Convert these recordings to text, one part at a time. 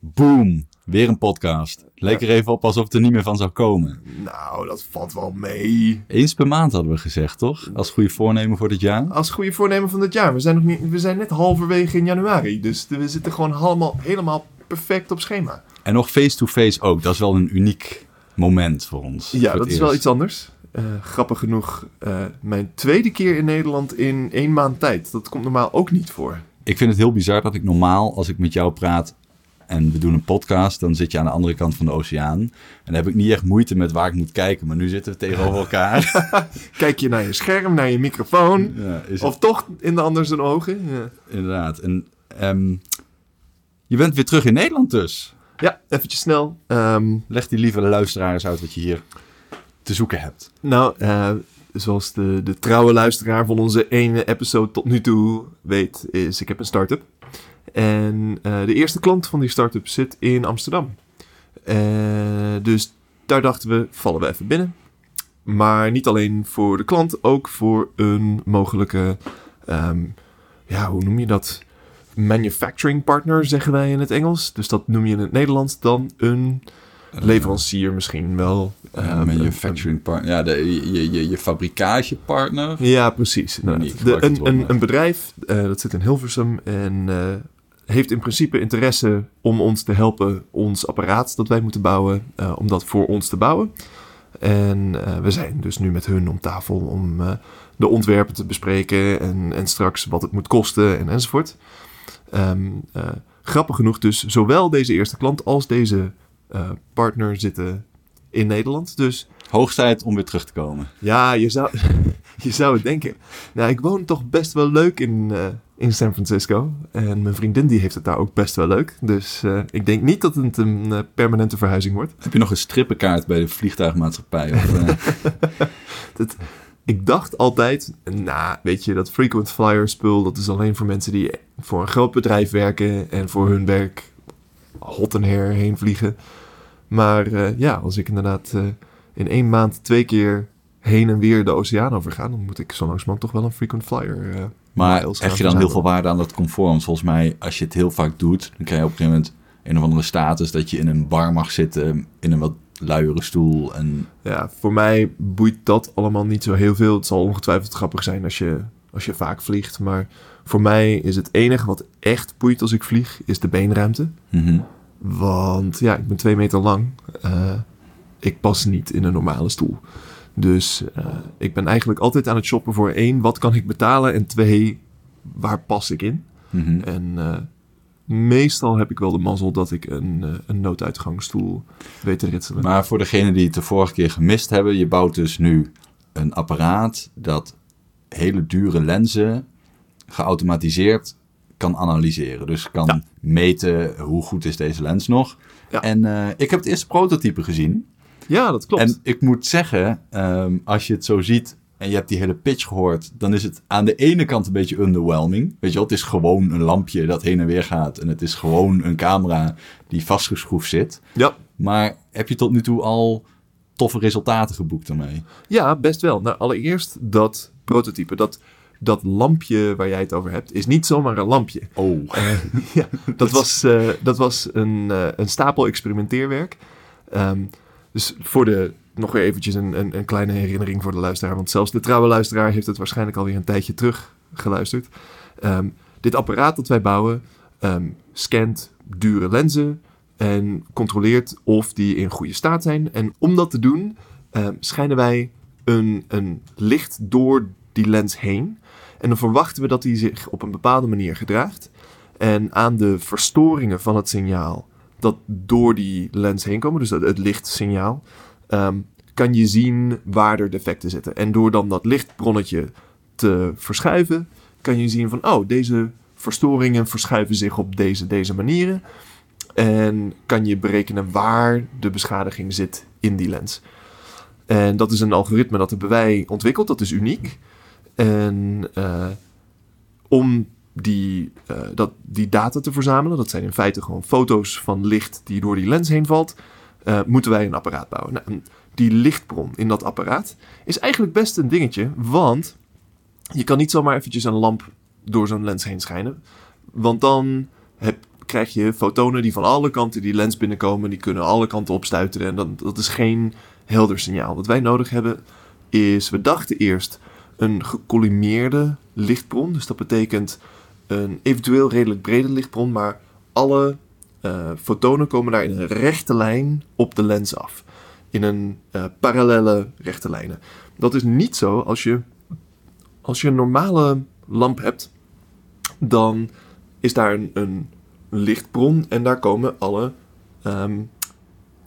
Boom. Weer een podcast. Leek er even op alsof het er niet meer van zou komen. Nou, dat valt wel mee. Eens per maand hadden we gezegd, toch? Als goede voornemen voor dit jaar. Als goede voornemen van dit jaar. We zijn, nog niet, we zijn net halverwege in januari. Dus we zitten gewoon allemaal, helemaal perfect op schema. En nog face-to-face ook. Dat is wel een uniek moment voor ons. Ja, Voor dat is wel iets anders. Eh, grappig genoeg, eh, mijn tweede keer in Nederland in één maand tijd. Dat komt normaal ook niet voor. Ik vind het heel bizar dat ik normaal, als ik met jou praat en we doen een podcast, dan zit je aan de andere kant van de oceaan. En dan heb ik niet echt moeite met waar ik moet kijken. Maar nu zitten we tegenover elkaar. Kijk je naar je scherm, naar je microfoon. ja, is het- Of toch in de ander zijn ogen. Ja. Inderdaad. En ehm, je bent weer terug in Nederland dus. Ja, eventjes snel. Ehm, Leg die lieve luisteraars uit wat je hier te zoeken hebt. nou, eh, zoals de, de trouwe luisteraar van onze ene episode tot nu toe weet, is ik heb een start-up. En eh, de eerste klant van die start-up zit in Amsterdam. Eh, dus daar dachten we, vallen we even binnen. Maar niet alleen voor de klant, ook voor een mogelijke, ehm, ja, hoe noem je dat? Manufacturing partner, zeggen wij in het Engels. Dus dat noem je in het Nederlands dan een leverancier misschien wel. Eh, Ehm, manufacturing partner. Ja, de, je, je, je fabrikagepartner. Ja, precies. De, een, een, een bedrijf, eh, dat zit in Hilversum en eh, heeft in principe interesse om ons te helpen ons apparaat dat wij moeten bouwen, eh, om dat voor ons te bouwen. En eh, we zijn dus nu met hun om tafel om eh, de ontwerpen te bespreken en, en straks wat het moet kosten en enzovoort. Ehm, eh, grappig genoeg dus, zowel deze eerste klant als deze partner zitten in Nederland. Dus Hoog tijd om weer terug te komen. ja, je zou, je zou het denken. Nou, ik woon toch best wel leuk in, eh, in San Francisco. En mijn vriendin die heeft het daar ook best wel leuk. Dus eh, ik denk niet dat het een eh, permanente verhuizing wordt. Heb je nog een strippenkaart bij de vliegtuigmaatschappij? Of, Dat, ik dacht altijd, nou, weet je, dat frequent flyer spul, dat is alleen voor mensen die voor een groot bedrijf werken en voor hun werk hot en her heen vliegen. Maar ja, als ik inderdaad in één maand twee keer heen en weer de oceaan overga, dan moet ik zo langzamerhand toch wel een frequent flyer. eh, maar heb je dan heel veel waarde aan dat comfort? Volgens mij, als je het heel vaak doet, dan krijg je op een gegeven moment een of andere status dat je in een bar mag zitten, in een wat luiere stoel. En Ja, voor mij boeit dat allemaal niet zo heel veel. Het zal ongetwijfeld grappig zijn als je, als je vaak vliegt. Maar voor mij is het enige wat echt boeit als ik vlieg, is de beenruimte. Mhm. Want ja, ik ben twee meter lang. Eh, ik pas niet in een normale stoel. Dus eh, ik ben eigenlijk altijd aan het shoppen voor één, wat kan ik betalen? En twee, waar pas ik in? Mhm. En eh, meestal heb ik wel de mazzel dat ik een, eh, een nooduitgangsstoel weet te ritselen. Maar voor degenen die het de vorige keer gemist hebben, je bouwt dus nu een apparaat dat hele dure lenzen geautomatiseerd kan analyseren. Dus kan Ja. meten hoe goed is deze lens nog. Ja. En ik heb het eerste prototype gezien. Ja, dat klopt. En ik moet zeggen, ehm, als je het zo ziet en je hebt die hele pitch gehoord, dan is het aan de ene kant een beetje underwhelming. Weet je wel, het is gewoon een lampje dat heen en weer gaat. En het is gewoon een camera die vastgeschroefd zit. ja. Maar heb je tot nu toe al toffe resultaten geboekt ermee? Ja, best wel. Nou, allereerst dat prototype, dat, dat lampje waar jij het over hebt, is niet zomaar een lampje. Oh. Eh, ja, dat was, eh, dat was een, eh, een stapel experimenteerwerk. Ehm, dus voor de, nog weer eventjes een, een, een kleine herinnering voor de luisteraar, want zelfs de trouwe luisteraar heeft het waarschijnlijk alweer een tijdje terug geluisterd. Ehm, dit apparaat dat wij bouwen ehm, scant dure lenzen en controleert of die in goede staat zijn. En om dat te doen, ehm, schijnen wij een, een licht door die lens heen. En dan verwachten we dat die zich op een bepaalde manier gedraagt. En aan de verstoringen van het signaal dat door die lens heen komen, dus het, het lichtsignaal, ehm, kan je zien waar er defecten zitten. En door dan dat lichtbronnetje te verschuiven, kan je zien van, oh, deze verstoringen verschuiven zich op deze, deze manieren. En kan je berekenen waar de beschadiging zit in die lens. En dat is een algoritme dat hebben wij ontwikkeld, dat is uniek. En eh, om die, eh, dat, die data te verzamelen, dat zijn in feite gewoon foto's van licht die door die lens heen valt, eh, moeten wij een apparaat bouwen. Nou, die lichtbron in dat apparaat is eigenlijk best een dingetje, want je kan niet zomaar eventjes een lamp door zo'n lens heen schijnen. Want dan heb, krijg je fotonen die van alle kanten die lens binnenkomen. Die kunnen alle kanten opstuiteren. En dat, dat is geen helder signaal. Wat wij nodig hebben is, we dachten eerst een gecollimeerde lichtbron. Dus dat betekent een eventueel redelijk brede lichtbron, maar alle uh, fotonen komen daar in een rechte lijn op de lens af. In een uh, parallele rechte lijnen. Dat is niet zo als je, als je een normale lamp hebt. Dan is daar een, een lichtbron en daar komen alle, um,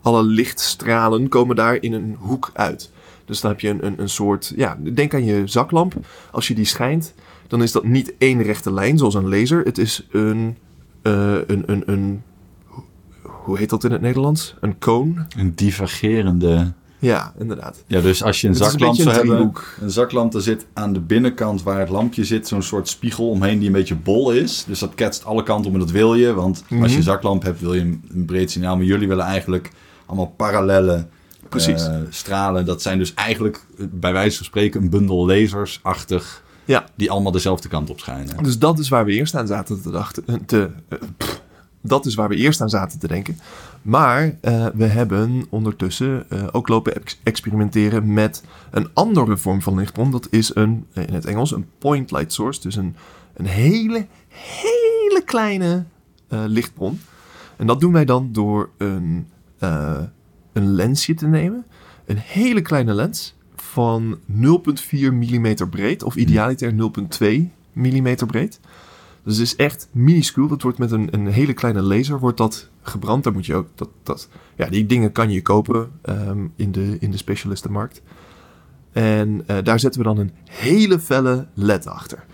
alle lichtstralen komen daar in een hoek uit. Dus dan heb je een, een, een soort, ja, denk aan je zaklamp. Als je die schijnt, dan is dat niet één rechte lijn zoals een laser. Het is een, uh, een, een, een, hoe heet dat in het Nederlands? Een koon. Een divergerende... Ja, inderdaad. Ja, dus als je een Het zaklamp een zou een hebben, een zaklamp, dan zit aan de binnenkant waar het lampje zit zo'n soort spiegel omheen die een beetje bol is. Dus dat ketst alle kanten op en dat wil je, want als je Mhm. een zaklamp hebt wil je een, breed signaal. Maar jullie willen eigenlijk allemaal parallelle Precies. eh, stralen. Dat zijn dus eigenlijk eh, bij wijze van spreken een bundel lasers-achtig Ja. die allemaal dezelfde kant op schijnen. Dus dat is waar we eerst aan zaten te dachten. Te, eh, pff, dat is waar we eerst aan zaten te denken. Maar eh, we hebben ondertussen eh, ook lopen ex- experimenteren met een andere vorm van lichtbron. Dat is een, eh, in het Engels, een point light source. Dus een, een hele, hele kleine eh, lichtbron. En dat doen wij dan door een, eh, een lensje te nemen. Een hele kleine lens van 0,4 mm breed. Of idealiter 0,2 mm breed. Dus het is echt minuscuul. Dat wordt met een, een hele kleine laser wordt dat gebrand. Daar moet je ook... Dat, dat, ja, die dingen kan je kopen ehm, in, de, in de specialistenmarkt. En eh, daar zetten we dan een hele felle LED achter.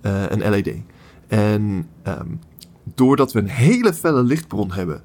Eh, een LED. En ehm, doordat we een hele felle lichtbron hebben...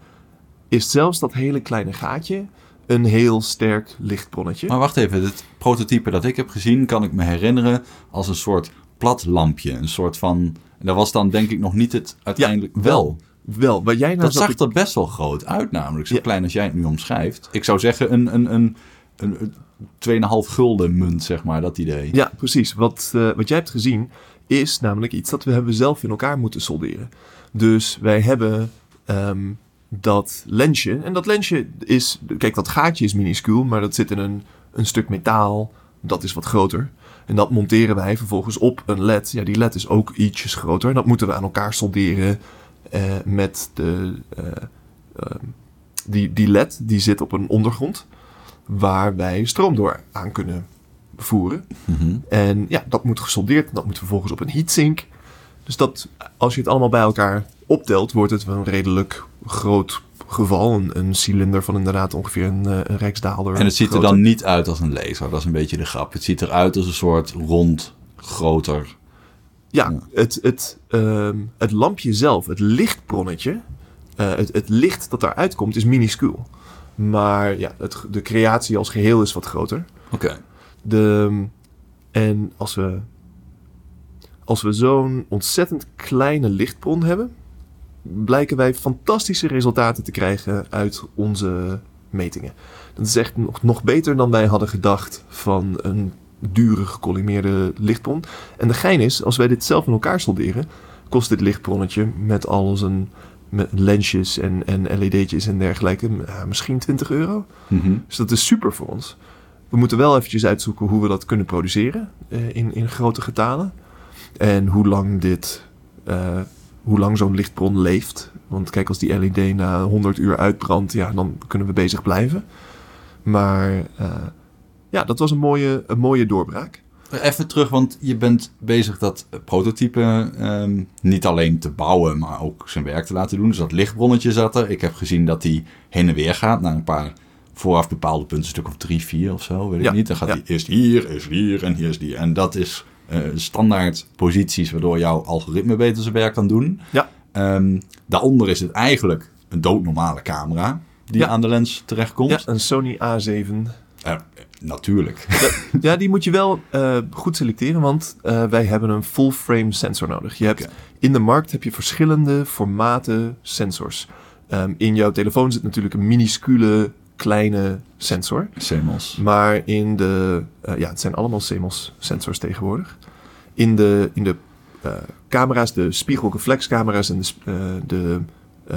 is zelfs dat hele kleine gaatje een heel sterk lichtbronnetje. Maar wacht even, het prototype dat ik heb gezien kan ik me herinneren als een soort plat lampje. Een soort van, dat was dan denk ik nog niet het uiteindelijk wel. Wel, waar jij nou Dat zag er best wel groot uit namelijk, zo Ja. klein als jij het nu omschrijft. Ik zou zeggen een, een, een, een, een 2,5 gulden munt, zeg maar, dat idee. Ja, precies. Wat, eh, wat jij hebt gezien is namelijk iets dat we hebben zelf in elkaar moeten solderen. Dus wij hebben ehm, dat lensje. En dat lensje is... Kijk, dat gaatje is minuscuul, maar dat zit in een, een stuk metaal. Dat is wat groter. En dat monteren wij vervolgens op een led. Ja, die led is ook ietsjes groter. En dat moeten we aan elkaar solderen eh, met de... eh, ehm, die, die led die zit op een ondergrond waar wij stroom door aan kunnen voeren. Mhm. En ja, dat moet gesoldeerd. Dat moet vervolgens op een heatsink. Dus dat, als je het allemaal bij elkaar optelt, wordt het wel een redelijk groot geval. Een, een cilinder van inderdaad ongeveer een, eh, een rijksdaalder. En het ziet er dan niet uit als een laser, dat is een beetje de grap. Het ziet eruit als een soort rond, groter... Ja, Ja. Het, het, ehm, het lampje zelf, het lichtbronnetje, eh, het, het licht dat daaruit komt, is minuscuul. Maar ja, het, de creatie als geheel is wat groter. Oké. De, en als we, als we zo'n ontzettend kleine lichtbron hebben, blijken wij fantastische resultaten te krijgen uit onze metingen. Dat is echt nog, nog beter dan wij hadden gedacht van een dure gecollimeerde lichtbron. En de gein is, als wij dit zelf in elkaar solderen, kost dit lichtbronnetje met al zijn met lensjes en, en LED'tjes en dergelijke misschien 20 euro. Mhm. Dus dat is super voor ons. We moeten wel eventjes uitzoeken hoe we dat kunnen produceren eh, in, in grote getalen. En hoe lang dit, eh, hoe lang zo'n lichtbron leeft. Want kijk, als die LED na 100 uur uitbrandt, ja, dan kunnen we bezig blijven. Maar eh, ja, dat was een mooie, een mooie doorbraak. Even terug, want je bent bezig dat prototype ehm, niet alleen te bouwen, maar ook zijn werk te laten doen. Dus dat lichtbronnetje zat er. Ik heb gezien dat hij heen en weer gaat naar een paar vooraf bepaalde punten, een stuk of drie, vier of zo, weet ik Ja, niet. Dan gaat ja. hij eerst hier, eerst hier en hier is die. En dat is eh, standaard posities waardoor jouw algoritme beter zijn werk kan doen. Ja. Ehm, daaronder is het eigenlijk een doodnormale camera die Ja. aan de lens terechtkomt. Ja, een Sony A7. Eh, natuurlijk. Ja, die moet je wel eh, goed selecteren, want wij hebben een full frame sensor nodig. Je hebt. In de markt heb je verschillende formaten sensors. Ehm, in jouw telefoon zit natuurlijk een minuscule kleine sensor. CMOS. Maar in de... eh, ja, het zijn allemaal CMOS sensors tegenwoordig. In de, in de eh, camera's, de spiegelreflexcamera's en de, eh, de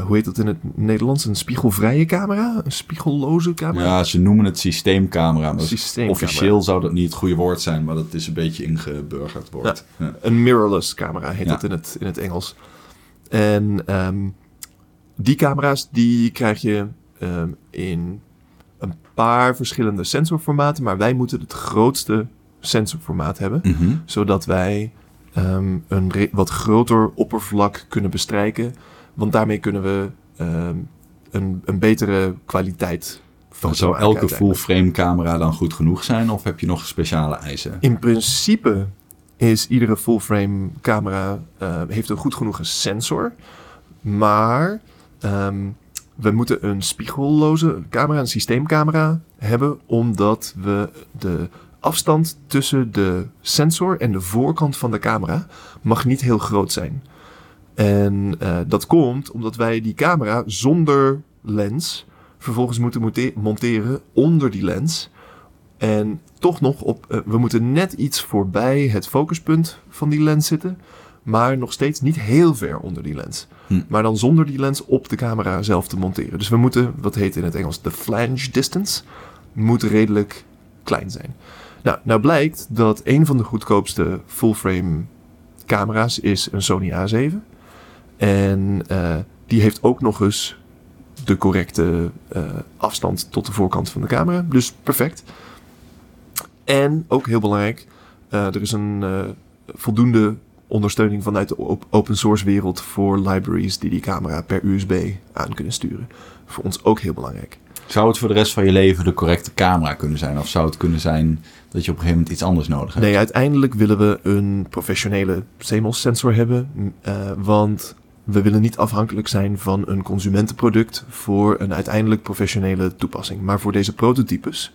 hoe heet dat in het Nederlands? Een spiegelvrije camera? Een spiegelloze camera? Ja, ze noemen het systeemcamera. Maar Systeemcamera. officieel zou dat niet het goede woord zijn, maar dat is een beetje ingeburgerd woord. Ja. Een mirrorless camera heet dat in het, in het Engels. En ehm, die camera's die krijg je ehm, in paar verschillende sensorformaten, maar wij moeten het grootste sensorformaat hebben, Mhm. zodat wij ehm, een wat groter oppervlak kunnen bestrijken, want daarmee kunnen we ehm, een, een betere kwaliteit foto Zou elke uiteindelijk. full-frame camera dan goed genoeg zijn, of heb je nog speciale eisen? In principe is iedere full-frame camera eh, heeft een goed genoeg sensor. Maar ehm, we moeten een spiegelloze camera, een systeemcamera hebben, omdat we de afstand tussen de sensor en de voorkant van de camera mag niet heel groot zijn. En eh, dat komt omdat wij die camera zonder lens vervolgens moeten monte- monteren onder die lens. En toch nog op, eh, we moeten net iets voorbij het focuspunt van die lens zitten, maar nog steeds niet heel ver onder die lens. Hm. Maar dan zonder die lens op de camera zelf te monteren. Dus we moeten, wat heet in het Engels, de flange distance, moet redelijk klein zijn. Nou, nou blijkt dat een van de goedkoopste full-frame camera's is een Sony A7. En eh, die heeft ook nog eens de correcte eh, afstand tot de voorkant van de camera. Dus perfect. En ook heel belangrijk, eh, er is een voldoende ondersteuning vanuit de op- open source wereld voor libraries die die camera per USB aan kunnen sturen. Voor ons ook heel belangrijk. Zou het voor de rest van je leven de correcte camera kunnen zijn? Of zou het kunnen zijn dat je op een gegeven moment iets anders nodig hebt? Nee, uiteindelijk willen we een professionele CMOS sensor hebben. eh, want we willen niet afhankelijk zijn van een consumentenproduct voor een uiteindelijk professionele toepassing. Maar voor deze prototypes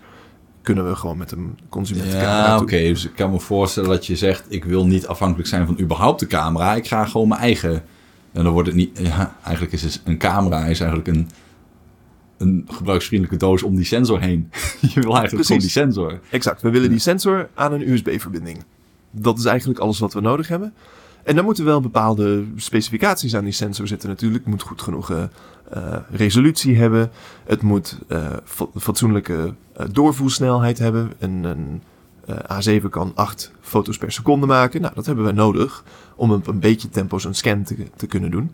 kunnen we gewoon met een consumentencamera Ja, oké. Dus ik kan me voorstellen dat je zegt... ik wil niet afhankelijk zijn van überhaupt de camera. Ik ga gewoon mijn eigen... En dan wordt het niet... Ja, eigenlijk is het, een camera is eigenlijk een, een gebruiksvriendelijke doos om die sensor heen. je wil eigenlijk Precies. gewoon die sensor. Exact, we willen die sensor aan een USB-verbinding. Dat is eigenlijk alles wat we nodig hebben. En dan moeten wel bepaalde specificaties aan die sensor zitten natuurlijk. Moet goed genoeg eh, eh, resolutie hebben. Het moet eh, fa- fatsoenlijke eh, doorvoersnelheid hebben. Een, een eh, A7 kan 8 foto's per seconde maken. Nou, dat hebben we nodig om op een beetje tempo zo'n scan te, kunnen doen.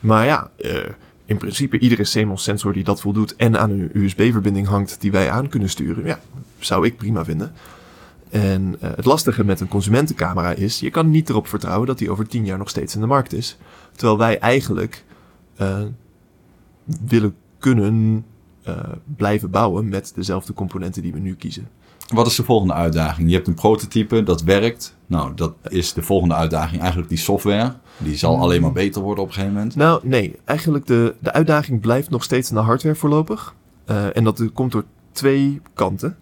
Maar ja, in principe iedere CMOS sensor die dat voldoet en aan een USB-verbinding hangt die wij aan kunnen sturen, ja, zou ik prima vinden. En het lastige met een consumentencamera is, je kan niet erop vertrouwen dat die over 10 jaar nog steeds in de markt is. Terwijl wij eigenlijk willen kunnen eh, blijven bouwen met dezelfde componenten die we nu kiezen. Wat is de volgende uitdaging? Je hebt een prototype, dat werkt. Nou, dat is de volgende uitdaging eigenlijk die software. Die zal alleen maar beter worden op een gegeven moment. Nou, nee. Eigenlijk de, de uitdaging blijft nog steeds naar hardware voorlopig. Eh, en dat komt door twee kanten.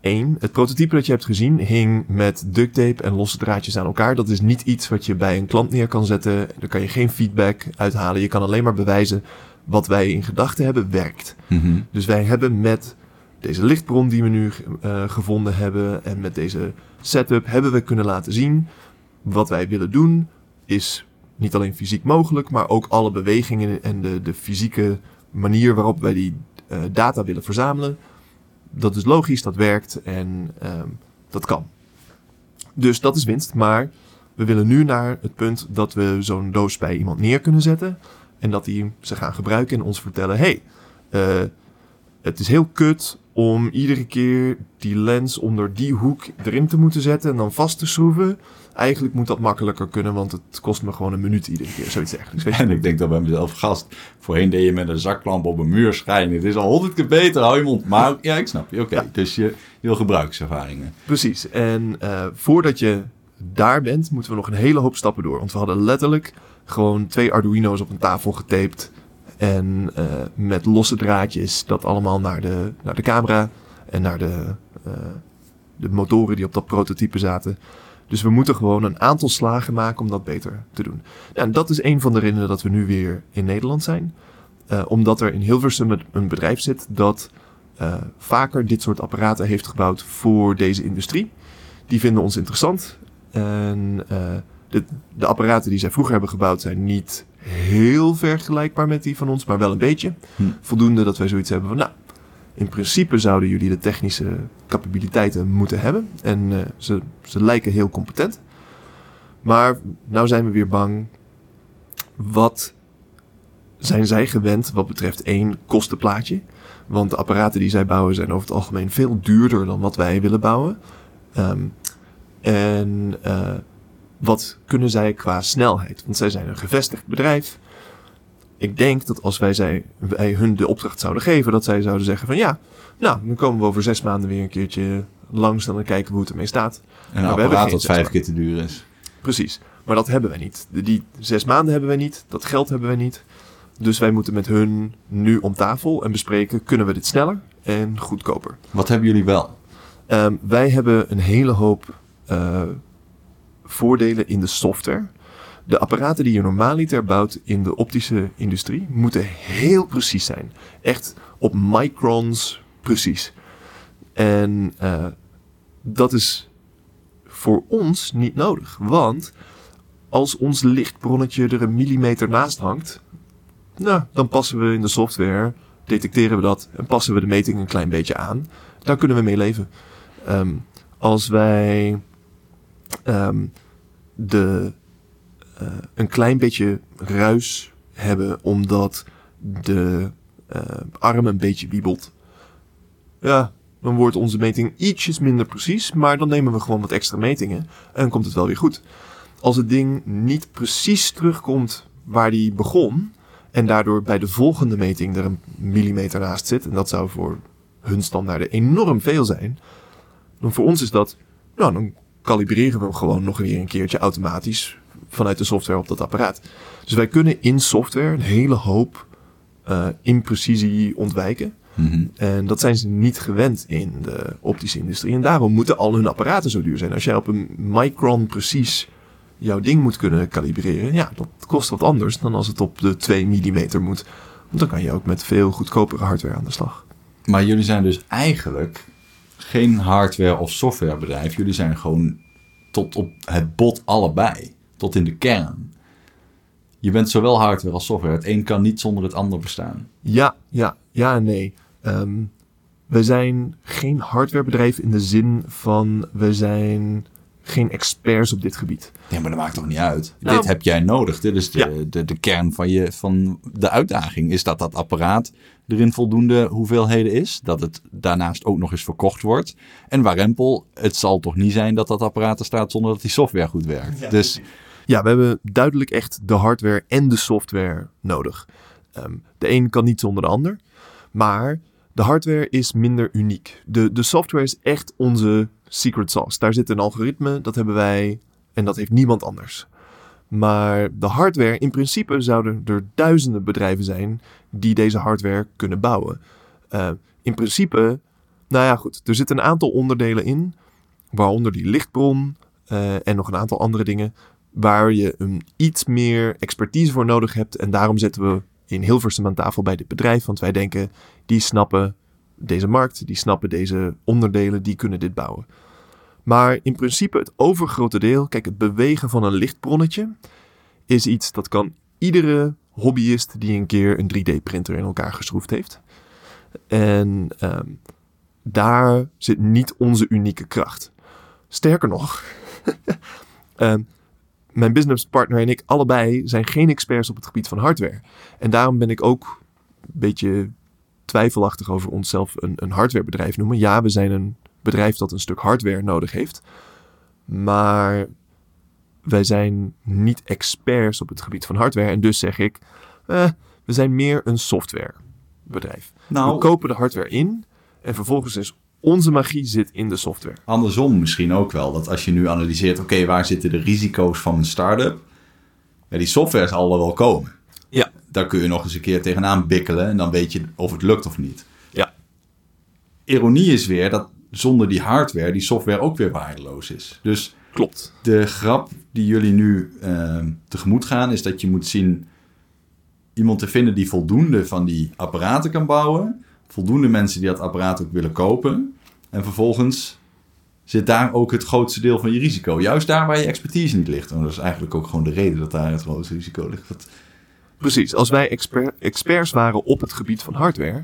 Eén, het prototype dat je hebt gezien hing met duct tape en losse draadjes aan elkaar. Dat is niet iets wat je bij een klant neer kan zetten. Daar kan je geen feedback uithalen. Je kan alleen maar bewijzen wat wij in gedachten hebben werkt. Mhm. Dus wij hebben met deze lichtbron die we nu eh, gevonden hebben en met deze setup hebben we kunnen laten zien wat wij willen doen is niet alleen fysiek mogelijk, maar ook alle bewegingen en de, de fysieke manier waarop wij die eh, data willen verzamelen. Dat is logisch, dat werkt en ehm, dat kan. Dus dat is winst, maar we willen nu naar het punt dat we zo'n doos bij iemand neer kunnen zetten en dat die ze gaan gebruiken en ons vertellen: hey, eh, het is heel kut om iedere keer die lens onder die hoek erin te moeten zetten en dan vast te schroeven. Eigenlijk moet dat makkelijker kunnen, want het kost me gewoon een minuut iedere keer. Zoiets dergelijks. Weet je? En ik denk dan bij mezelf, gast, voorheen deed je met een zaklamp op een muur schijnen. Het is al honderd keer beter, hou je mond. Maar ja, ik snap je. Oké, Ja. dus je, je wil gebruikservaringen. Precies. En eh, voordat je daar bent, moeten we nog een hele hoop stappen door. Want we hadden letterlijk gewoon twee Arduino's op een tafel getaped. En eh, met losse draadjes dat allemaal naar de, naar de camera en naar de, eh, de motoren die op dat prototype zaten. Dus we moeten gewoon een aantal slagen maken om dat beter te doen. Ja, en dat is een van de redenen dat we nu weer in Nederland zijn. Eh, omdat er in Hilversum een- bedrijf zit dat vaker dit soort apparaten heeft gebouwd voor deze industrie. Die vinden ons interessant. En de, de apparaten die zij vroeger hebben gebouwd zijn niet heel vergelijkbaar met die van ons, maar wel een beetje. Hm. Voldoende dat wij zoiets hebben van, nou, in principe zouden jullie de technische capabiliteiten moeten hebben. En eh, ze, ze lijken heel competent. Maar nou zijn we weer bang. Wat zijn zij gewend wat betreft één kostenplaatje? Want de apparaten die zij bouwen zijn over het algemeen veel duurder dan wat wij willen bouwen. Ehm, en eh, wat kunnen zij qua snelheid? Want zij zijn een gevestigd bedrijf. Ik denk dat als wij, zij, wij hun de opdracht zouden geven, dat zij zouden zeggen van ja, nou, dan komen we over zes maanden weer een keertje langs dan kijken hoe het ermee staat. Een Maar we hebben apparaat dat vijf keer te duur is. Precies. Maar dat hebben wij niet. Die zes maanden hebben wij niet. Dat geld hebben wij niet. Dus wij moeten met hun nu om tafel en bespreken: kunnen we dit sneller en goedkoper? Wat hebben jullie wel? Ehm, wij hebben een hele hoop eh, voordelen in de software. De apparaten die je normaaliter bouwt in de optische industrie moeten heel precies zijn. Echt op microns precies. En eh, dat is voor ons niet nodig. Want als ons lichtbronnetje er een millimeter naast hangt, nou, dan passen we in de software, detecteren we dat en passen we de meting een klein beetje aan. Daar kunnen we mee leven. Ehm, als wij ehm, de, eh, een klein beetje ruis hebben omdat de eh, arm een beetje wiebelt. Ja, dan wordt onze meting ietsjes minder precies, maar dan nemen we gewoon wat extra metingen en dan komt het wel weer goed. Als het ding niet precies terugkomt waar die begon en daardoor bij de volgende meting er een millimeter naast zit, en dat zou voor hun standaarden enorm veel zijn, dan voor ons is dat, nou, dan kalibreren we hem gewoon nog weer een keertje automatisch vanuit de software op dat apparaat. Dus wij kunnen in software een hele hoop eh, imprecisie ontwijken. Mhm. En dat zijn ze niet gewend in de optische industrie. En daarom moeten al hun apparaten zo duur zijn. Als jij op een micron precies jouw ding moet kunnen kalibreren, ja, dat kost wat anders dan als het op de 2 mm moet. Want dan kan je ook met veel goedkopere hardware aan de slag. Maar jullie zijn dus eigenlijk geen hardware- of softwarebedrijf. Jullie zijn gewoon tot op het bot allebei. Tot in de kern. Je bent zowel hardware als software. Het een kan niet zonder het ander bestaan. Ja, ja, ja nee. Ehm, we zijn geen hardwarebedrijf in de zin van we zijn geen experts op dit gebied. Nee, maar dat maakt toch niet uit. Nou- Dit heb jij nodig. Dit is de, Ja. de, de kern van, je, van de uitdaging. Is dat dat apparaat er in voldoende hoeveelheden is. Dat het daarnaast ook nog eens verkocht wordt. En warempel, het zal toch niet zijn dat dat apparaat er staat zonder dat die software goed werkt. dus Ja, we hebben duidelijk echt de hardware en de software nodig. Ehm, de een kan niet zonder de ander. Maar de hardware is minder uniek. De, de software is echt onze secret sauce. Daar zit een algoritme, dat hebben wij en dat heeft niemand anders. Maar de hardware, in principe zouden er duizenden bedrijven zijn die deze hardware kunnen bouwen. Eh, in principe, nou ja goed, er zitten een aantal onderdelen in, waaronder die lichtbron eh, en nog een aantal andere dingen, waar je een iets meer expertise voor nodig hebt. En daarom zetten we in Hilversum aan tafel bij dit bedrijf, want wij denken, die snappen deze markt, die snappen deze onderdelen, die kunnen dit bouwen. Maar in principe het overgrote deel, kijk, het bewegen van een lichtbronnetje is iets dat kan iedere hobbyist die een keer een 3D-printer in elkaar geschroefd heeft. En ehm, daar zit niet onze unieke kracht. Sterker nog, ehm, mijn businesspartner en ik allebei zijn geen experts op het gebied van hardware. En daarom ben ik ook een beetje twijfelachtig over onszelf een, een hardwarebedrijf noemen. Ja, we zijn een bedrijf dat een stuk hardware nodig heeft. Maar wij zijn niet experts op het gebied van hardware. En dus zeg ik, eh, we zijn meer een softwarebedrijf. We nou, kopen de hardware in en vervolgens is onze magie zit in de software. andersom misschien ook wel. Dat als je nu analyseert, oké, waar zitten de risico's van een start-up? Ja, die software zal er wel komen. Daar kun je nog eens een keer tegenaan bikkelen en dan weet je of het lukt of niet. Ja. Ironie is weer dat zonder die hardware die software ook weer waardeloos is. Dus Klopt. de grap die jullie nu eh, tegemoet gaan, is dat je moet zien iemand te vinden die voldoende van die apparaten kan bouwen. Voldoende mensen die dat apparaat ook willen kopen. En vervolgens zit daar ook het grootste deel van je risico. Juist daar waar je expertise niet ligt. En dat is eigenlijk ook gewoon de reden dat daar het grootste risico ligt. Dat, Precies, als wij exper- experts waren op het gebied van hardware,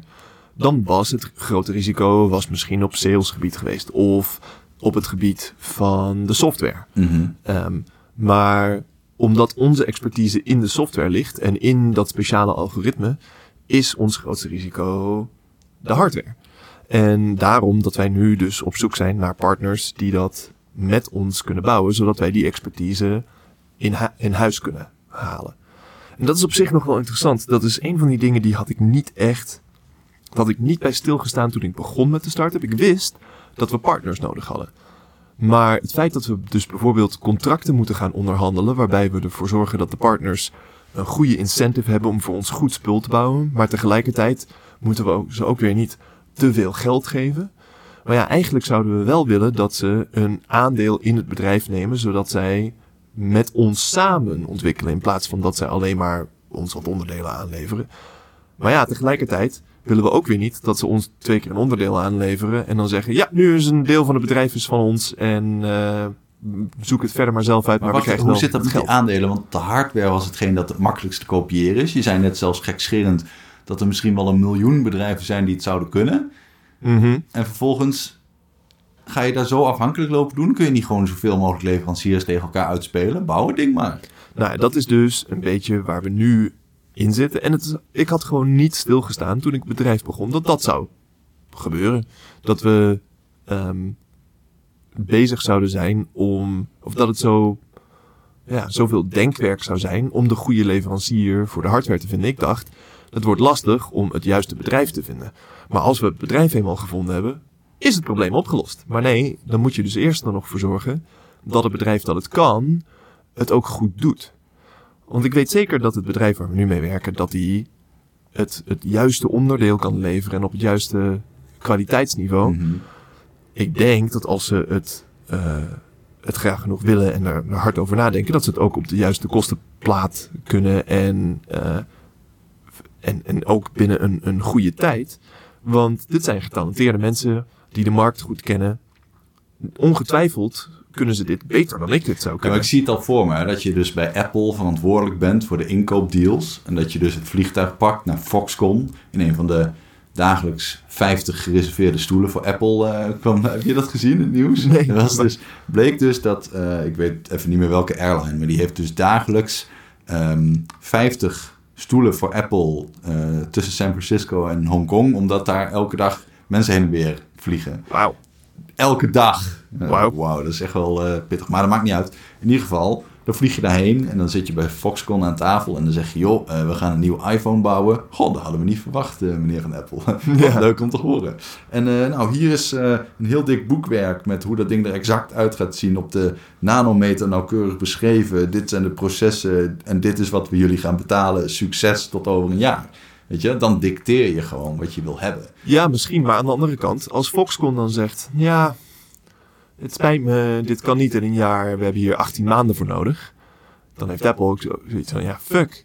dan was het grote risico was misschien op salesgebied geweest of op het gebied van de software. Mhm. Ehm, maar omdat onze expertise in de software ligt en in dat speciale algoritme, is ons grootste risico de hardware. En daarom dat wij nu dus op zoek zijn naar partners die dat met ons kunnen bouwen, zodat wij die expertise in, hu- in huis kunnen halen. En dat is op zich nog wel interessant. Dat is een van die dingen die had ik niet echt, had ik niet bij stilgestaan toen ik begon met de start-up. Ik wist dat we partners nodig hadden. Maar het feit dat we dus bijvoorbeeld contracten moeten gaan onderhandelen, waarbij we ervoor zorgen dat de partners een goede incentive hebben om voor ons goed spul te bouwen, maar tegelijkertijd moeten we ze ook weer niet te veel geld geven. Maar ja, eigenlijk zouden we wel willen dat ze een aandeel in het bedrijf nemen, zodat zij met ons samen ontwikkelen, in plaats van dat zij alleen maar ons wat onderdelen aanleveren. Maar ja, tegelijkertijd willen we ook weer niet dat ze ons twee keer een onderdeel aanleveren en dan zeggen, ja, nu is een deel van het bedrijf is van ons en eh, zoek het verder maar zelf uit, maar, Maar we wacht, hoe zit dat met die aandelen? Want de hardware was hetgeen dat het makkelijkst te kopiëren is. Je zei net zelfs gekscherend dat er misschien wel een miljoen bedrijven zijn die het zouden kunnen. Mhm. En vervolgens ga je daar zo afhankelijk lopen doen? Kun je niet gewoon zoveel mogelijk leveranciers tegen elkaar uitspelen? Bouw het ding maar. Nou, dat is dus een beetje waar we nu in zitten. En het ik had gewoon niet stilgestaan toen ik het bedrijf begon dat dat zou gebeuren. Dat we ehm, bezig zouden zijn om, of dat het zo, ja, zoveel denkwerk zou zijn om de goede leverancier voor de hardware te vinden. Ik dacht, het wordt lastig om het juiste bedrijf te vinden. Maar als we het bedrijf eenmaal gevonden hebben, is het probleem opgelost. Maar nee, dan moet je dus eerst er nog voor zorgen dat het bedrijf dat het kan, het ook goed doet. Want ik weet zeker dat het bedrijf waar we nu mee werken, dat die het, het juiste onderdeel kan leveren en op het juiste kwaliteitsniveau. Mhm. Ik denk dat als ze het, eh, het graag genoeg willen en er, er hard over nadenken, dat ze het ook op de juiste kostenplaat kunnen en, eh, en, en ook binnen een, een goede tijd. Want dit zijn getalenteerde mensen die de markt goed kennen. Ongetwijfeld kunnen ze dit beter dan ik dit zou Ja, kunnen. ik zie het al voor me, hè, dat je dus bij Apple verantwoordelijk bent voor de inkoopdeals. En dat je dus het vliegtuig pakt naar Foxconn in een van de dagelijks 50 gereserveerde stoelen voor Apple eh, kwam. Heb je dat gezien in het nieuws? Nee. Was dus, bleek dus dat, eh, ik weet even niet meer welke airline, maar die heeft dus dagelijks ehm 50 stoelen voor Apple eh, tussen San Francisco en Hongkong, omdat daar elke dag mensen heen en weer vliegen. Wauw. Elke dag. Wauw. Dat is echt wel eh, pittig. Maar dat maakt niet uit. In ieder geval, dan vlieg je daarheen en dan zit je bij Foxconn aan tafel en dan zeg je, joh, eh, we gaan een nieuwe iPhone bouwen. Goh, dat hadden we niet verwacht, eh, meneer van Apple. Ja. leuk om te horen. En nou, hier is een heel dik boekwerk met hoe dat ding er exact uit gaat zien. Op de nanometer nauwkeurig beschreven. Dit zijn de processen en dit is wat we jullie gaan betalen. Succes tot over een jaar. Weet je, dan dicteer je gewoon wat je wil hebben. Ja, misschien, maar aan de andere kant, als Foxconn dan zegt: Ja, het spijt me, dit kan niet in een jaar, we hebben hier 18 maanden voor nodig. Dan heeft Apple ook zo- zoiets van: Ja, fuck.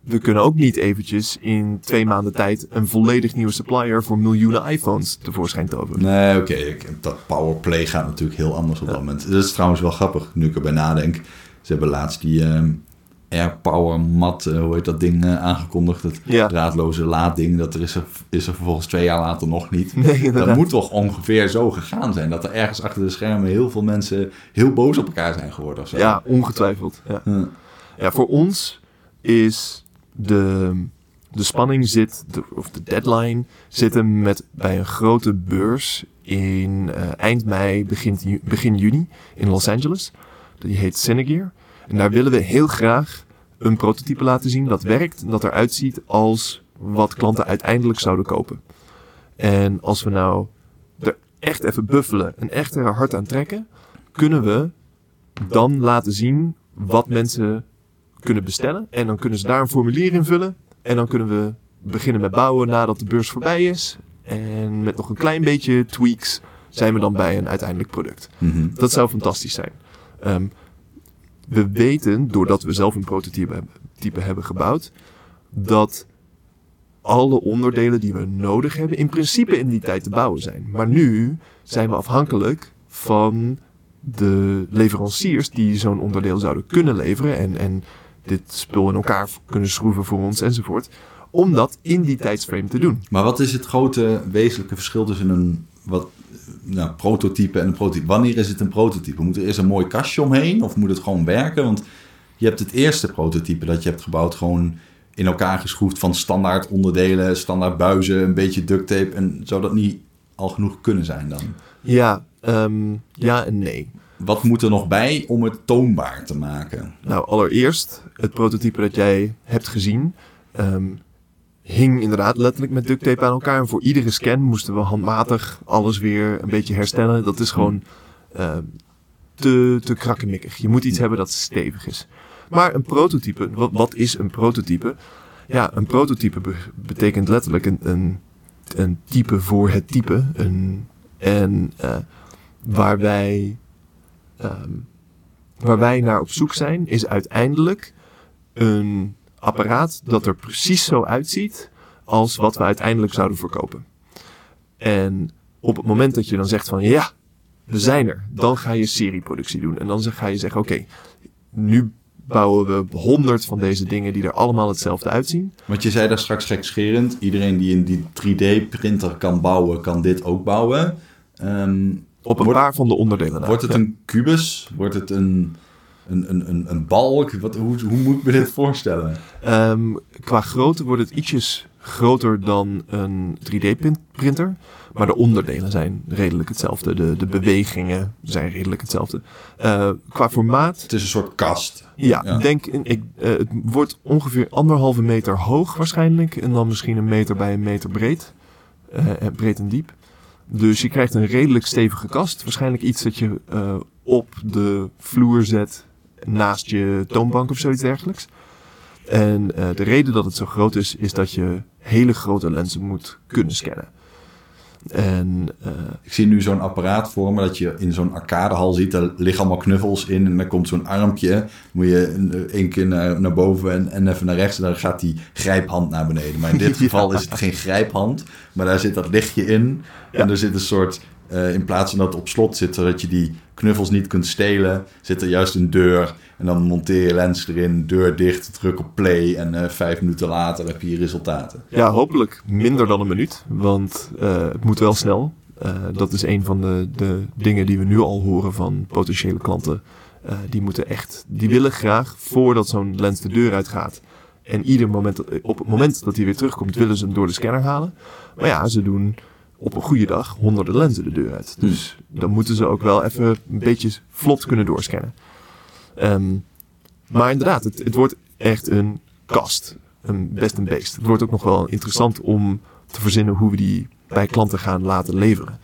We kunnen ook niet eventjes in twee maanden tijd een volledig nieuwe supplier voor miljoenen iPhones tevoorschijn toveren. Nee, oké. Dat powerplay gaat natuurlijk heel anders op dat moment. Dat is trouwens wel grappig, nu ik erbij nadenk. Ze hebben laatst die ehm AirPower mat, eh, hoe heet dat ding, eh, aangekondigd. Het Ja. draadloze laadding. Dat er is, er is er vervolgens twee jaar later nog niet. Nee, Dat moet toch ongeveer zo gegaan zijn. Dat er ergens achter de schermen heel veel mensen heel boos op elkaar zijn geworden. Of zo. Ja, ongetwijfeld. Ja. Ja, voor ons is de, de spanning zit, de, of de deadline zit hem met, bij een grote beurs in eh, eind mei, begin, begin juni in Los Angeles. Die heet Cinegear. En daar willen we heel graag een prototype laten zien dat werkt en dat eruit ziet als wat klanten uiteindelijk zouden kopen. En als we nou er echt even buffelen en echt er hard aan trekken, kunnen we dan laten zien wat mensen kunnen bestellen. En dan kunnen ze daar een formulier invullen. En dan kunnen we beginnen met bouwen nadat de beurs voorbij is. En met nog een klein beetje tweaks zijn we dan bij een uiteindelijk product. Mhm. Dat zou fantastisch zijn. Ehm, we weten, doordat we zelf een prototype hebben, gebouwd, dat alle onderdelen die we nodig hebben in principe in die tijd te bouwen zijn. Maar nu zijn we afhankelijk van de leveranciers die zo'n onderdeel zouden kunnen leveren. En, en dit spul in elkaar kunnen schroeven voor ons enzovoort. Om dat in die tijdsframe te doen. Maar wat is het grote wezenlijke verschil tussen een wat, nou, prototype en een prototype? Wanneer is het een prototype? Moet er eerst een mooi kastje omheen of moet het gewoon werken? Want je hebt het eerste prototype dat je hebt gebouwd gewoon in elkaar geschroefd van standaard onderdelen, standaard buizen, een beetje duct tape. En zou dat niet al genoeg kunnen zijn dan? Ja, ehm, ja en nee. Wat moet er nog bij om het toonbaar te maken? Nou, allereerst, het prototype dat jij hebt gezien, ehm, hing inderdaad letterlijk met duct tape aan elkaar. En voor iedere scan moesten we handmatig alles weer een beetje herstellen. Dat is gewoon ehm, te, te krakkemikkig. Je moet iets hebben dat stevig is. Maar een prototype, wat, wat is een prototype? Ja, een prototype be- betekent letterlijk een, een, een type voor het type. Een, en eh, waar, wij, ehm, waar wij naar op zoek zijn, is uiteindelijk een apparaat dat er precies zo uitziet als wat we uiteindelijk zouden verkopen. En op het moment dat je dan zegt van ja, we zijn er, dan ga je serieproductie doen. En dan ga je zeggen oké, nu bouwen we honderd van deze dingen die er allemaal hetzelfde uitzien. Want je zei daar straks gekscherend, iedereen die in die 3D-printer kan bouwen, kan dit ook bouwen. Ehm, Op een Wordt- paar van de onderdelen. wordt het Ja. een kubus? Wordt het een, een, een, een, een balk? Wat, hoe, hoe moet ik me dit voorstellen? Ehm, qua grootte wordt het ietsjes groter dan een 3D-printer. Maar de onderdelen zijn redelijk hetzelfde. De, de bewegingen zijn redelijk hetzelfde. Eh, qua formaat, Het is een soort kast. ja, Ja. denk ik, eh, het wordt ongeveer anderhalve meter hoog waarschijnlijk. En dan misschien een meter bij een meter breed. En breed en diep. Dus je krijgt een redelijk stevige kast. Waarschijnlijk iets dat je op de vloer zet naast je toonbank of zoiets dergelijks. En eh, de reden dat het zo groot is, is dat je hele grote lenzen moet kunnen scannen. En eh, Ik zie nu zo'n apparaat voor me dat je in zo'n arcadehal ziet. Daar liggen allemaal knuffels in en dan komt zo'n armpje. Moet je een- één keer naar, naar boven en, en even naar rechts. En dan gaat die grijphand naar beneden. Maar in dit Ja. geval is het geen grijphand. Maar daar zit dat lichtje in. Ja. En er zit een soort... eh, in plaats van dat op slot zit, zodat je die knuffels niet kunt stelen, zit er juist een deur. En dan monteer je lens erin, deur dicht, druk op play. En eh, vijf minuten later heb je resultaten. ja, hopelijk minder dan een minuut, want eh, het moet wel snel. Dat is een van de, de dingen die we nu al horen van potentiële klanten. Die moeten echt, die willen graag voordat zo'n lens de deur uitgaat. En ieder moment, op het moment dat hij weer terugkomt, willen ze hem door de scanner halen. Maar ja, ze doen op een goede dag honderden lenzen de deur uit. Dus dan moeten ze ook wel even een beetje vlot kunnen doorscannen. Ehm, maar inderdaad, het, het wordt echt een kast. Een best een beest. Het wordt ook nog wel interessant om te verzinnen hoe we die bij klanten gaan laten leveren.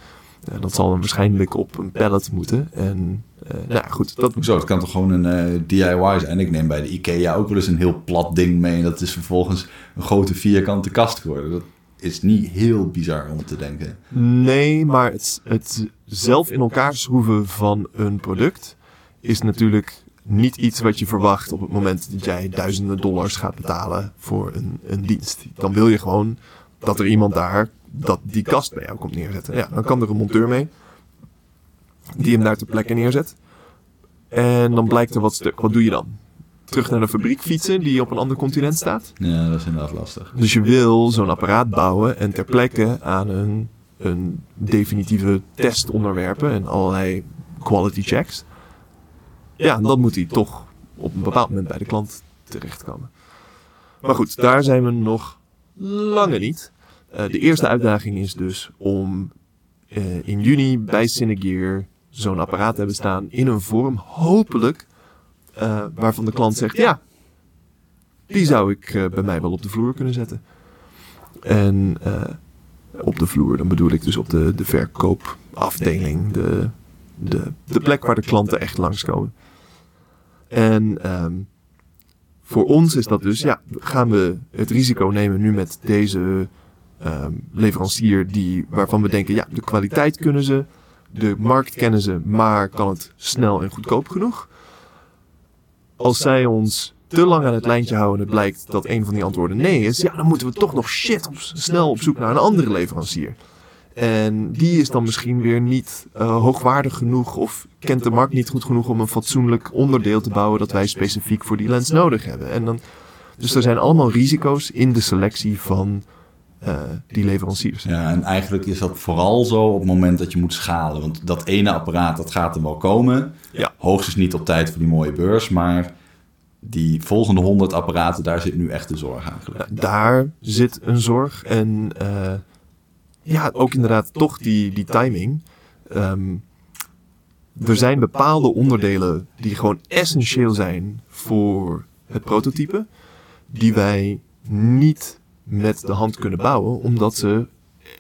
Eh, dat zal dan waarschijnlijk op een pallet moeten. En eh, nou ja, goed, dat, Hoezo? Het kan toch gewoon een eh, DIY zijn? Ik neem bij de IKEA ook wel eens een heel plat ding mee. En dat is vervolgens een grote vierkante kast geworden. Dat is niet heel bizar om te denken. Nee, maar het, het zelf in elkaar schroeven van een product is natuurlijk niet iets wat je verwacht op het moment dat jij duizenden dollars gaat betalen voor een, een dienst. Dan wil je gewoon dat er iemand daar dat die kast bij jou komt neerzetten. Ja, dan kan er een monteur mee die hem daar ter plekke neerzet. En dan blijkt er wat stuk. Wat doe je dan? Terug naar de fabriek fietsen die op een ander continent staat? Ja, dat is inderdaad lastig. Dus je wil zo'n apparaat bouwen en ter plekke aan een, een definitieve test onderwerpen en allerlei quality checks. Ja, dan moet die toch op een bepaald moment bij de klant terechtkomen. Maar goed, daar zijn we nog lange niet. Eh, de eerste uitdaging is dus om eh, in juni bij Cinegear zo'n apparaat te hebben staan in een vorm, hopelijk, eh, waarvan de klant zegt, ja, die zou ik eh, bij mij wel op de vloer kunnen zetten. En eh, op de vloer, dan bedoel ik dus op de, de verkoopafdeling, de, de, de plek waar de klanten echt langskomen. En ehm, voor ons is dat dus, ja, gaan we het risico nemen nu met deze ehm, leverancier die, waarvan we denken, ja, de kwaliteit kunnen ze, de markt kennen ze, maar kan het snel en goedkoop genoeg? Als zij ons te lang aan het lijntje houden en het blijkt dat een van die antwoorden nee is, ja, dan moeten we toch nog shit op, snel op zoek naar een andere leverancier. En die is dan misschien weer niet uh, hoogwaardig genoeg of kent de markt niet goed genoeg om een fatsoenlijk onderdeel te bouwen dat wij specifiek voor die lens nodig hebben. En dan, dus er zijn allemaal risico's in de selectie van uh, die leveranciers. Ja, en eigenlijk is dat vooral zo op het moment dat je moet schalen. Want dat ene apparaat, dat gaat er wel komen. Ja. Hoogstens niet op tijd voor die mooie beurs, maar die volgende 100 apparaten, daar zit nu echt de zorg eigenlijk. Daar zit een zorg. En uh, ja, ook inderdaad toch die, die timing. Um, er zijn bepaalde onderdelen die gewoon essentieel zijn voor het prototype, die wij niet met de hand kunnen bouwen, omdat ze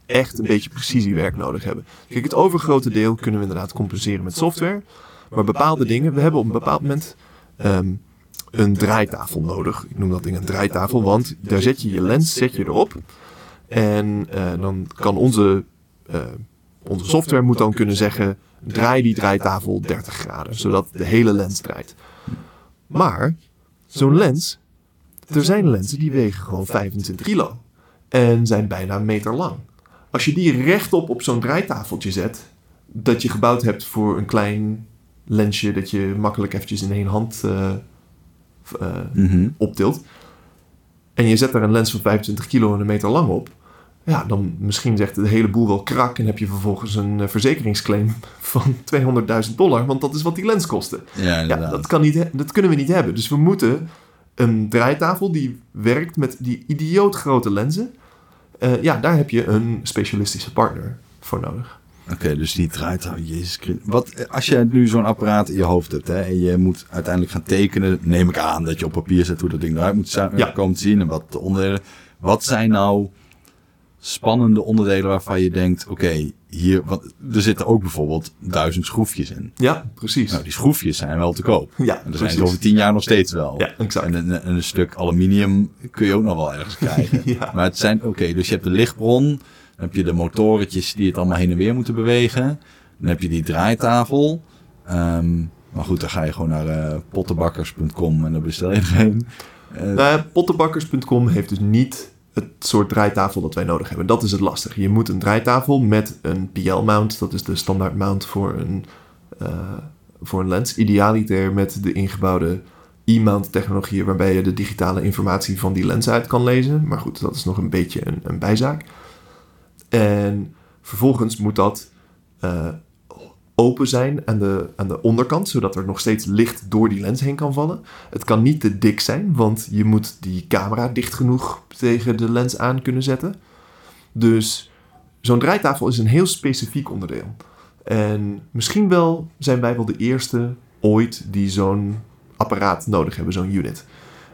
echt een beetje precisiewerk nodig hebben. Kijk, het overgrote deel kunnen we inderdaad compenseren met software, maar bepaalde dingen, we hebben op een bepaald moment um, een draaitafel nodig. Ik noem dat ding een draaitafel, want daar zet je je lens zet je erop. En uh, dan kan onze, uh, onze software moet dan kunnen zeggen, draai die draaitafel 30 graden, zodat de hele lens draait. Maar zo'n lens, er zijn lenzen die wegen gewoon 25 kilo en zijn bijna een meter lang. Als je die rechtop op zo'n draaitafeltje zet, dat je gebouwd hebt voor een klein lensje dat je makkelijk eventjes in één hand uh, optilt. En je zet daar een lens van 25 kilo en een meter lang op. Ja, dan misschien zegt de hele boel wel krak en heb je vervolgens een uh, verzekeringsclaim van 200.000 dollar, want dat is wat die lens kostte. Ja, ja dat, kan niet, dat kunnen we niet hebben. Dus we moeten een draaitafel die werkt met die idioot grote lenzen. Uh, ja, daar heb je een specialistische partner voor nodig. Oké, dus die draait, oh jezus Wat, als je nu zo'n apparaat in je hoofd hebt hè, en je moet uiteindelijk gaan tekenen, neem ik aan dat je op papier zet hoe dat ding eruit moet ja. komen te zien en wat de onderdelen. Wat zijn nou spannende onderdelen waarvan je denkt, oké, okay, hier, want er zitten ook bijvoorbeeld duizend schroefjes in. Ja, precies. Nou, die schroefjes zijn wel te koop. Ja, en er zijn ze over tien jaar nog steeds wel. Ja, exact. En een, een stuk aluminium kun je ook nog wel ergens krijgen. ja. Maar het zijn, oké, dus je hebt de lichtbron, dan heb je de motorretjes die het allemaal heen en weer moeten bewegen. Dan heb je die draaitafel. Um, maar goed, dan ga je gewoon naar uh, pottenbakkers.com en dan bestel je er een. Uh, nou, pottenbakkers.com heeft dus niet het soort draaitafel dat wij nodig hebben. Dat is het lastige. Je moet een draaitafel met een PL-mount, dat is de standaard mount voor een, uh, voor een lens. Idealiter met de ingebouwde e-mount technologie waarbij je de digitale informatie van die lens uit kan lezen. Maar goed, dat is nog een beetje een, een bijzaak. En vervolgens moet dat uh, open zijn aan de, aan de onderkant, zodat er nog steeds licht door die lens heen kan vallen. Het kan niet te dik zijn, want je moet die camera dicht genoeg tegen de lens aan kunnen zetten. Dus zo'n draaitafel is een heel specifiek onderdeel. En misschien wel zijn wij wel de eerste ooit die zo'n apparaat nodig hebben, zo'n unit.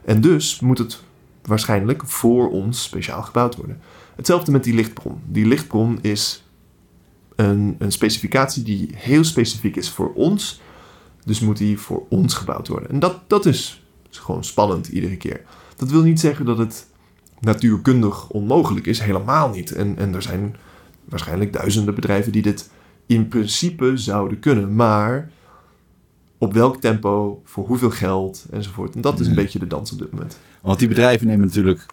En dus moet het waarschijnlijk voor ons speciaal gebouwd worden. Hetzelfde met die lichtbron. Die lichtbron is een, een specificatie die heel specifiek is voor ons. Dus moet die voor ons gebouwd worden. En dat, dat is, is gewoon spannend iedere keer. Dat wil niet zeggen dat het natuurkundig onmogelijk is. Helemaal niet. En, en er zijn waarschijnlijk duizenden bedrijven die dit in principe zouden kunnen. Maar op welk tempo, voor hoeveel geld enzovoort. En dat is een beetje de dans op dit moment. Want die bedrijven nemen natuurlijk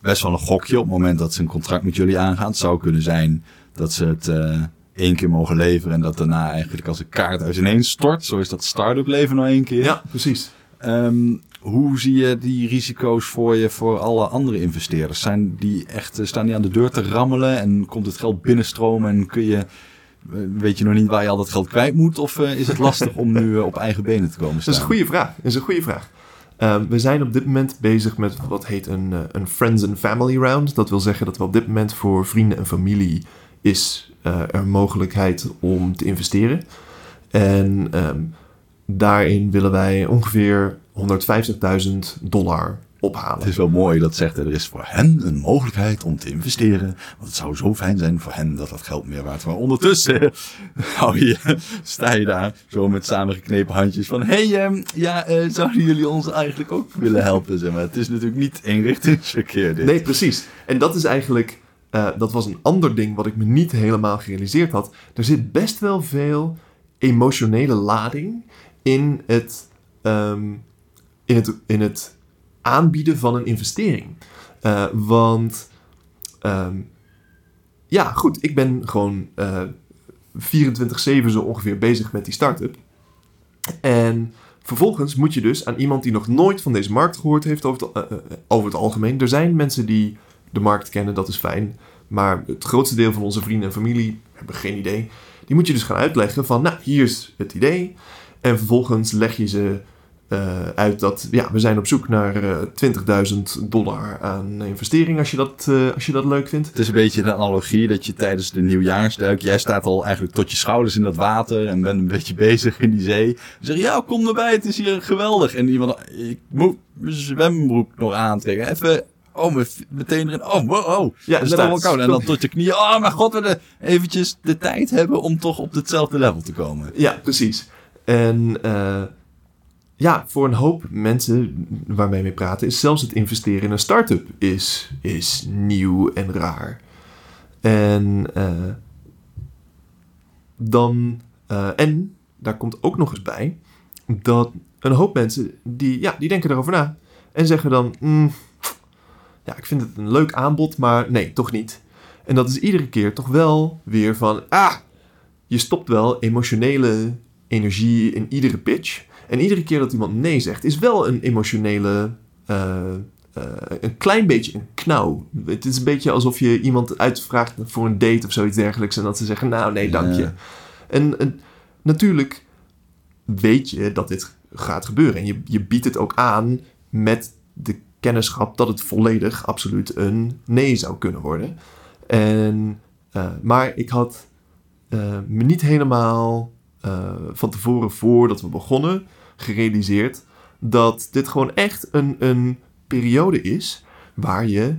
best wel een gokje op het moment dat ze een contract met jullie aangaan. Het zou kunnen zijn dat ze het uh, één keer mogen leveren en dat daarna eigenlijk als een kaart uit ineens stort. Zo is dat start-up leven nog één keer. Ja, precies. Um, hoe zie je die risico's voor je voor alle andere investeerders? Zijn die echt, eh, staan die aan de deur te rammelen en komt het geld binnenstromen en kun je, eh, weet je nog niet waar je al dat geld kwijt moet? Of uh, is het lastig om nu op eigen benen te komen staan? Dat is een goede vraag. Dat is een goede vraag. Uh, we zijn op dit moment bezig met wat heet een, een Friends and Family Round. Dat wil zeggen dat we op dit moment voor vrienden en familie is uh, er mogelijkheid om te investeren. En um, daarin willen wij ongeveer 150.000 dollar ophalen. Het is wel mooi dat zegt er is voor hen een mogelijkheid om te investeren. Want het zou zo fijn zijn voor hen dat dat geld meer waard. Maar ondertussen hou je, sta je daar zo met samengeknepen handjes van... Hé, hey, um, ja, uh, zouden jullie ons eigenlijk ook willen helpen? Zeg maar. Het is natuurlijk niet eenrichtingsverkeer dit. Nee, precies. En dat is eigenlijk... Uh, dat was een ander ding wat ik me niet helemaal gerealiseerd had. Er zit best wel veel emotionele lading in het... Um, in het, in het aanbieden van een investering. Uh, want um, ja, goed, ik ben gewoon eh 24-7 zo ongeveer bezig met die start-up. En vervolgens moet je dus aan iemand die nog nooit van deze markt gehoord heeft over het, eh, eh, over het algemeen. Er zijn mensen die de markt kennen, dat is fijn. Maar het grootste deel van onze vrienden en familie hebben geen idee. Die moet je dus gaan uitleggen van, nou, hier is het idee. En vervolgens leg je ze eh, uit dat, ja, we zijn op zoek naar eh 20.000 dollar aan investering als je, dat, eh, als je dat leuk vindt. Het is een beetje een analogie dat je tijdens de nieuwjaarsduik, jij staat al eigenlijk tot je schouders in dat water en bent een beetje bezig in die zee. Je zegt, ja, kom erbij, het is hier geweldig. En iemand, ik moet mijn zwembroek nog aantrekken. Even, oh, met- meteen erin, oh, wow, oh. Ja, dat is wel koud. En dan tot je knieën, oh mijn god, we de, eventjes de tijd hebben om toch op hetzelfde level te komen. Ja, precies. En eh, ja, voor een hoop mensen waarmee we praten, is zelfs het investeren in een start-up is, is nieuw en raar. En eh, dan, eh, en daar komt ook nog eens bij dat een hoop mensen die, ja, die denken erover na en zeggen dan, "Mm, ja, ik vind het een leuk aanbod, maar nee, toch niet. En dat is iedere keer toch wel weer van, ah, je stopt wel emotionele energie in iedere pitch. En iedere keer dat iemand nee zegt, is wel een emotionele. eh, eh, een klein beetje een knauw. Het is een beetje alsof je iemand uitvraagt voor een date of zoiets dergelijks. En dat ze zeggen: Nou, nee, dank je. Ja. En, en natuurlijk weet je dat dit gaat gebeuren. En je, je biedt het ook aan met de kennischap dat het volledig absoluut een nee zou kunnen worden. En, eh, maar ik had eh, me niet helemaal eh, van tevoren, voordat we begonnen, gerealiseerd dat dit gewoon echt een, een periode is waar je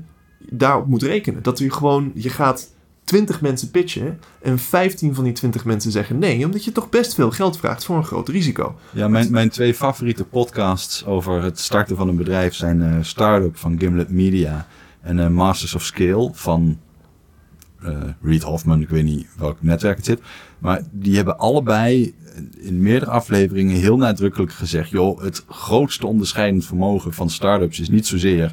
daarop moet rekenen. Dat je gewoon, je gaat 20 mensen pitchen en 15 van die 20 mensen zeggen nee, omdat je toch best veel geld vraagt voor een groot risico. Ja, mijn, mijn twee favoriete podcasts over het starten van een bedrijf zijn eh, Startup van Gimlet Media en eh, Masters of Scale van eh Reed Hoffman. Ik weet niet welk netwerk het zit. Maar die hebben allebei in meerdere afleveringen heel nadrukkelijk gezegd: joh, het grootste onderscheidend vermogen van startups is niet zozeer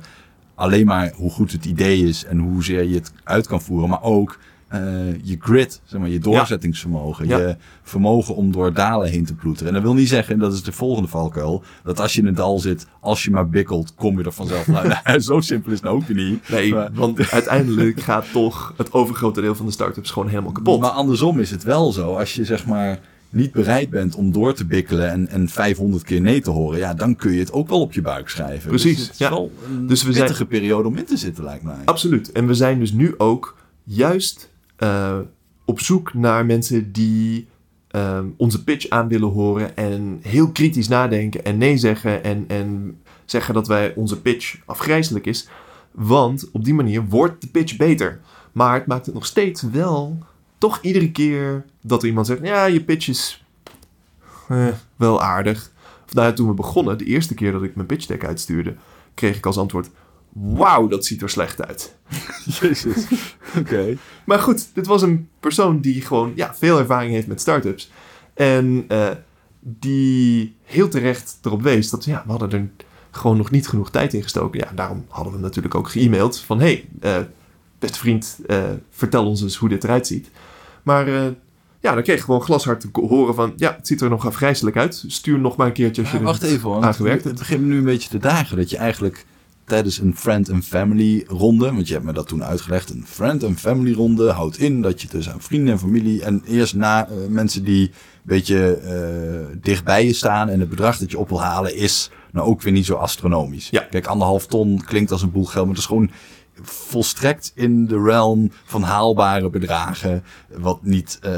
alleen maar hoe goed het idee is en hoezeer je het uit kan voeren, maar ook eh, je grit, zeg maar, je doorzettingsvermogen, Ja. je vermogen om door dalen heen te ploeteren. En dat wil niet zeggen, en dat is de volgende valkuil, dat als je in een dal zit, als je maar bikkelt, kom je er vanzelf uit. Zo simpel is het ook niet. Nee, Maar- want uiteindelijk gaat toch het overgrote deel van de start-ups gewoon helemaal kapot. Maar andersom is het wel zo. Als je zeg maar niet bereid bent om door te bikkelen en, en 500 keer nee te horen, ja, dan kun je het ook wel op je buik schrijven. Precies, Dus het is ja. wel een Dus we zijn- periode om in te zitten, lijkt mij. Absoluut. En we zijn dus nu ook juist eh, op zoek naar mensen die ehm, onze pitch aan willen horen en heel kritisch nadenken en nee zeggen en, en zeggen dat wij onze pitch afgrijzelijk is. Want op die manier wordt de pitch beter. Maar het maakt het nog steeds wel toch iedere keer dat er iemand zegt, ja, je pitch is eh, wel aardig. Of nou ja, toen we begonnen, de eerste keer dat ik mijn pitch deck uitstuurde, kreeg ik als antwoord, wauw, dat ziet er slecht uit. Jezus. Oké. Maar goed, dit was een persoon die gewoon ja, veel ervaring heeft met startups. En eh, die heel terecht erop wees dat ja, we hadden er gewoon nog niet genoeg tijd in gestoken. Ja, daarom hadden we natuurlijk ook ge-mailed van... hey, eh, beste vriend, eh, vertel ons eens hoe dit eruit ziet. Maar eh, ja, dan kreeg ik gewoon glashard te horen van... ja, het ziet er nog afgrijzelijk uit. Stuur nog maar een keertje als je Ja, wacht even hoor. aangewerkt Het begint nu een beetje te dagen dat je eigenlijk tijdens een friend and family ronde, want je hebt me dat toen uitgelegd, een friend and family ronde houdt in dat je dus aan vrienden en familie en eerst na eh, mensen die een beetje eh, dichtbij je staan en het bedrag dat je op wil halen is nou ook weer niet zo astronomisch. Ja. Kijk, anderhalf ton klinkt als een boel geld, maar het is gewoon volstrekt in de realm van haalbare bedragen, wat niet eh,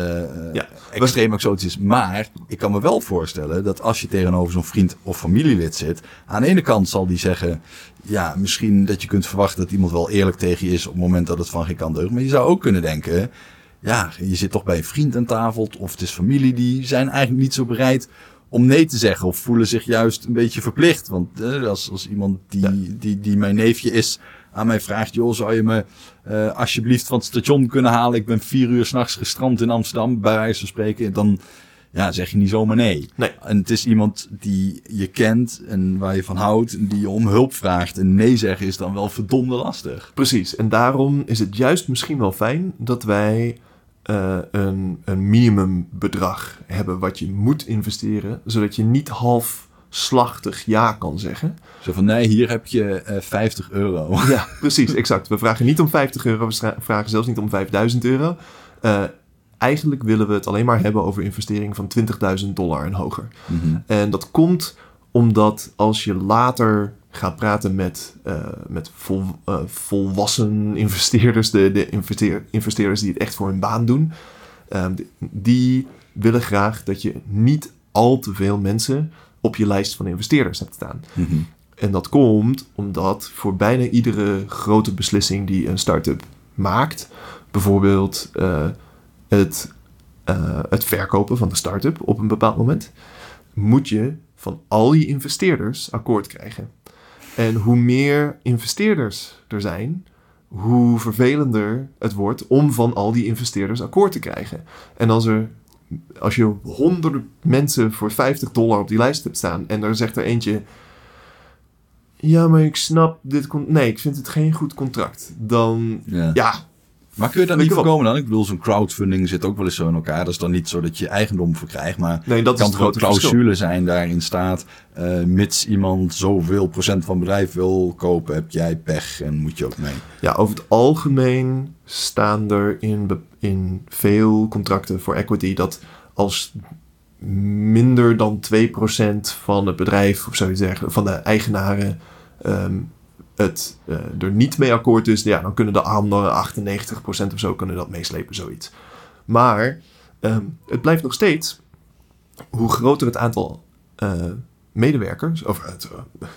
Ja. extreem exotisch is. Maar ik kan me wel voorstellen dat als je tegenover zo'n vriend of familielid zit, aan de ene kant zal die zeggen, ja, misschien dat je kunt verwachten dat iemand wel eerlijk tegen je is op het moment dat het van geen kant deugt. Maar je zou ook kunnen denken, ja, je zit toch bij een vriend aan tafel of het is familie, die zijn eigenlijk niet zo bereid om nee te zeggen of voelen zich juist een beetje verplicht. Want eh, als, als iemand die, Ja. die, die mijn neefje is aan mij vraagt, joh, zou je me eh, alsjeblieft van het station kunnen halen? Ik ben vier uur s'nachts gestrand in Amsterdam, bij wijze van spreken. Dan, ja, zeg je niet zomaar nee. Nee. En het is iemand die je kent en waar je van houdt en die je om hulp vraagt. En nee zeggen is dan wel verdomde lastig. Precies. En daarom is het juist misschien wel fijn dat wij eh, een, een minimumbedrag hebben wat je moet investeren, zodat je niet halfslachtig ja kan zeggen. Zo van, nee, hier heb je eh 50 euro. Ja, precies, exact. We vragen niet om 50 euro, we vragen zelfs niet om 5000 euro. Eh, eigenlijk willen we het alleen maar hebben over investeringen van 20.000 dollar en hoger. Mhm. En dat komt omdat als je later gaat praten met, eh, met vol, volwassen investeerders, de, de investeer, investeerders die het echt voor hun baan doen, ehm, die willen graag dat je niet al te veel mensen op je lijst van investeerders hebt staan. Mhm. En dat komt omdat voor bijna iedere grote beslissing die een start-up maakt, bijvoorbeeld eh, het, eh, het verkopen van de start-up op een bepaald moment, moet je van al je investeerders akkoord krijgen. En hoe meer investeerders er zijn, hoe vervelender het wordt om van al die investeerders akkoord te krijgen. En als er als je honderden mensen voor 50 dollar op die lijst hebt staan en er zegt er eentje ja, maar ik snap dit. Nee, ik vind het geen goed contract. Dan, Ja. ja, Maar kun je daar niet voorkomen dan? Ik bedoel, zo'n crowdfunding zit ook wel eens zo in elkaar. Dat is dan niet zo dat je eigendom verkrijgt, maar nee, dat kan verschil. clausule zijn daarin staat. eh, mits iemand zoveel procent van het bedrijf wil kopen, heb jij pech en moet je ook mee. Ja, over het algemeen staan er in, in veel contracten voor equity dat als minder dan 2% van het bedrijf, of zou je zeggen, van de eigenaren, ehm, het eh, er niet mee akkoord is, ja, dan kunnen de andere 98% of zo kunnen dat meeslepen, zoiets. Maar ehm, het blijft nog steeds, hoe groter het aantal eh, medewerkers, of eh,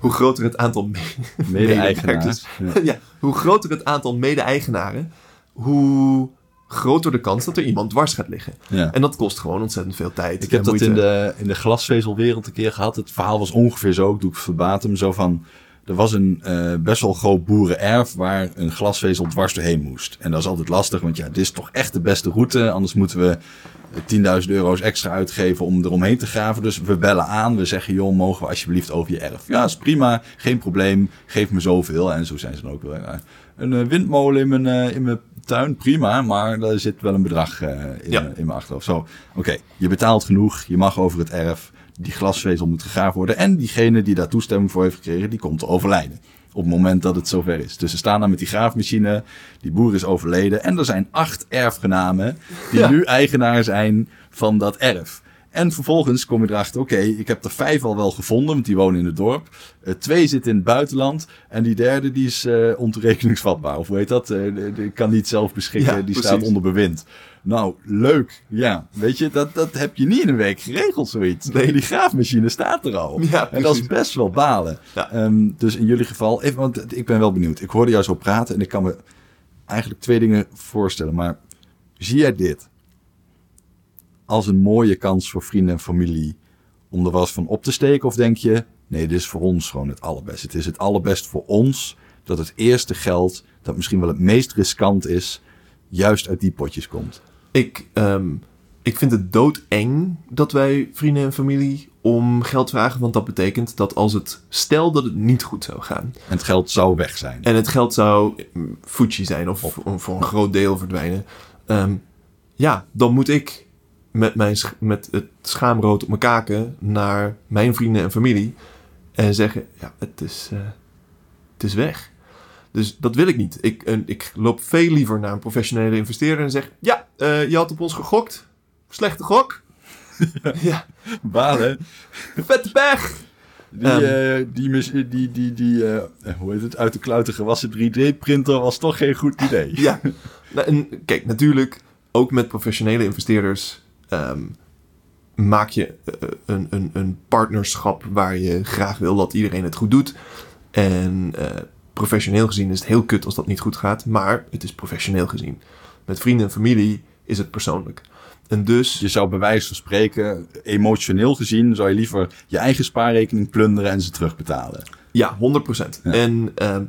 hoe groter het aantal me- Mede-eigenaars. Ja. ja, hoe groter het aantal mede-eigenaren, hoe groter de kans dat er iemand dwars gaat liggen. Ja. En dat kost gewoon ontzettend veel tijd. Ik heb dat moeite. in de, in de glasvezelwereld een keer gehad. Het verhaal was ongeveer zo, ik doe het verbatim, zo van... Er was een eh, best wel groot boerenerf waar een glasvezel dwars doorheen moest. En dat is altijd lastig, want ja, dit is toch echt de beste route. Anders moeten we eh, 10.000 euro's extra uitgeven om eromheen te graven. Dus we bellen aan, we zeggen, joh, mogen we alsjeblieft over je erf? Ja, is prima, geen probleem, geef me zoveel. En zo zijn ze dan ook wel. Een eh, windmolen in mijn, eh, in mijn tuin, prima, maar daar zit wel een bedrag eh, in, Ja. in mijn achterhoofd. Zo, oké, je betaalt genoeg, je mag over het erf. Die glasvezel moet gegraven worden. En diegene die daar toestemming voor heeft gekregen, die komt te overlijden. Op het moment dat het zover is. Dus ze staan daar met die graafmachine. Die boer is overleden. En er zijn acht erfgenamen die Ja. nu eigenaar zijn van dat erf. En vervolgens kom je erachter, oké, ik heb er vijf al wel gevonden, want die wonen in het dorp. Eh, twee zitten in het buitenland. En die derde, die is ontoerekeningsvatbaar. Of hoe heet dat? Die kan niet zelf beschikken, Ja, die precies. staat onder bewind. Nou, leuk. Ja, weet je, dat, dat heb je niet in een week geregeld, zoiets. Nee. Die graafmachine staat er al. Ja, en dat is best wel balen. Ja. Ehm, dus in jullie geval, even, want ik ben wel benieuwd. Ik hoorde jou zo praten en ik kan me eigenlijk twee dingen voorstellen. Maar zie jij dit als een mooie kans voor vrienden en familie om er eens van op te steken? Of denk je, nee, dit is voor ons gewoon het allerbeste. Het is het allerbest voor ons dat het eerste geld, dat misschien wel het meest riskant is, juist uit die potjes komt. Ik, ehm, ik vind het doodeng dat wij vrienden en familie om geld vragen. Want dat betekent dat als het, stel dat het niet goed zou gaan. En het geld zou weg zijn. En het geld zou mm, Fuji zijn of, of voor een groot deel verdwijnen. ehm, ja, dan moet ik met, mijn, met het schaamrood op mijn kaken naar mijn vrienden en familie. En zeggen, ja, het is, eh, het is weg. Dus dat wil ik niet. Ik, en ik loop veel liever naar een professionele investeerder en zeg... Ja, eh, je had op ons gegokt. Slechte gok. ja, Balen. vette pech. Die, eh, die, die, die, die eh, hoe heet het, uit de kluiten gewassen 3D-printer was toch geen goed idee. Ja, nou, en kijk, natuurlijk, ook met professionele investeerders ehm, maak je eh, een, een, een partnerschap waar je graag wil dat iedereen het goed doet. En eh, professioneel gezien is het heel kut als dat niet goed gaat, maar het is professioneel gezien. Met vrienden en familie is het persoonlijk. En dus, Je zou bij wijze van spreken, emotioneel gezien, zou je liever je eigen spaarrekening plunderen en ze terugbetalen. ja, 100%. Ja. En ehm,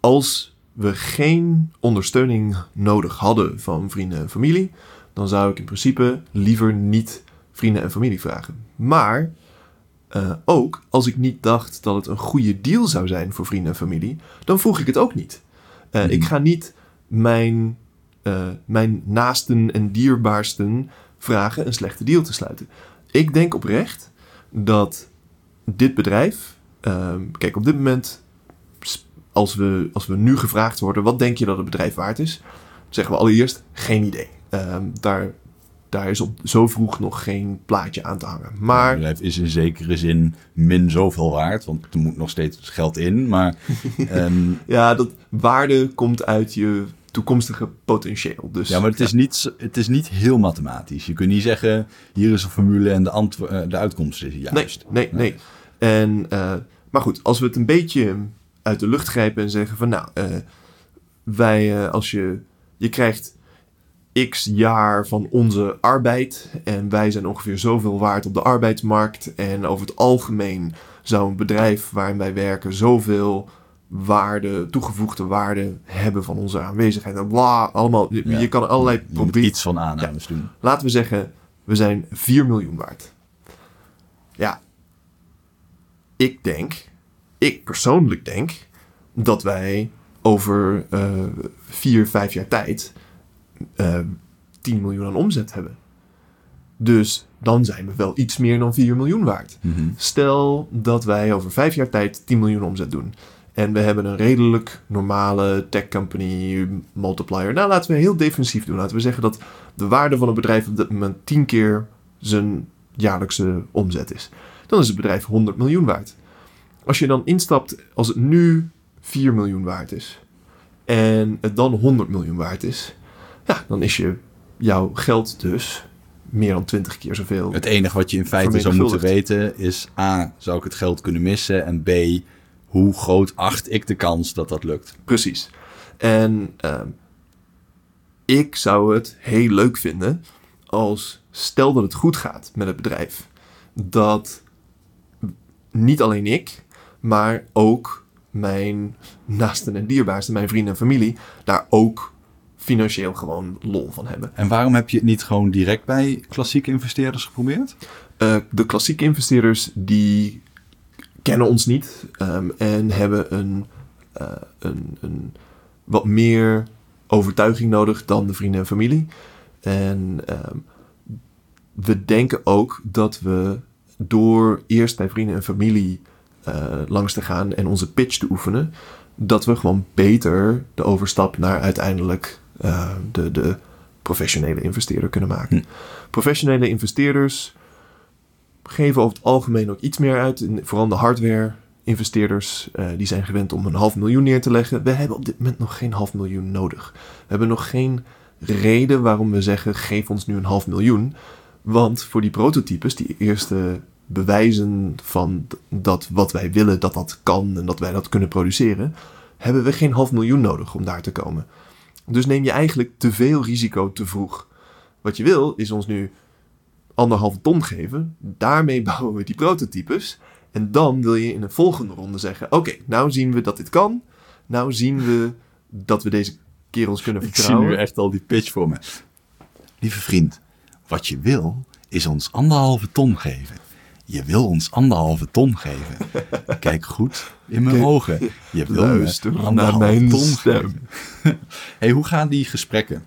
als we geen ondersteuning nodig hadden van vrienden en familie, dan zou ik in principe liever niet vrienden en familie vragen. Maar eh, ook als ik niet dacht dat het een goede deal zou zijn voor vrienden en familie, dan vroeg ik het ook niet. Eh, Mhm. Ik ga niet mijn, eh, mijn naasten en dierbaarsten vragen een slechte deal te sluiten. Ik denk oprecht dat dit bedrijf, ehm, kijk op dit moment, als we, als we nu gevraagd worden, wat denk je dat het bedrijf waard is? Zeggen we allereerst, geen idee. Ehm, daar, daar is op zo vroeg nog geen plaatje aan te hangen. Het Maar bedrijf is in zekere zin min zoveel waard, want er moet nog steeds geld in. Maar ehm, ja, dat waarde komt uit je toekomstige potentieel. Dus, ja, maar het is, niet, het is niet heel mathematisch. Je kunt niet zeggen, hier is een formule en de, eh, de uitkomst is juist. Nee, nee, nee. En, eh, maar goed, als we het een beetje uit de lucht grijpen en zeggen van nou, eh, wij, als je, je krijgt x jaar van onze arbeid en wij zijn ongeveer zoveel waard op de arbeidsmarkt en over het algemeen zou een bedrijf waarin wij werken zoveel waarde, toegevoegde waarde hebben van onze aanwezigheid. En bla, allemaal, je, Ja. je kan allerlei proberen. iets van aannames doen. Laten we zeggen, we zijn 4 miljoen waard. Ja, ik denk, ik persoonlijk denk, dat wij over eh 4, 5 jaar tijd eh 10 miljoen aan omzet hebben. Dus dan zijn we wel iets meer dan 4 miljoen waard. Mhm. Stel dat wij over vijf jaar tijd 10 miljoen omzet doen. En we hebben een redelijk normale tech company multiplier. Nou, laten we heel defensief doen. Laten we zeggen dat de waarde van een bedrijf op dit moment 10 keer zijn jaarlijkse omzet is. Dan is het bedrijf 100 miljoen waard. Als je dan instapt, als het nu 4 miljoen waard is. En het dan 100 miljoen waard is. Ja, dan is je, jouw geld dus meer dan 20 keer zoveel. Het enige wat je in feite zou moeten weten is... A, zou ik het geld kunnen missen? En B, hoe groot acht ik de kans dat dat lukt? Precies. En ehm, ik zou het heel leuk vinden als, stel dat het goed gaat met het bedrijf, dat niet alleen ik, maar ook mijn naasten en dierbaarsten, mijn vrienden en familie, daar ook financieel gewoon lol van hebben. En waarom heb je het niet gewoon direct bij klassieke investeerders geprobeerd? Eh, de klassieke investeerders die kennen ons niet ehm, en hebben een, eh, een, een wat meer overtuiging nodig dan de vrienden en familie. En ehm, we denken ook dat we door eerst bij vrienden en familie eh, langs te gaan en onze pitch te oefenen, dat we gewoon beter de overstap naar uiteindelijk eh, de, de professionele investeerder kunnen maken. Hm. Professionele investeerders geven over het algemeen ook iets meer uit. Vooral de hardware investeerders, eh, die zijn gewend om een half miljoen neer te leggen. We hebben op dit moment nog geen half miljoen nodig. We hebben nog geen reden waarom we zeggen, geef ons nu een half miljoen. Want voor die prototypes, die eerste bewijzen van dat wat wij willen, dat dat kan en dat wij dat kunnen produceren, hebben we geen half miljoen nodig om daar te komen. Dus neem je eigenlijk te veel risico te vroeg. Wat je wil, is ons nu anderhalve ton geven. Daarmee bouwen we die prototypes. En dan wil je in een volgende ronde zeggen: Oké, nou zien we dat dit kan. Nou zien we dat we deze kerels kunnen Ik zie vertrouwen. nu echt al die pitch voor me. Lieve vriend, wat je wil is ons anderhalve ton geven. Je wil ons anderhalve ton geven. Kijk goed in mijn ogen. Je wil luister me naar anderhalve mijn ton stem. geven. hey, hoe gaan die gesprekken?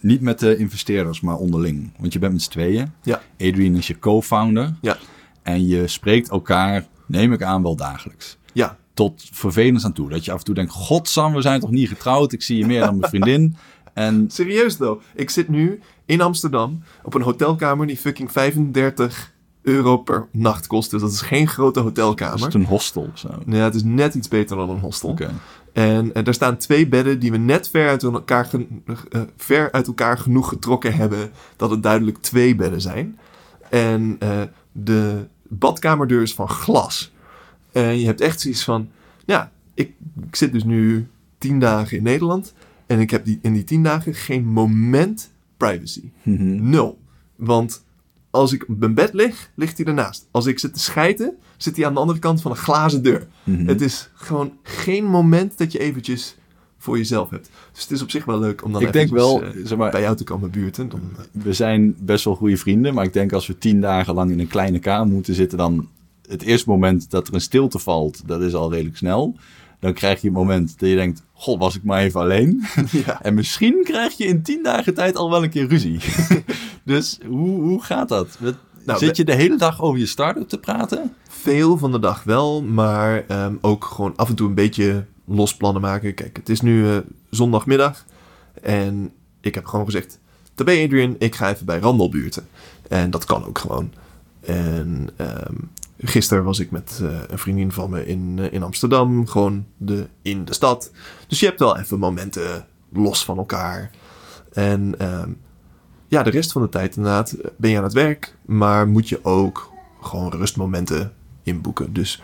Niet met de investeerders, maar onderling. Want je bent met z'n tweeën. Ja. Adrian is je co-founder. Ja. En je spreekt elkaar, neem ik aan, wel dagelijks. Ja, Tot vervelend aan toe. Dat je af en toe denkt, godsam, we zijn toch niet getrouwd? Ik zie je meer dan mijn vriendin. En serieus though. Ik zit nu in Amsterdam op een hotelkamer die fucking 35 euro per nacht kost. Dus dat is geen grote is hotelkamer. het een hostel of zo? Ja, het is net iets beter dan een hostel. Oké. En, en daar staan twee bedden die we net ver uit, elkaar eh, ver uit elkaar genoeg getrokken hebben dat het duidelijk twee bedden zijn. En eh, de badkamerdeur is van glas. En je hebt echt zoiets van, ja, ik, ik zit dus nu tien dagen in Nederland en ik heb die, in die tien dagen geen moment privacy. Mhm. Nul. Want als ik op mijn bed lig, ligt hij ernaast. Als ik zit te schijten, zit hij aan de andere kant van een glazen deur. Mhm. Het is gewoon geen moment dat je eventjes voor jezelf hebt. Dus het is op zich wel leuk om dan Ik denk wel, eh, zeg maar, bij jou te komen buurten. Dan, eh, we zijn best wel goede vrienden, maar ik denk als we tien dagen lang in een kleine kamer moeten zitten, dan het eerste moment dat er een stilte valt, dat is al redelijk snel. Dan krijg je het moment dat je denkt, god, was ik maar even alleen. ja. En misschien krijg je in tien dagen tijd al wel een keer ruzie. dus hoe, hoe gaat dat? Nou, Zit je de hele dag over je start-up te praten? Veel van de dag wel, maar ehm, ook gewoon af en toe een beetje los plannen maken. Kijk, het is nu eh, zondagmiddag en ik heb gewoon gezegd... Tabé Adrian, ik ga even bij Randelbuurten. En dat kan ook gewoon. En ehm gisteren was ik met eh, een vriendin van me in, eh, in Amsterdam, gewoon de, in de stad. Dus je hebt wel even momenten los van elkaar. En ehm, ja, de rest van de tijd inderdaad ben je aan het werk, maar moet je ook gewoon rustmomenten inboeken. Dus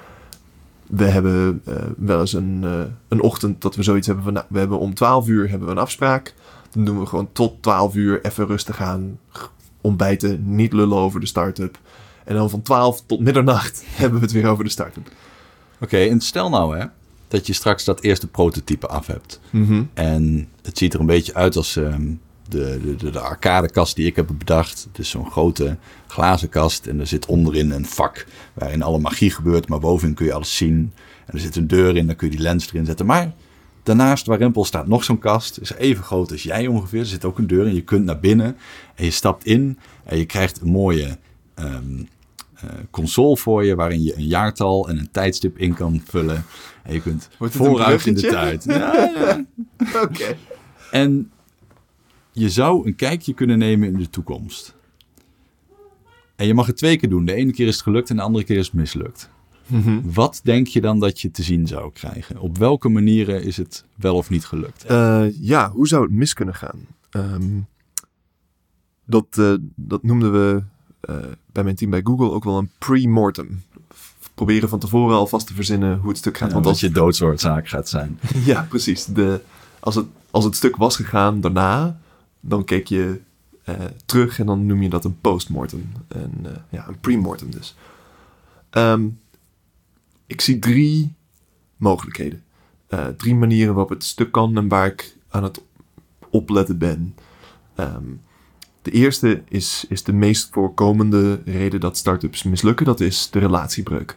we hebben eh, wel eens een, eh, een ochtend dat we zoiets hebben van, nou, we hebben om 12 uur hebben we een afspraak. Dan doen we gewoon tot 12 uur even rustig aan, ontbijten, niet lullen over de start-up. En dan van 12 tot middernacht hebben we het weer over de start-up. Oké, en stel nou hè, dat je straks dat eerste prototype af hebt. Mhm. En het ziet er een beetje uit als ehm, de, de, de, de arcadekast die ik heb bedacht. Het is zo'n grote glazen kast en er zit onderin een vak waarin alle magie gebeurt. Maar bovenin kun je alles zien. En er zit een deur in, dan kun je die lens erin zetten. Maar daarnaast waar Rempel staat nog zo'n kast. Is even groot als jij ongeveer. Er zit ook een deur en je kunt naar binnen. En je stapt in en je krijgt een mooie ehm, eh, console voor je. Waarin je een jaartal en een tijdstip in kan vullen. En je kunt vooruit in de tijd. Ja, ja. Oké. En je zou een kijkje kunnen nemen in de toekomst. En je mag het twee keer doen. De ene keer is het gelukt en de andere keer is het mislukt. Mhm. Wat denk je dan dat je te zien zou krijgen? Op welke manieren is het wel of niet gelukt? Eh, ja, hoe zou het mis kunnen gaan? Ehm, dat, eh, dat noemden we eh, bij mijn team bij Google ook wel een pre-mortem. Proberen van tevoren alvast te verzinnen hoe het stuk gaat. Ja, Want als, je doodsoortzaak gaat zijn. ja, precies. De, als, het, als het stuk was gegaan daarna, dan keek je eh, terug en dan noem je dat een postmortem. En, eh, ja, een pre-mortem dus. Ehm, ik zie drie mogelijkheden. Eh, drie manieren waarop het stuk kan en waar ik aan het opletten ben. Ehm, de eerste is, is de meest voorkomende reden dat startups mislukken. Dat is de relatiebreuk.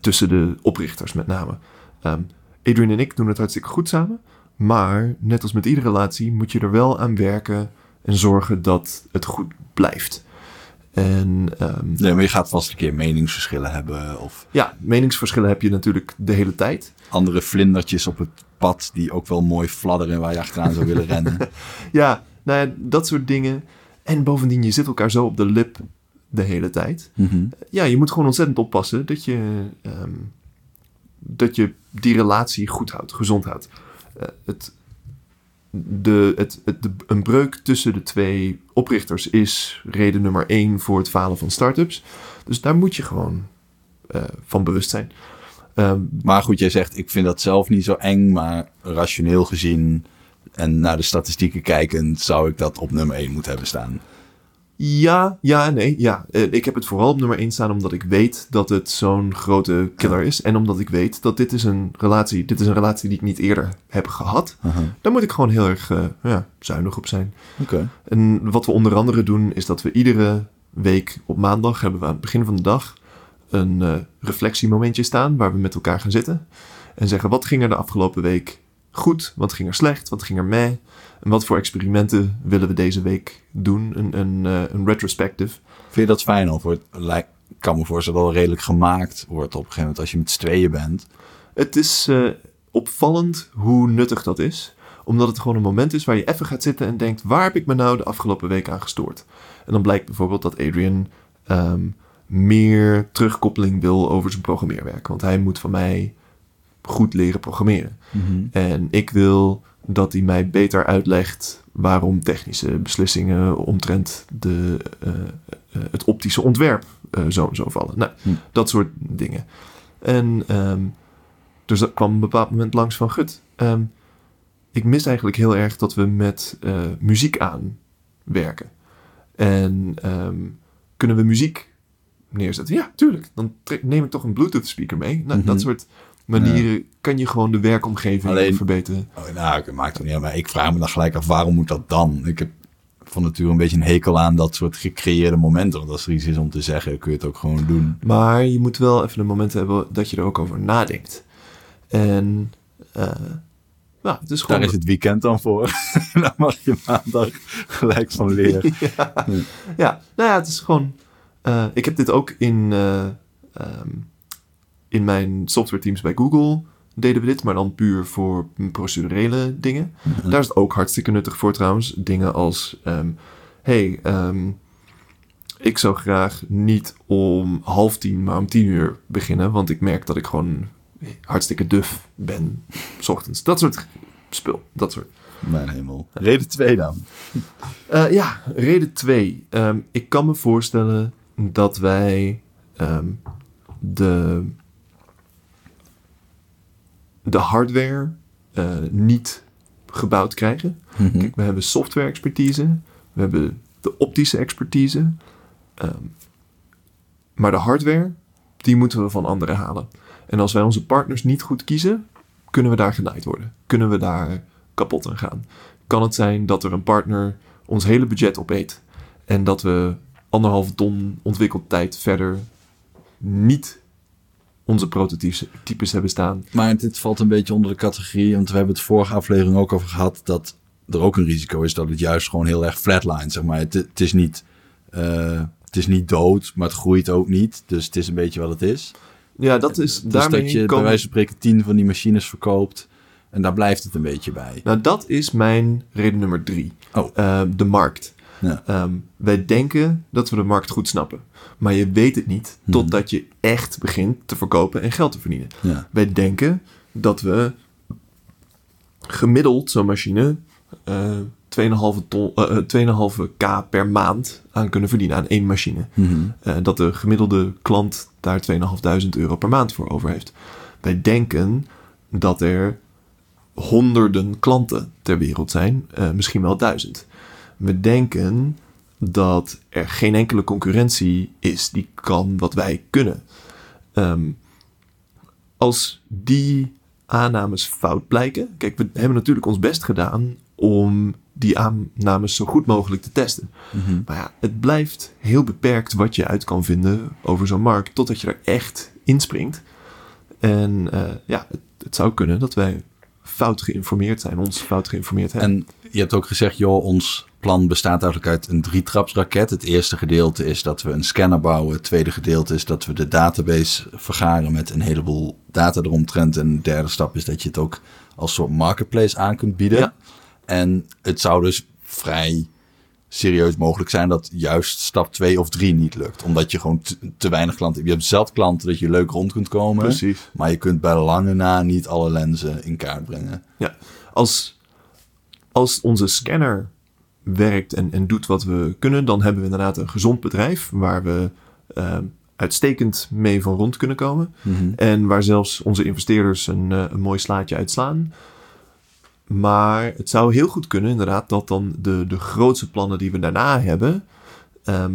Tussen de oprichters met name. Ehm, Adrian en ik doen het hartstikke goed samen. Maar net als met iedere relatie moet je er wel aan werken en zorgen dat het goed blijft. En ehm, Nee, maar je gaat vast een keer meningsverschillen hebben. Of ja, meningsverschillen heb je natuurlijk de hele tijd. andere vlindertjes op het pad die ook wel mooi fladderen waar je achteraan zou willen rennen. Ja, nou ja, dat soort dingen. En bovendien, je zit elkaar zo op de lip de hele tijd. Mhm. Ja, je moet gewoon ontzettend oppassen dat je, ehm, dat je die relatie goed houdt, gezond houdt. Eh, het, de, het, het, de, een breuk tussen de twee oprichters is reden nummer één voor het falen van startups. Dus daar moet je gewoon eh, van bewust zijn. Ehm, Maar goed, jij zegt, ik vind dat zelf niet zo eng, maar rationeel gezien en naar de statistieken kijkend zou ik dat op nummer 1 moeten hebben staan. Ja, ja, en nee, ja. Eh, ik heb het vooral op nummer 1 staan omdat ik weet dat het zo'n grote killer is. En omdat ik weet dat dit is een relatie, dit is een relatie die ik niet eerder heb gehad. Aha. Daar moet ik gewoon heel erg eh, ja, zuinig op zijn. Oké. En wat we onder andere doen is dat we iedere week op maandag hebben we aan het begin van de dag een eh, reflectiemomentje staan waar we met elkaar gaan zitten. En zeggen wat ging er de afgelopen week goed, wat ging er slecht, wat ging er mee. En wat voor experimenten willen we deze week doen? Een, een, eh, een retrospective. Vind je dat fijn of wordt, lijkt, kan me voorstellen dat het redelijk gemaakt wordt op een gegeven moment als je met z'n tweeën bent. Het is eh, opvallend hoe nuttig dat is. Omdat het gewoon een moment is waar je even gaat zitten en denkt... waar heb ik me nou de afgelopen week aan gestoord? En dan blijkt bijvoorbeeld dat Adrian ehm, meer terugkoppeling wil over zijn programmeerwerk. Want hij moet van mij goed leren programmeren. En ik wil dat hij mij beter uitlegt waarom technische beslissingen omtrent de, eh, eh, het optische ontwerp eh, zo en zo vallen. Nou, Hm. dat soort dingen. En ehm, dus dat kwam een bepaald moment langs van gut. ehm, ik mis eigenlijk heel erg dat we met muziek aanwerken. En ehm, kunnen we muziek neerzetten? Ja, tuurlijk. Dan neem ik toch een Bluetooth speaker mee. Nou, Mhm. Dat soort manieren kan je gewoon de werkomgeving Alleen- verbeteren. Oh, nou, het maakt het niet uit. Maar ik vraag me dan gelijk af, waarom moet dat dan? Ik heb van nature een beetje een hekel aan dat soort gecreëerde momenten. Want als er iets is om te zeggen, kun je het ook gewoon doen. Maar je moet wel even een moment hebben dat je er ook over nadenkt. En eh nou, het is gewoon... Daar is het weekend dan voor. dan mag je maandag gelijk van leren. ja. ja, nou ja, het is gewoon... eh, ik heb dit ook in, eh, ehm, in mijn software teams bij Google deden we dit, maar dan puur voor procedurele dingen. Daar is het ook hartstikke nuttig voor trouwens. Dingen als, ehm, hey, ehm, ik zou graag niet om half tien, maar om tien uur beginnen, want ik merk dat ik gewoon hartstikke duf ben, s ochtends. Dat soort spul, dat soort. Mijn hemel. Reden 2 dan. Eh, ja, reden 2. ik kan me voorstellen dat wij ehm, de, de hardware eh, niet gebouwd krijgen. Mhm. Kijk, we hebben software expertise, we hebben de optische expertise. ehm, maar de hardware, die moeten we van anderen halen. En als wij onze partners niet goed kiezen, kunnen we daar genaaid worden. Kunnen we daar kapot aan gaan. Kan het zijn dat er een partner ons hele budget opeet en dat we anderhalve ton ontwikkeltijd verder niet onze prototypes types hebben staan. Maar dit valt een beetje onder de categorie, want we hebben het vorige aflevering ook over gehad, dat er ook een risico is dat het juist gewoon heel erg flatline, zeg maar. Het, het is niet... eh, het is niet dood, maar het groeit ook niet. Dus het is een beetje wat het is. Ja, dat is Dus daarmee dat je bij wijze van spreken tien van die machines verkoopt. En daar blijft het een beetje bij. Nou, dat is mijn reden nummer drie. Oh. Eh, de markt. Ja. Ehm, wij denken dat we de markt goed snappen. Maar je weet het niet Hmm. totdat je echt begint te verkopen en geld te verdienen. Ja. Wij denken dat we gemiddeld zo'n machine eh 2,5 ton, eh, eh, 2,5 k per maand aan kunnen verdienen aan één machine. Eh, dat de gemiddelde klant daar 2.500 euro per maand voor over heeft. Wij denken dat er honderden klanten ter wereld zijn, eh, misschien wel duizend. We denken dat er geen enkele concurrentie is die kan wat wij kunnen. Ehm, als die aannames fout blijken. Kijk, we hebben natuurlijk ons best gedaan om die aannames zo goed mogelijk te testen. Mhm. Maar ja, het blijft heel beperkt wat je uit kan vinden over zo'n markt, totdat je er echt inspringt. En eh, ja, het, het zou kunnen dat wij fout geïnformeerd zijn, ons fout geïnformeerd hebben. En je hebt ook gezegd, joh, ons plan bestaat eigenlijk uit een drietrapsraket. Het eerste gedeelte is dat we een scanner bouwen. Het tweede gedeelte is dat we de database vergaren met een heleboel data eromtrent. En de derde stap is dat je het ook als soort marketplace aan kunt bieden. Ja. En het zou dus vrij serieus mogelijk zijn dat juist stap 2 of 3 niet lukt. Omdat je gewoon te, te weinig klanten hebt. Je hebt zelf klanten dat je leuk rond kunt komen. Precies. Maar je kunt bij lange na niet alle lenzen in kaart brengen. Ja, als, als onze scanner werkt en, en doet wat we kunnen, dan hebben we inderdaad een gezond bedrijf waar we eh, uitstekend mee van rond kunnen komen. En waar zelfs onze investeerders een, eh, een mooi slaatje uitslaan. Maar het zou heel goed kunnen, inderdaad, dat dan de, de grootste plannen die we daarna hebben, ehm,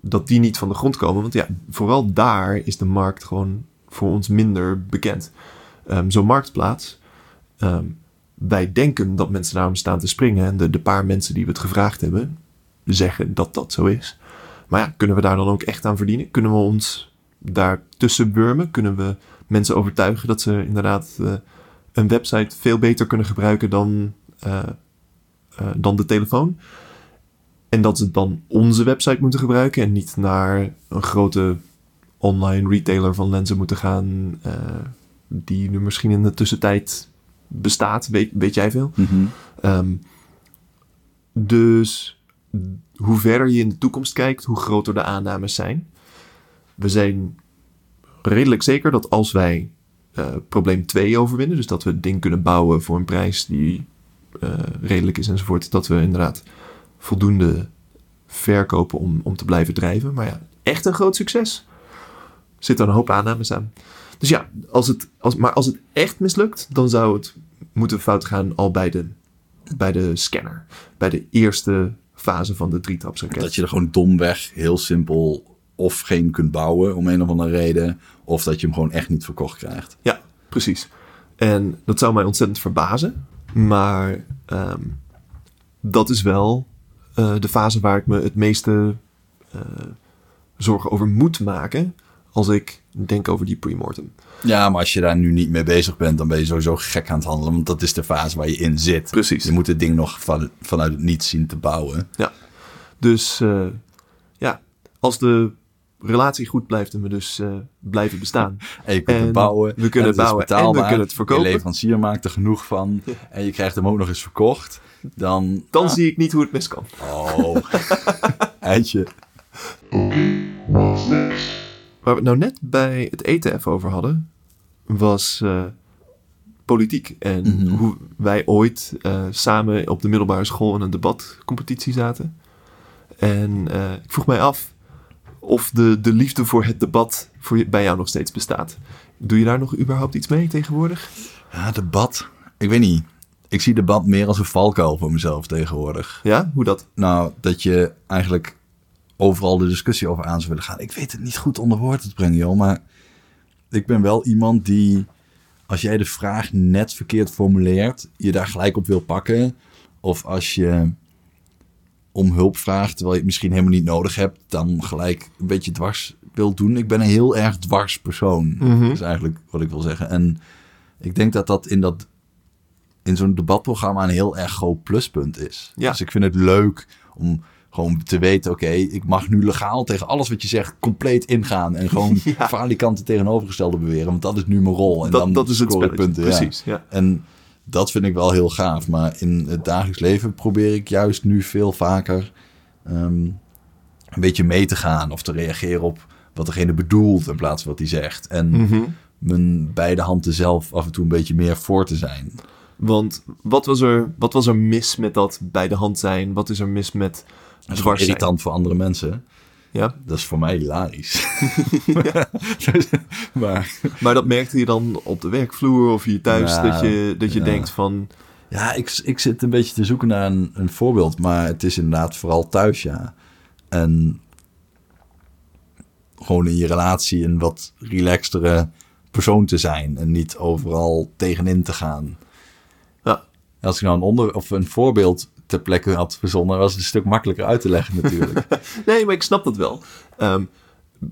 dat die niet van de grond komen. Want ja, vooral daar is de markt gewoon voor ons minder bekend. Ehm, Zo'n marktplaats, ehm, wij denken dat mensen daarom staan te springen. En de, paar mensen die we het gevraagd hebben, zeggen dat dat zo is. Maar ja, kunnen we daar dan ook echt aan verdienen? Kunnen we ons daar tussen burmen? Kunnen we mensen overtuigen dat ze inderdaad eh, een website veel beter kunnen gebruiken dan, eh, eh, dan de telefoon? En dat ze dan onze website moeten gebruiken en niet naar een grote online retailer van lenzen moeten gaan, die nu misschien in de tussentijd bestaat, weet, weet jij veel. Ehm, dus hoe verder je in de toekomst kijkt, hoe groter de aannames zijn. We zijn redelijk zeker dat als wij eh, probleem 2 overwinnen, dus dat we het ding kunnen bouwen voor een prijs die eh, redelijk is enzovoort, dat we inderdaad voldoende verkopen om, om te blijven drijven. Maar ja, echt een groot succes. Zit er een hoop aannames aan. Dus ja, als het, als, maar als het echt mislukt, dan zou het moeten fout gaan al bij de, bij de scanner. Bij de eerste fase van de drietrapsraket. Dat je er gewoon domweg heel simpel of geen kunt bouwen om een of andere reden. Of dat je hem gewoon echt niet verkocht krijgt. Ja, Precies. En dat zou mij ontzettend verbazen. Maar ehm, dat is wel eh, de fase waar ik me het meeste eh, zorgen over moet maken. Als ik denk over die premortem. Ja, maar als je daar nu niet mee bezig bent, dan ben je sowieso gek aan het handelen. Want dat is de fase waar je in zit. Precies. Je moet het ding nog van, vanuit het niets zien te bouwen. Ja. Dus eh, ja, als de relatie goed blijft en we dus eh, blijven bestaan. En je kunt het En bouwen. we kunnen en het bouwen en we betaalbaar, kunnen het verkopen. Je leverancier maakt er genoeg van. En je krijgt hem ook nog eens verkocht. Dan... Dan Ah, zie ik niet hoe het mis kan. Oh. Eindje. Waar we het nou net bij het eten even over hadden, was eh, politiek. En Mhm. hoe wij ooit eh, samen op de middelbare school in een debatcompetitie zaten. En eh, ik vroeg mij af of de, de liefde voor het debat voor je, bij jou nog steeds bestaat. Doe je daar nog überhaupt iets mee tegenwoordig? Ja, debat. Ik weet niet. Ik zie debat meer als een valkuil voor mezelf tegenwoordig. Ja, hoe dat? Nou, dat je eigenlijk overal de discussie over aan zou willen gaan. Ik weet het niet goed onder woorden te brengen, joh. Maar ik ben wel iemand die, als jij de vraag net verkeerd formuleert, je daar gelijk op wil pakken. Of als je om hulp vraagt, terwijl je het misschien helemaal niet nodig hebt, dan gelijk een beetje dwars wil doen. Ik ben een heel erg dwars persoon. Dat is eigenlijk wat ik wil zeggen. En ik denk dat dat in dat in zo'n debatprogramma een heel erg groot pluspunt is. Ja. Dus ik vind het leuk om gewoon te weten, oké, ik mag nu legaal tegen alles wat je zegt compleet ingaan en gewoon Ja. falikant tegenovergestelde beweren, want dat is nu mijn rol. En dat, dan dat is het spelletje. punten, ja. Precies, ja. En dat vind ik wel heel gaaf. Maar in het dagelijks leven probeer ik juist nu veel vaker ehm, een beetje mee te gaan of te reageren op wat degene bedoelt in plaats van wat hij zegt. En Mhm. mijn beide handen zelf af en toe een beetje meer voor te zijn. Want wat was, er, wat was er mis met dat bij de hand zijn? Wat is er mis met Dat dwars irritant voor andere mensen. Ja? Dat is voor mij hilarisch. maar Maar dat merkte je dan op de werkvloer of hier thuis, Ja, dat je, dat je ja. denkt van... ja, ik, ik zit een beetje te zoeken naar een, een voorbeeld. Maar het is inderdaad vooral thuis, ja. En gewoon in je relatie een wat relaxtere persoon te zijn. En niet overal tegenin te gaan. Als ik nou een, onder, of een voorbeeld ter plekke had verzonnen, was het een stuk makkelijker uit te leggen natuurlijk. nee, maar ik snap dat wel. Ehm,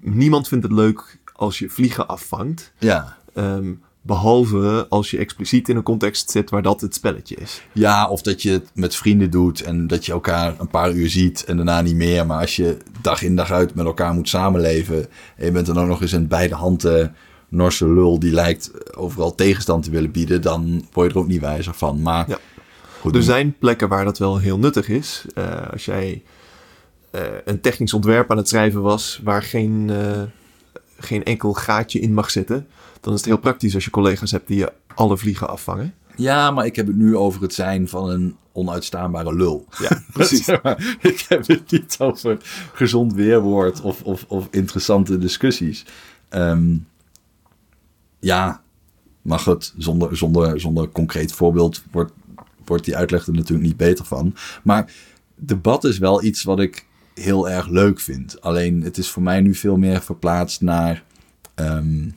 niemand vindt het leuk als je vliegen afvangt. ja. Ehm, behalve als je expliciet in een context zit waar dat het spelletje is. Ja, of dat je het met vrienden doet en dat je elkaar een paar uur ziet en daarna niet meer. Maar als je dag in dag uit met elkaar moet samenleven en je bent dan ook nog eens een beide handen Norse lul die lijkt overal tegenstand te willen bieden, dan word je er ook niet wijzer van. Maar Ja. goed, Er zijn plekken waar dat wel heel nuttig is. Eh, als jij eh, een technisch ontwerp aan het schrijven was waar geen, eh, geen enkel gaatje in mag zitten, dan is het heel praktisch als je collega's hebt die je alle vliegen afvangen. Ja, maar ik heb het nu over het zijn van een onuitstaanbare lul. Ja, precies. Ik heb het niet over gezond weerwoord of, of, of interessante discussies. Ehm, ja, maar goed, zonder, zonder, zonder concreet voorbeeld wordt, wordt die uitleg er natuurlijk niet beter van. Maar debat is wel iets wat ik heel erg leuk vind. Alleen het is voor mij nu veel meer verplaatst naar ehm,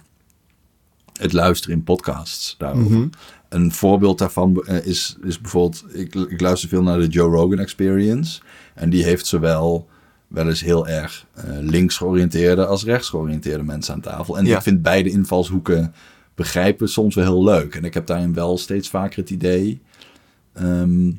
het luisteren in podcasts daarover. Mhm. Een voorbeeld daarvan eh, is, is bijvoorbeeld, ik, ik luister veel naar de Joe Rogan Experience. En die heeft zowel wel eens heel erg eh, links georiënteerde als rechts georiënteerde mensen aan tafel. En Ja. ik vind beide invalshoeken begrijpen soms wel heel leuk. En ik heb daarin wel steeds vaker het idee ehm,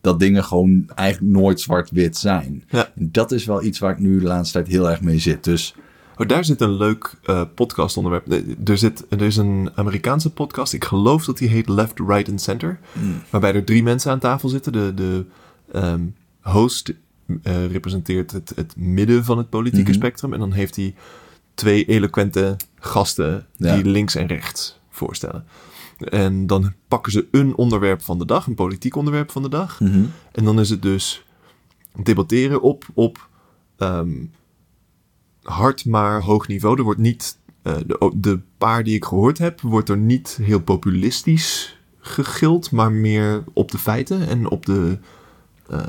dat dingen gewoon eigenlijk nooit zwart-wit zijn. Ja. En dat is wel iets waar ik nu de laatste tijd heel erg mee zit. Dus Oh, daar zit een leuk eh podcastonderwerp. Er, zit, er is een Amerikaanse podcast, ik geloof dat die heet Left, Right and Center. Waarbij er drie mensen aan tafel zitten. De, de ehm, host eh, representeert het, het midden van het politieke Mhm. spectrum. En dan heeft hij twee eloquente gasten Ja. die links en rechts voorstellen. En dan pakken ze een onderwerp van de dag, een politiek onderwerp van de dag. En dan is het dus debatteren op, op ehm, hard maar hoog niveau. Er wordt niet, eh, de, de paar die ik gehoord heb, wordt er niet heel populistisch gegild, maar meer op de feiten en op de. eh,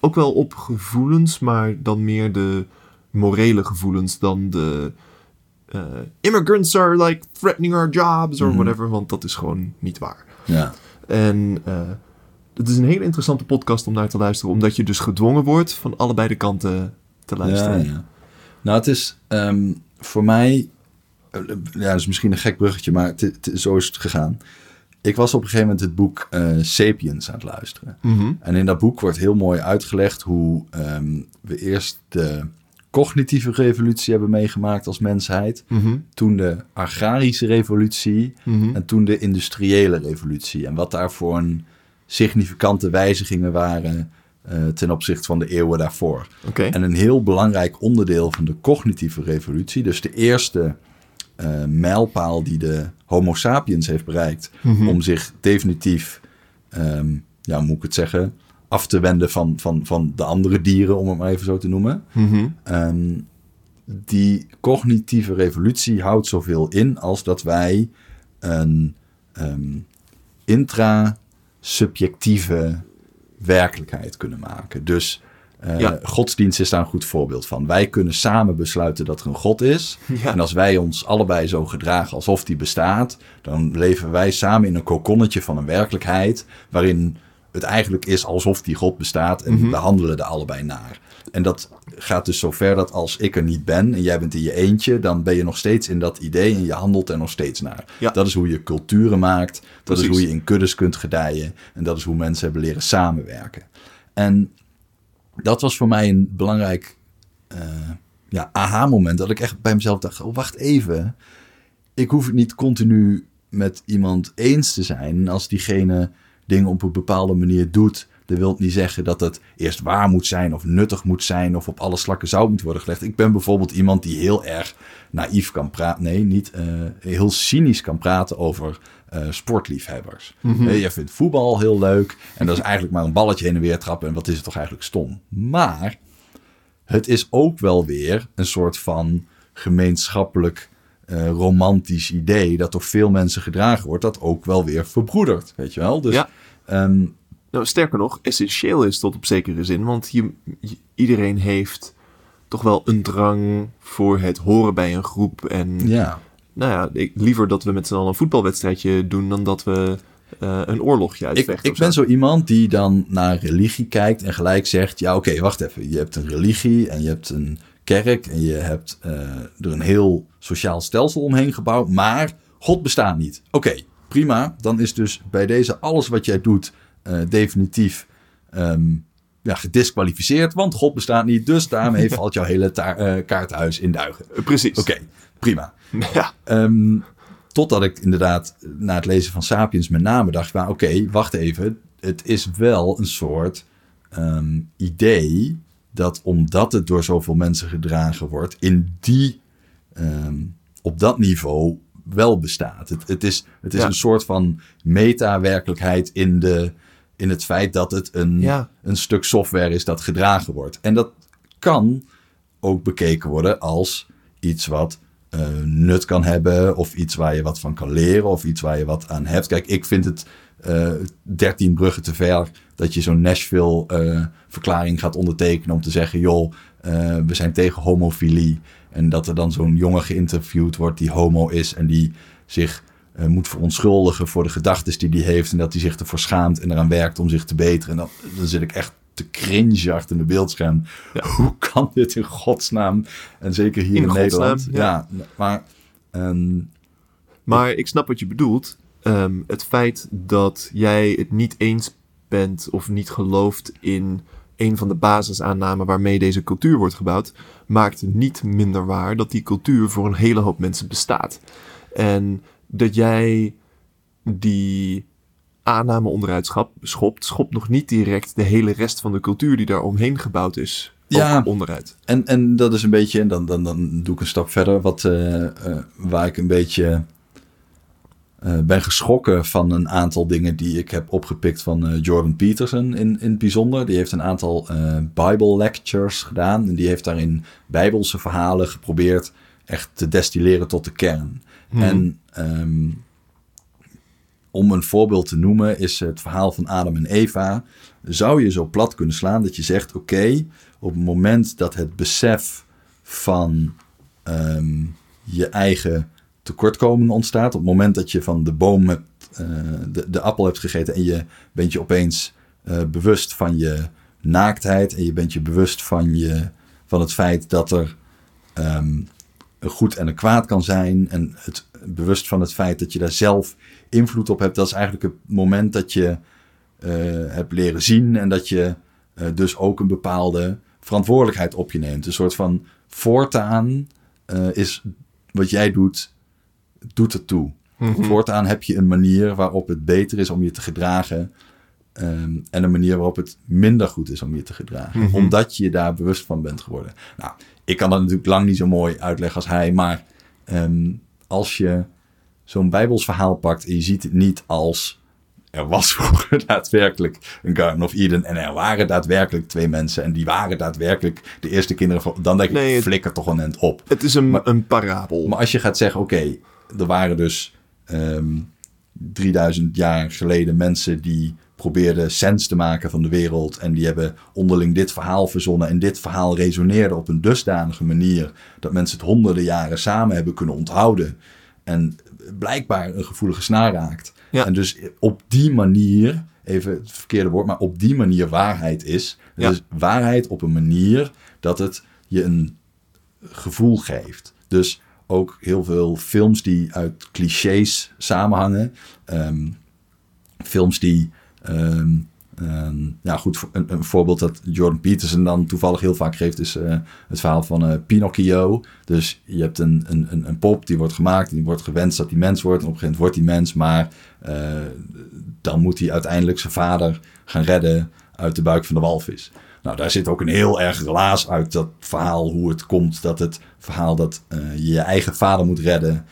ook wel op gevoelens, maar dan meer de morele gevoelens dan de. eh, immigrants are like threatening our jobs or Mhm. whatever, want dat is gewoon niet waar. Ja. En eh, het is een hele interessante podcast om naar te luisteren, omdat je dus gedwongen wordt van allebei de kanten te luisteren. Ja, ja. Nou, het is ehm, voor mij... eh, ja, dat is misschien een gek bruggetje, maar het, het- zo is het gegaan. Ik was op een gegeven moment het boek eh, Sapiens aan het luisteren. Mhm. En in dat boek wordt heel mooi uitgelegd hoe ehm, we eerst de cognitieve revolutie hebben meegemaakt als mensheid. Mhm. Toen de agrarische revolutie Mhm. en toen de industriële revolutie. En wat daarvoor een significante wijzigingen waren eh, ten opzichte van de eeuwen daarvoor. En een heel belangrijk onderdeel van de cognitieve revolutie, dus de eerste eh, mijlpaal die de Homo sapiens heeft bereikt Mhm. om zich definitief, ehm, ja, hoe moet ik het zeggen, af te wenden van, van, van de andere dieren, om het maar even zo te noemen. Mhm. Ehm, die cognitieve revolutie houdt zoveel in als dat wij een ehm, intrasubjectieve werkelijkheid kunnen maken. Dus eh, Ja. godsdienst is daar een goed voorbeeld van. Wij kunnen samen besluiten dat er een God is. Ja. En als wij ons allebei zo gedragen alsof die bestaat, dan leven wij samen in een kokonnetje van een werkelijkheid waarin het eigenlijk is alsof die God bestaat en Mhm. we handelen er allebei naar. En dat gaat dus zover dat als ik er niet ben en jij bent in je eentje, dan ben je nog steeds in dat idee en je handelt er nog steeds naar. Ja. Dat is hoe je culturen maakt, dat Precies. is hoe je in kuddes kunt gedijen en dat is hoe mensen hebben leren samenwerken. En dat was voor mij een belangrijk eh, ja, aha-moment. Dat ik echt bij mezelf dacht: oh, wacht even. Ik hoef het niet continu met iemand eens te zijn. Als diegene dingen op een bepaalde manier doet, dat wil niet zeggen dat het eerst waar moet zijn of nuttig moet zijn of op alle slakken zout moet worden gelegd. Ik ben bijvoorbeeld iemand die heel erg naïef kan praten. Nee, niet eh, heel cynisch kan praten over eh, sportliefhebbers. Eh, je vindt voetbal heel leuk en dat is eigenlijk maar een balletje heen en weer trappen. En wat is het toch eigenlijk stom? Maar het is ook wel weer een soort van gemeenschappelijk eh, romantisch idee dat door veel mensen gedragen wordt, dat ook wel weer verbroedert, weet je wel? Dus Ja. ehm, Nou, sterker nog, essentieel is tot op zekere zin, want je, je- iedereen heeft toch wel een drang voor het horen bij een groep. En ja, nou ja, ik, liever dat we met z'n allen een voetbalwedstrijdje doen dan dat we eh, een oorlogje ik, uitvechten. ik ben zo iemand die dan naar religie kijkt en gelijk zegt, ja oké, wacht even, je hebt een religie en je hebt een kerk en je hebt eh, er een heel sociaal stelsel omheen gebouwd, maar God bestaat niet. Oké, prima, dan is dus bij deze alles wat jij doet eh, definitief ehm, ja, gedisqualificeerd, want God bestaat niet, dus daarmee valt jouw hele eh, kaarthuis in duigen. Precies. Oké, prima. Ja. Ehm, totdat ik inderdaad na het lezen van Sapiens met name dacht: maar oké, wacht even. Het is wel een soort ehm, idee dat omdat het door zoveel mensen gedragen wordt, in die, ehm, op dat niveau wel bestaat. Het, het is, het is Ja. een soort van meta-werkelijkheid in, de, in het feit dat het een, Ja. een stuk software is dat gedragen wordt. En dat kan ook bekeken worden als iets wat eh, nut kan hebben, of iets waar je wat van kan leren, of iets waar je wat aan hebt. Kijk, ik vind het eh 13 bruggen te ver dat je zo'n Nashville-verklaring gaat ondertekenen om te zeggen: joh, eh, we zijn tegen homofilie. En dat er dan zo'n jongen geïnterviewd wordt die homo is en die zich eh, moet verontschuldigen voor de gedachten die hij heeft en dat hij zich ervoor schaamt en eraan werkt om zich te beteren. En dan, dan zit ik echt te cringe achter mijn beeldscherm. Hoe kan dit in godsnaam? En zeker hier in, Nederland. ja. Ja, maar ehm, Maar ik snap wat je bedoelt. Ehm, het feit dat jij het niet eens bent of niet gelooft in een van de basisaannamen waarmee deze cultuur wordt gebouwd, maakt niet minder waar dat die cultuur voor een hele hoop mensen bestaat. En dat jij die aanname onderuit schopt, schopt nog niet direct de hele rest van de cultuur die daar omheen gebouwd is, Ja. onderuit. En, en dat is een beetje, en dan, dan, dan doe ik een stap verder, wat, eh, eh, waar ik een beetje eh, ben geschrokken van een aantal dingen die ik heb opgepikt van Jordan Peterson in, in het bijzonder. Die heeft een aantal Bible lectures gedaan en die heeft daarin bijbelse verhalen geprobeerd echt te destilleren tot de kern. En ehm, om een voorbeeld te noemen is het verhaal van Adam en Eva. Zou je zo plat kunnen slaan dat je zegt: oké, op het moment dat het besef van ehm, je eigen tekortkoming ontstaat. Op het moment dat je van de boom hebt, eh, de, de appel hebt gegeten en je bent je opeens eh, bewust van je naaktheid en je bent je bewust van, je, van het feit dat er ehm, een goed en een kwaad kan zijn en het bewust van het feit dat je daar zelf invloed op hebt. Dat is eigenlijk het moment dat je eh, hebt leren zien en dat je eh, dus ook een bepaalde verantwoordelijkheid op je neemt. Een soort van voortaan eh, is wat jij doet, doet het toe. Voortaan heb je een manier waarop het beter is om je te gedragen. ehm, en een manier waarop het minder goed is om je te gedragen. Omdat je je daar bewust van bent geworden. Nou, ik kan dat natuurlijk lang niet zo mooi uitleggen als hij. Maar ehm, als je zo'n Bijbels verhaal pakt en je ziet het niet als er was vroeger daadwerkelijk een Garden of Eden en er waren daadwerkelijk twee mensen en die waren daadwerkelijk de eerste kinderen van, dan denk ik, Nee, het- flikker toch een end op. Het is een, Maar- een parabel. Maar als je gaat zeggen, oké, er waren dus ehm 3000 jaar geleden mensen die probeerden sens te maken van de wereld. En die hebben onderling dit verhaal verzonnen. En dit verhaal resoneerde op een dusdanige manier dat mensen het honderden jaren samen hebben kunnen onthouden. En blijkbaar een gevoelige snaar raakt. Ja. En dus op die manier, even het verkeerde woord, maar op die manier waarheid is. Ja. Dus waarheid op een manier dat het je een gevoel geeft. Dus ook heel veel films die uit clichés samenhangen. Ehm, films die. Ehm, ja, goed. Een, een voorbeeld dat Jordan Peterson dan toevallig heel vaak geeft is eh, het verhaal van eh, Pinocchio. Dus je hebt een, een, een, een pop die wordt gemaakt die wordt gewenst dat die mens wordt. En op een gegeven moment wordt die mens, maar eh, dan moet hij uiteindelijk zijn vader gaan redden uit de buik van de walvis. Nou, daar zit ook een heel erg relaas uit dat verhaal hoe het komt dat het verhaal dat je je eigen vader moet redden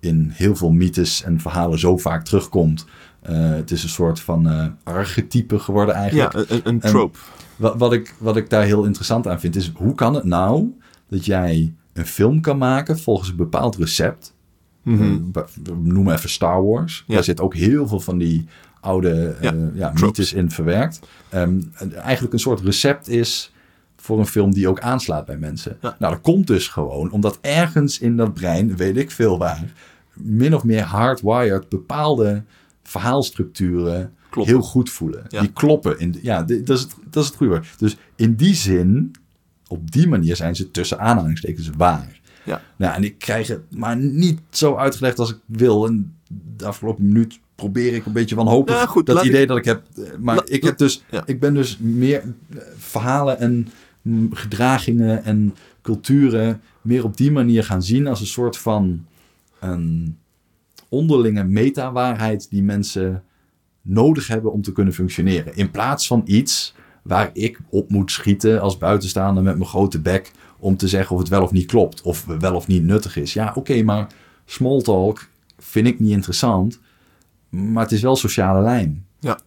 in heel veel mythes en verhalen zo vaak terugkomt. Eh, het is een soort van eh, archetype geworden eigenlijk. ja, een, een En- trope. Wat, wat, ik, wat ik daar heel interessant aan vind is, hoe kan het nou dat jij een film kan maken volgens een bepaald recept? Mhm. Eh, we we noemen even Star Wars. Ja. Daar zit ook heel veel van die oude Ja, mythes in verwerkt. En eigenlijk een soort recept is voor een film die ook aanslaat bij mensen. Ja. Nou, dat komt dus gewoon omdat ergens in dat brein, weet ik veel waar, min of meer hardwired bepaalde verhaalstructuren Kloppen. heel goed voelen. Ja. Die kloppen. In de- ja, dat is, het, dat is het goede woord. Dus in die zin, op die manier zijn ze tussen aanhalingstekens waar. Ja. Nou, en ik krijg het maar niet zo uitgelegd als ik wil. En de afgelopen minuut probeer ik een beetje wanhopig Ja, goed, dat idee ik- dat ik heb. Maar La- ik heb dus, ja. ik ben dus meer eh, verhalen en mm, gedragingen en culturen meer op die manier gaan zien als een soort van een onderlinge meta-waarheid die mensen nodig hebben om te kunnen functioneren. In plaats van iets waar ik op moet schieten als buitenstaander met mijn grote bek om te zeggen of het wel of niet klopt of wel of niet nuttig is. Ja, oké, maar small talk vind ik niet interessant, maar het is wel sociale lijm. Ja.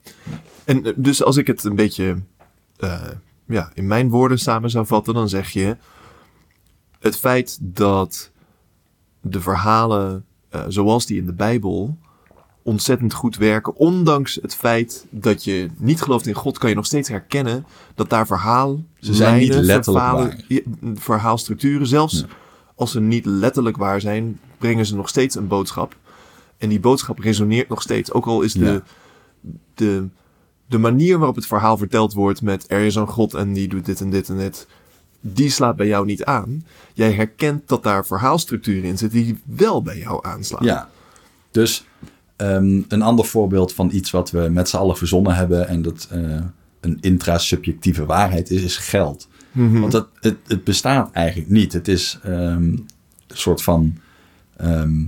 En eh, dus als ik het een beetje eh, ja, in mijn woorden samen zou vatten, dan zeg je: het feit dat de verhalen eh, zoals die in de Bijbel ontzettend goed werken, ondanks het feit dat je niet gelooft in God, kan je nog steeds herkennen dat daar verhaal Ze zijn niet letterlijk verhalen- verhaalstructuren, zelfs Ja. als ze niet letterlijk waar zijn, brengen ze nog steeds een boodschap. En die boodschap resoneert nog steeds. Ook al is de, Ja. de, de manier waarop het verhaal verteld wordt met er is een god en die doet dit en dit en dit, die slaat bij jou niet aan. Jij herkent dat daar verhaalstructuren in zitten die wel bij jou aanslaan. Ja, dus ehm, een ander voorbeeld van iets wat we met z'n allen verzonnen hebben en dat eh, een intrasubjectieve waarheid is, is geld. Mhm. Want dat, het, het bestaat eigenlijk niet. Het is ehm, een soort van ehm,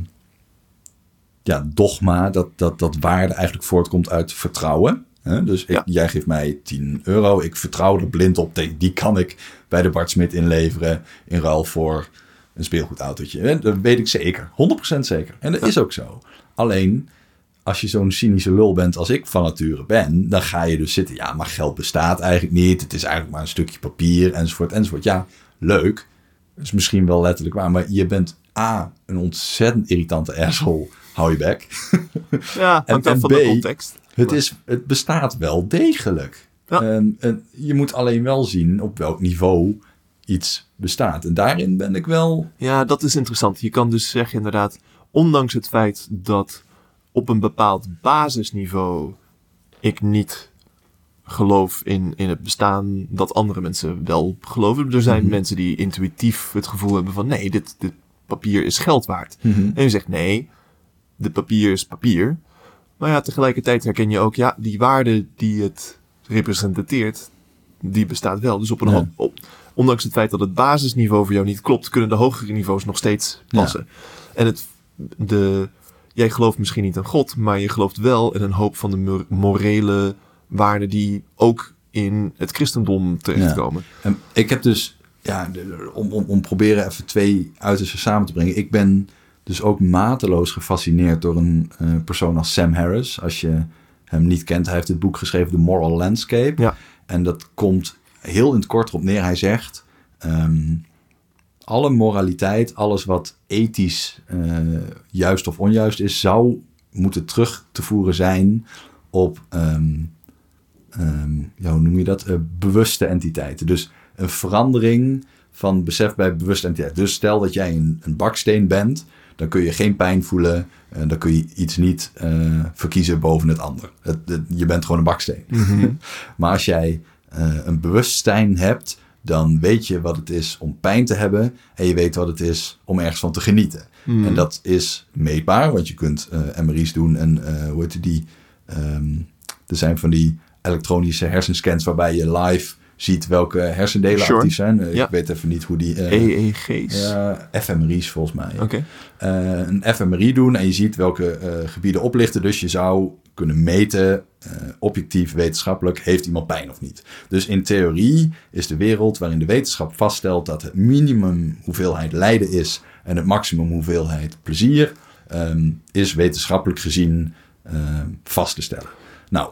ja, dogma dat, dat, dat waarde eigenlijk voortkomt uit vertrouwen. Hè? Dus ik, Ja. jij geeft mij 10 euro, ik vertrouw er blind op. Die die kan ik bij de Bart Smit inleveren in ruil voor een speelgoedautootje. Hè? Dat weet ik zeker, 100% zeker. En dat is ook zo. Alleen, als je zo'n cynische lul bent als ik van nature ben, dan ga je dus zitten. Ja, maar geld bestaat eigenlijk niet. Het is eigenlijk maar een stukje papier, enzovoort, enzovoort. Ja, leuk. Dat is misschien wel letterlijk waar, maar je bent A, een ontzettend irritante asshole. Hou je bek. Ja, En- van de B, context. Het, is, het bestaat wel degelijk. Ja. En, en je moet alleen wel zien op welk niveau iets bestaat. En daarin ben ik wel. Ja, dat is interessant. Je kan dus zeggen inderdaad, ondanks het feit dat op een bepaald basisniveau ik niet geloof in, in het bestaan dat andere mensen wel geloven. Er zijn Mhm. mensen die intuïtief het gevoel hebben van nee, dit, dit papier is geld waard. Mhm. En je zegt nee, dit papier is papier. Maar ja, tegelijkertijd herken je ook, ja, die waarde die het representeert, die bestaat wel. Dus op een Ja. op, ondanks het feit dat het basisniveau voor jou niet klopt, kunnen de hogere niveaus nog steeds Ja. passen. En het, de, jij gelooft misschien niet in God, maar je gelooft wel in een hoop van de mor- morele waarden die ook in het christendom terechtkomen. En ik heb dus, ja, om, om, om proberen even twee uitersten samen te brengen. Ik ben dus ook mateloos gefascineerd door een eh, persoon als Sam Harris. Als je hem niet kent, hij heeft dit boek geschreven, The Moral Landscape. Ja. En dat komt heel in het kort erop neer. Hij zegt, ehm, alle moraliteit, alles wat ethisch eh, juist of onjuist is, zou moeten terug te voeren zijn op, ehm, ehm, ja, hoe noem je dat, Eh, bewuste entiteiten. Dus een verandering van besef bij bewuste entiteiten. Dus stel dat jij een, een baksteen bent, dan kun je geen pijn voelen, en dan kun je iets niet eh, verkiezen boven het ander. Het, het- je bent gewoon een baksteen. maar als jij eh, een bewustzijn hebt, dan weet je wat het is om pijn te hebben en je weet wat het is om ergens van te genieten. Mhm. En dat is meetbaar, want je kunt eh MRI's doen en eh hoe heet die? Ehm, er zijn van die elektronische hersenscans waarbij je live ziet welke hersendelen Sure. actief zijn. Eh, Ja. Ik weet even niet hoe die... eh, EEG's. ja, fMRI's volgens mij. Oké. Eh, een fMRI doen en je ziet welke gebieden oplichten. Dus je zou kunnen meten, objectief, wetenschappelijk, heeft iemand pijn of niet. Dus in theorie is de wereld waarin de wetenschap vaststelt dat het minimum hoeveelheid lijden is en het maximum hoeveelheid plezier, ehm, is wetenschappelijk gezien ehm, vast te stellen. Nou,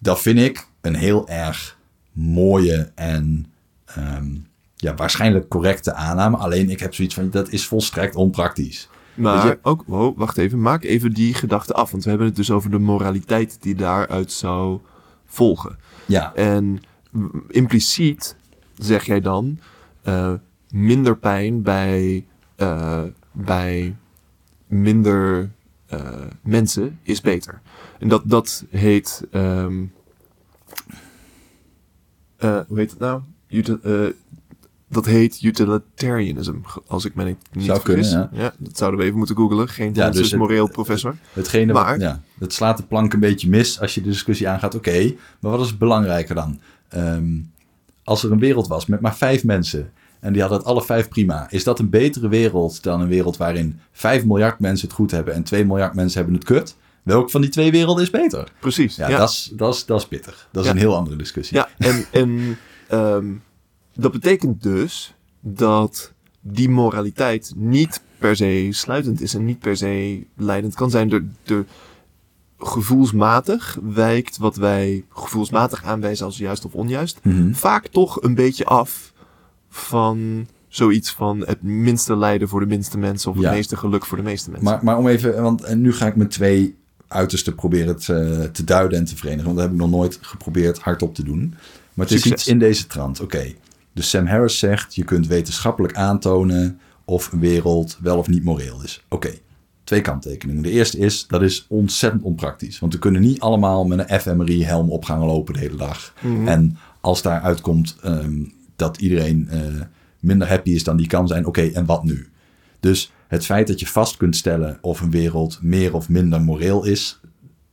dat vind ik een heel erg mooie en ehm, ja, waarschijnlijk correcte aanname. Alleen ik heb zoiets van, dat is volstrekt onpraktisch. Maar je- ook, wow, wacht even, maak even die gedachte af. Want we hebben het dus over de moraliteit die daaruit zou volgen. Ja, En impliciet zeg jij dan eh, minder pijn bij, eh, bij minder eh, mensen is beter. En dat, dat heet. ehm, eh, hoe heet het nou? Util- eh, dat heet utilitarianism, als ik me niet, niet Zou vergis. kunnen, ja. dat zouden we even moeten googlen. Geen Ja, dus het- moreel professor. hetgene Maar- wat, ja, het slaat de plank een beetje mis als je de discussie aangaat. Oké, maar wat is belangrijker dan? Ehm, als er een wereld was met maar vijf mensen en die hadden het alle vijf prima. Is dat een betere wereld dan een wereld waarin 5 miljard mensen het goed hebben en 2 miljard mensen hebben het kut? Welk van die twee werelden is beter? Precies. Ja, ja. Dat, is, dat, is, dat is pittig. Dat is Ja. een heel andere discussie. Ja, en, en ehm, dat betekent dus dat die moraliteit niet per se sluitend is en niet per se leidend kan zijn. De, de gevoelsmatig wijkt wat wij gevoelsmatig aanwijzen als juist of onjuist, Mhm. vaak toch een beetje af van zoiets van het minste lijden voor de minste mensen of Ja. het meeste geluk voor de meeste mensen. Maar, maar om even, want en nu ga ik met twee uitersten proberen te, te duiden en te verenigen. Want dat heb ik nog nooit geprobeerd hardop te doen. Maar het is Succes. iets in deze trant. Oké, dus Sam Harris zegt, je kunt wetenschappelijk aantonen of een wereld wel of niet moreel is. Oké, twee kanttekeningen. De eerste is, dat is ontzettend onpraktisch. Want we kunnen niet allemaal met een fMRI-helm op gaan lopen de hele dag. Mhm. En als daar uitkomt ehm, dat iedereen eh, minder happy is dan die kan zijn, oké, en wat nu? Dus het feit dat je vast kunt stellen of een wereld meer of minder moreel is,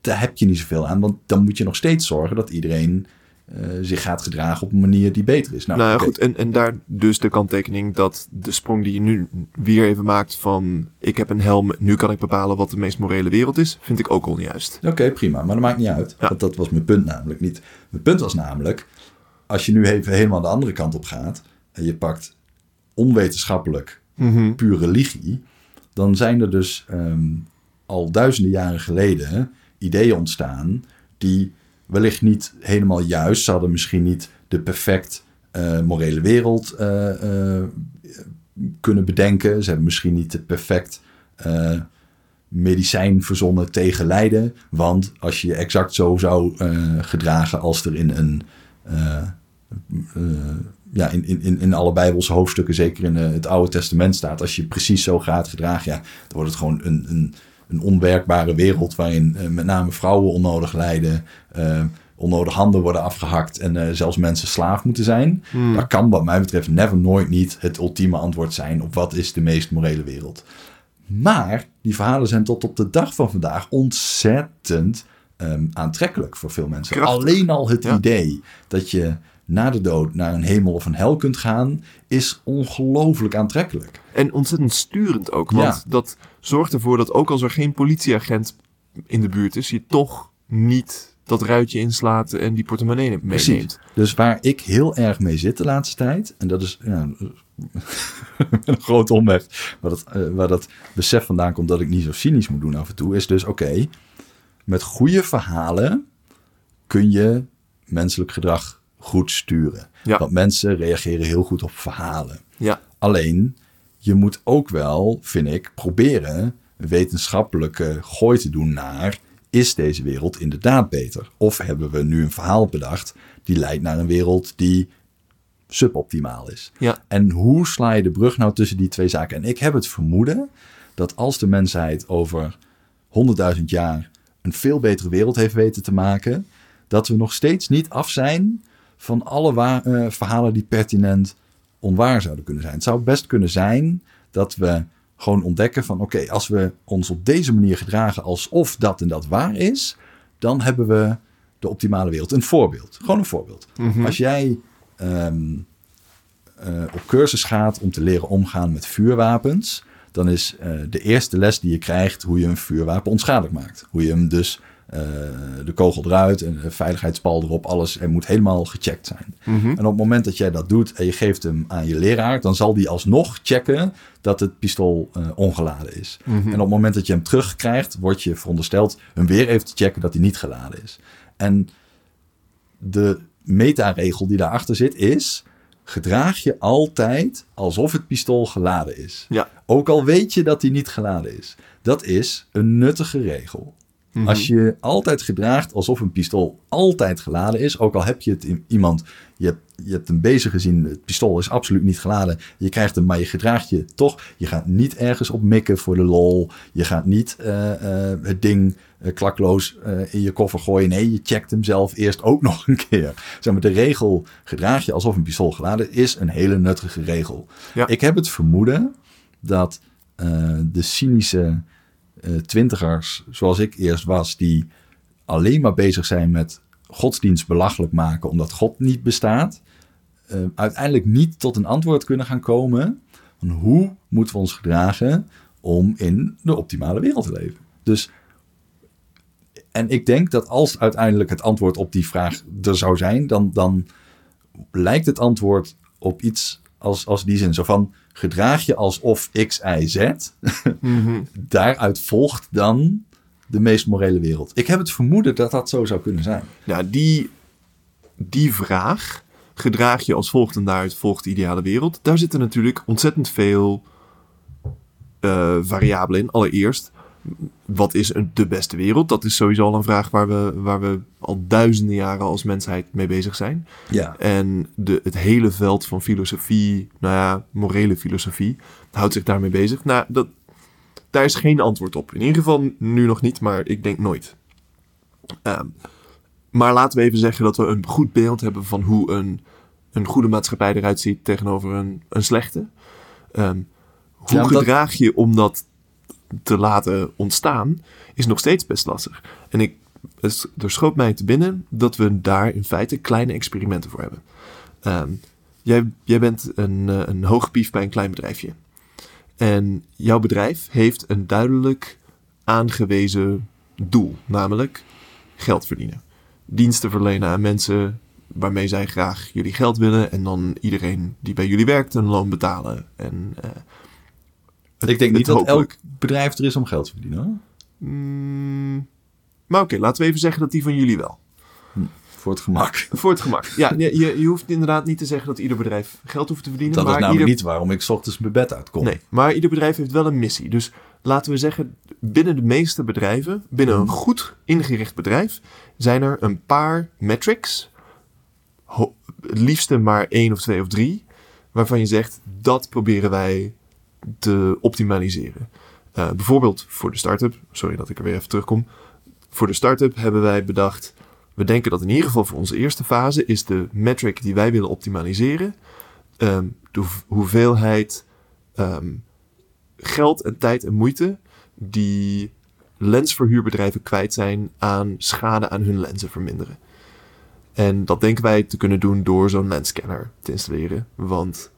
daar heb je niet zoveel aan. Want dan moet je nog steeds zorgen dat iedereen eh, zich gaat gedragen op een manier die beter is. Nou, Nou goed. En, en daar dus de kanttekening dat de sprong die je nu weer even maakt van... ik heb een helm, nu kan ik bepalen wat de meest morele wereld is... vind ik ook onjuist. Oké, prima. Maar dat maakt niet uit. Ja. Want dat was mijn punt namelijk niet. Mijn punt was namelijk, als je nu even helemaal de andere kant op gaat... en je pakt onwetenschappelijk puur religie... dan zijn er dus ehm, al duizenden jaren geleden ideeën ontstaan... die wellicht niet helemaal juist... ze hadden misschien niet de perfect eh, morele wereld eh, eh, kunnen bedenken. Ze hebben misschien niet de perfect... medicijn verzonnen tegen lijden. Want als je je exact zo zou gedragen als er in een ja, in, in, in alle Bijbelse hoofdstukken, zeker in eh, het Oude Testament staat. Als je precies zo gaat gedragen, ja, dan wordt het gewoon een, een, een onwerkbare wereld waarin eh, met name vrouwen onnodig lijden, eh, onnodig handen worden afgehakt en zelfs mensen slaaf moeten zijn. Hmm. Dat kan wat mij betreft never nooit niet het ultieme antwoord zijn op wat is de meest morele wereld. Maar die verhalen zijn tot op de dag van vandaag ontzettend ehm, aantrekkelijk voor veel mensen. Krachtig. Alleen al het Ja. idee dat je na de dood naar een hemel of een hel kunt gaan, is ongelooflijk aantrekkelijk. En ontzettend sturend ook. Want Ja. dat zorgt ervoor dat ook als er geen politieagent in de buurt is, je toch niet dat ruitje inslaat en die portemonnee meeneemt. Dus waar ik heel erg mee zit de laatste tijd, en dat is ja, een grote omweg, waar dat, eh, waar dat besef vandaan komt dat ik niet zo cynisch moet doen af en toe, is dus oké, met goede verhalen kun je menselijk gedrag goed sturen. Ja. Want mensen reageren heel goed op verhalen. Ja, Alleen, je moet ook wel, vind ik, proberen een wetenschappelijke gooi te doen naar... is deze wereld inderdaad beter? Of hebben we nu een verhaal bedacht die leidt naar een wereld die suboptimaal is? ja, En hoe sla je de brug nou tussen die twee zaken? En ik heb het vermoeden dat als de mensheid over 100.000 jaar een veel betere wereld heeft weten te maken, dat we nog steeds niet af zijn van alle eh, verhalen die pertinent onwaar zouden kunnen zijn. Het zou best kunnen zijn dat we gewoon ontdekken van oké, als we ons op deze manier gedragen alsof dat en dat waar is, dan hebben we de optimale wereld. Een voorbeeld, gewoon een voorbeeld. Als jij ehm, eh, op cursus gaat om te leren omgaan met vuurwapens, dan is eh, de eerste les die je krijgt hoe je een vuurwapen onschadelijk maakt. Hoe je hem dus eh, de kogel eruit en de veiligheidspal erop, alles er moet helemaal gecheckt zijn. En op het moment dat jij dat doet en je geeft hem aan je leraar, dan zal die alsnog checken dat het pistool eh, ongeladen is. En op het moment dat je hem terugkrijgt, wordt je verondersteld hem weer even te checken dat hij niet geladen is. En de metaregel die daarachter zit is: gedraag je altijd alsof het pistool geladen is. ja. Ook al weet je dat hij niet geladen is. Dat is een nuttige regel. Als je altijd gedraagt alsof een pistool altijd geladen is, ook al heb je het in iemand, je hebt, je hebt hem bezig gezien, het pistool is absoluut niet geladen, je krijgt hem, maar je gedraagt je toch. Je gaat niet ergens op mikken voor de lol. Je gaat niet eh, eh, het ding eh, klakloos in je koffer gooien. Nee, je checkt hem zelf eerst ook nog een keer. Zeg maar, de regel gedraag je alsof een pistool geladen is een hele nuttige regel. Ja. Ik heb het vermoeden dat de cynische eh, twintigers, zoals ik eerst was, die alleen maar bezig zijn met godsdienst belachelijk maken omdat God niet bestaat, eh, uiteindelijk niet tot een antwoord kunnen gaan komen van hoe moeten we ons gedragen om in de optimale wereld te leven. Dus, en ik denk dat als uiteindelijk het antwoord op die vraag er zou zijn, dan, dan lijkt het antwoord op iets als, als die zin. Zo van, gedraag je alsof X, Y, Z. Daaruit volgt dan de meest morele wereld. Ik heb het vermoeden dat dat zo zou kunnen zijn. Ja, die, die vraag, gedraag je als volgt en daaruit volgt de ideale wereld, daar zitten natuurlijk ontzettend veel eh, variabelen in. Allereerst, wat is de beste wereld? Dat is sowieso al een vraag waar we, waar we al duizenden jaren als mensheid mee bezig zijn. Ja. En de, het hele veld van filosofie, nou ja, morele filosofie, houdt zich daarmee bezig. Nou, dat, daar is geen antwoord op. In ieder geval nu nog niet, maar ik denk nooit. Ehm, maar laten we even zeggen dat we een goed beeld hebben van hoe een, een goede maatschappij eruit ziet tegenover een, een slechte. Ehm, hoe Ja, want dat- gedraag je om dat te laten ontstaan, is nog steeds best lastig. En ik, er schoot mij te binnen dat we daar in feite kleine experimenten voor hebben. Ehm, jij, jij bent een, eh, een hoogpief bij een klein bedrijfje. En jouw bedrijf heeft een duidelijk aangewezen doel, namelijk geld verdienen. Diensten verlenen aan mensen waarmee zij graag jullie geld willen en dan iedereen die bij jullie werkt een loon betalen. En, eh, het- ik denk niet dat hopelijk- elk bedrijf er is om geld te verdienen. Hoor. Mm, maar oké, laten we even zeggen dat die van jullie wel. Voor het gemak. Voor het gemak. Ja, je, je je hoeft inderdaad niet te zeggen dat ieder bedrijf geld hoeft te verdienen. Dat is maar namelijk ieder, niet waarom ik 's ochtends mijn bed uitkom. Nee, maar ieder bedrijf heeft wel een missie. Dus laten we zeggen, binnen de meeste bedrijven, binnen een goed ingericht bedrijf, zijn er een paar metrics, het liefste maar één of twee of drie. Waarvan je zegt, dat proberen wij te optimaliseren. Uh, bijvoorbeeld voor de start-up, sorry dat ik er weer even terugkom. Voor de start-up hebben wij bedacht, we denken dat in ieder geval voor onze eerste fase is de metric die wij willen optimaliseren, um, de hoeveelheid um, geld en tijd en moeite die lensverhuurbedrijven kwijt zijn aan schade aan hun lenzen verminderen. En dat denken wij te kunnen doen door zo'n lensscanner te installeren. Want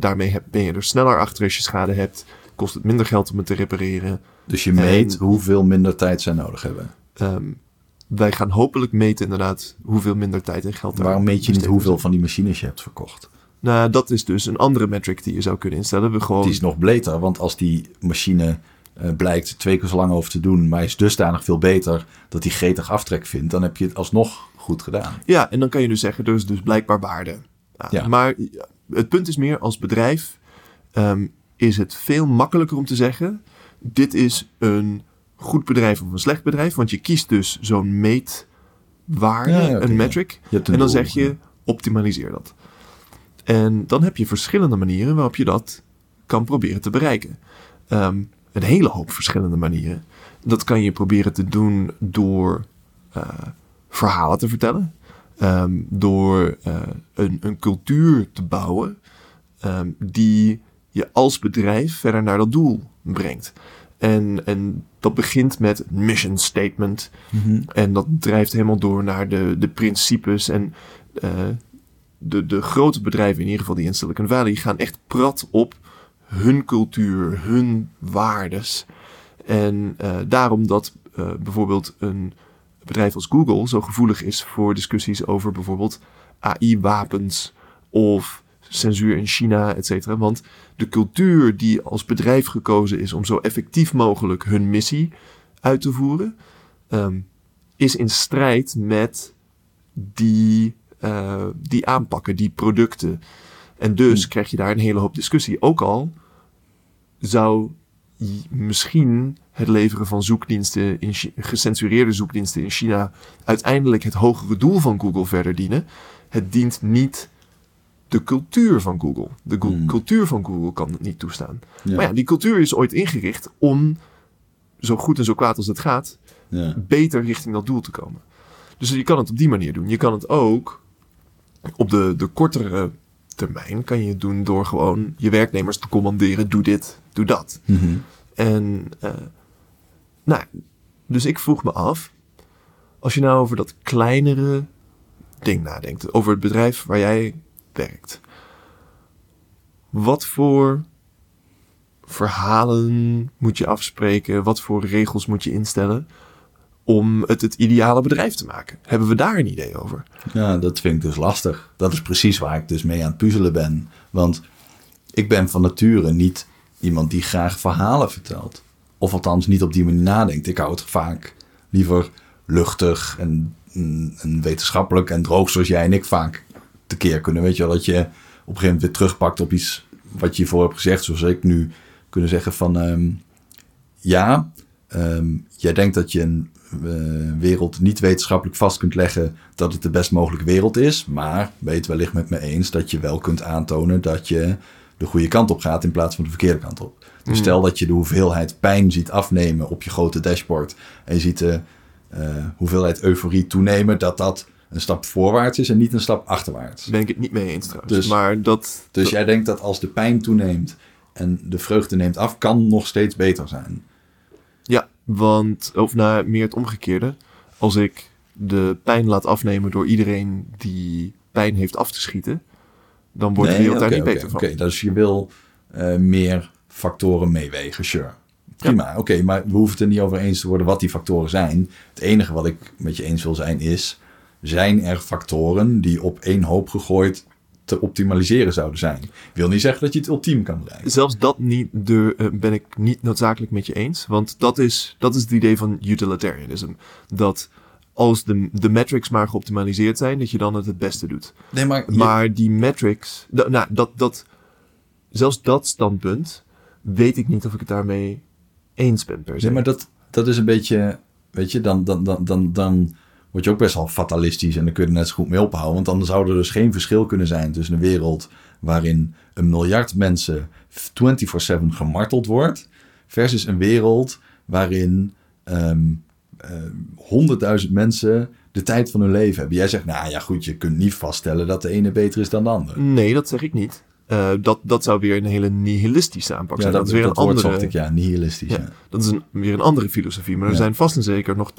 daarmee ben je er sneller achter als je schade hebt. Kost het minder geld om het te repareren. Dus je meet hoeveel minder tijd zij nodig hebben. Um, wij gaan hopelijk meten inderdaad hoeveel minder tijd en geld. Waarom meet je niet hoeveel van die machines je hebt verkocht? Nou, dat is dus een andere metric die je zou kunnen instellen. We gewoon... Die is nog beter, want als die machine uh, blijkt twee keer zo lang over te doen, maar is dusdanig veel beter dat hij gretig aftrek vindt, dan heb je het alsnog goed gedaan. Ja, en dan kan je dus zeggen, er is dus blijkbaar waarde. Ja. Maar het punt is meer, als bedrijf um, is het veel makkelijker om te zeggen, dit is een goed bedrijf of een slecht bedrijf, want je kiest dus zo'n meetwaarde, ja, een metric, en dan zeg je, optimaliseer dat. En dan heb je verschillende manieren waarop je dat kan proberen te bereiken. Um, een hele hoop verschillende manieren. Dat kan je proberen te doen door uh, verhalen te vertellen. Um, door uh, een, een, cultuur te bouwen um, die je als bedrijf verder naar dat doel brengt. En, en dat begint met een mission statement. Mm -hmm. En dat drijft helemaal door naar de, de principes. En uh, de, de grote bedrijven, in ieder geval die in Silicon Valley, gaan echt prat op hun cultuur, hun waardes. En uh, daarom dat bijvoorbeeld een bedrijf als Google zo gevoelig is voor discussies over bijvoorbeeld AI-wapens of censuur in China, et cetera. Want de cultuur die als bedrijf gekozen is om zo effectief mogelijk hun missie uit te voeren, um, is in strijd met die, uh, die aanpakken, die producten. En dus hmm. krijg je daar een hele hoop discussie. Ook al zou misschien het leveren van zoekdiensten, in gecensureerde zoekdiensten in China, uiteindelijk het hogere doel van Google verder dienen. Het dient niet de cultuur van Google. De hmm. cultuur van Google kan het niet toestaan. Maar ja, die cultuur is ooit ingericht om, zo goed en zo kwaad als het gaat, ja. beter richting dat doel te komen. Dus je kan het op die manier doen. Je kan het ook op de, de kortere termijn kan je het doen door gewoon je werknemers te commanderen: doe dit, doe dat. Mm -hmm. En, uh, nou, dus ik vroeg me af, als je nou over dat kleinere ding nadenkt, over het bedrijf waar jij werkt, wat voor verhalen moet je afspreken? Wat voor regels moet je instellen? om het het ideale bedrijf te maken? Hebben we daar een idee over? Ja, dat vind ik dus lastig. Dat is precies waar ik dus mee aan het puzzelen ben. Want ik ben van nature niet iemand die graag verhalen vertelt. Of althans niet op die manier nadenkt. Ik hou het vaak liever luchtig en, en wetenschappelijk en droog zoals jij en ik vaak tekeer kunnen. Weet je wel, dat je op een gegeven moment weer terugpakt op iets wat je hiervoor hebt gezegd. Zoals ik nu kunnen zeggen van... Um, ja, um, jij denkt dat je een uh, wereld niet wetenschappelijk vast kunt leggen dat het de best mogelijke wereld is. Maar weet wellicht met me eens dat je wel kunt aantonen dat je de goede kant op gaat in plaats van de verkeerde kant op. Dus mm. stel dat je de hoeveelheid pijn ziet afnemen op je grote dashboard en je ziet de uh, hoeveelheid euforie toenemen, dat dat een stap voorwaarts is en niet een stap achterwaarts. Ben ik het niet mee eens trouwens. Dus, maar dat, dus dat... jij denkt dat als de pijn toeneemt en de vreugde neemt af, kan nog steeds beter zijn. Ja, want, of nou, meer het omgekeerde. Als ik de pijn laat afnemen door iedereen die pijn heeft af te schieten, dan wordt nee, de wereld daar niet beter van. Oké, dus je wil uh, meer factoren meewegen, sure. Prima, ja. oké, maar we hoeven het er niet over eens te worden wat die factoren zijn. Het enige wat ik met je eens wil zijn is, zijn er factoren die op één hoop gegooid te optimaliseren zouden zijn. Wil niet zeggen dat je het ultiem kan bereiken. Zelfs dat niet de, uh, ben ik niet noodzakelijk met je eens. Want dat is, dat is het idee van utilitarianism. Dat als de, de metrics maar geoptimaliseerd zijn, dat je dan het het beste doet. Nee, maar, maar die metrics, nou, dat, dat, zelfs dat standpunt, weet ik niet of ik het daarmee eens ben per se. Nee, maar dat, dat is een beetje, weet je, dan, dan, dan, dan, dan word je ook best wel fatalistisch en dan kun je er net zo goed mee ophouden. Want dan zou er dus geen verschil kunnen zijn tussen een wereld waarin een miljard mensen 24/7 gemarteld wordt, versus een wereld waarin ehm, ehm, honderdduizend mensen de tijd van hun leven hebben. Jij zegt, nou ja goed, je kunt niet vaststellen dat de ene beter is dan de ander. Nee, dat zeg ik niet. Eh, dat, dat zou weer een hele nihilistische aanpak Ja, zijn. dat, Dat, is weer dat een andere. zocht ik, ja, nihilistisch. Ja, Ja. dat is een, weer een andere filosofie. Maar er zijn vast en zeker nog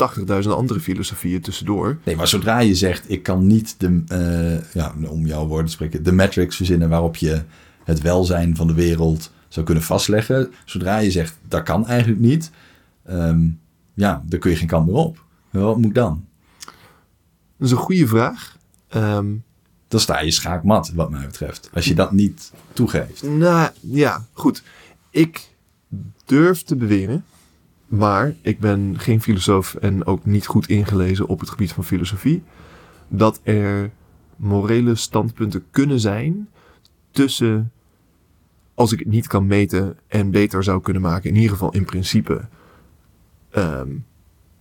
80.000 andere filosofieën tussendoor. Nee, maar zodra je zegt, ik kan niet de, eh, ja, om jouw woorden te spreken, de metrics verzinnen waarop je het welzijn van de wereld zou kunnen vastleggen. Zodra je zegt, dat kan eigenlijk niet, ehm, ja, dan kun je geen kant meer op. Wat moet dan? Dat is een goede vraag. Ehm, Dan sta je schaakmat, wat mij betreft. Als je dat niet toegeeft. nou ja, goed. Ik durf te beweren, maar ik ben geen filosoof en ook niet goed ingelezen op het gebied van filosofie, dat er morele standpunten kunnen zijn tussen als ik het niet kan meten en beter zou kunnen maken, in ieder geval in principe, ehm,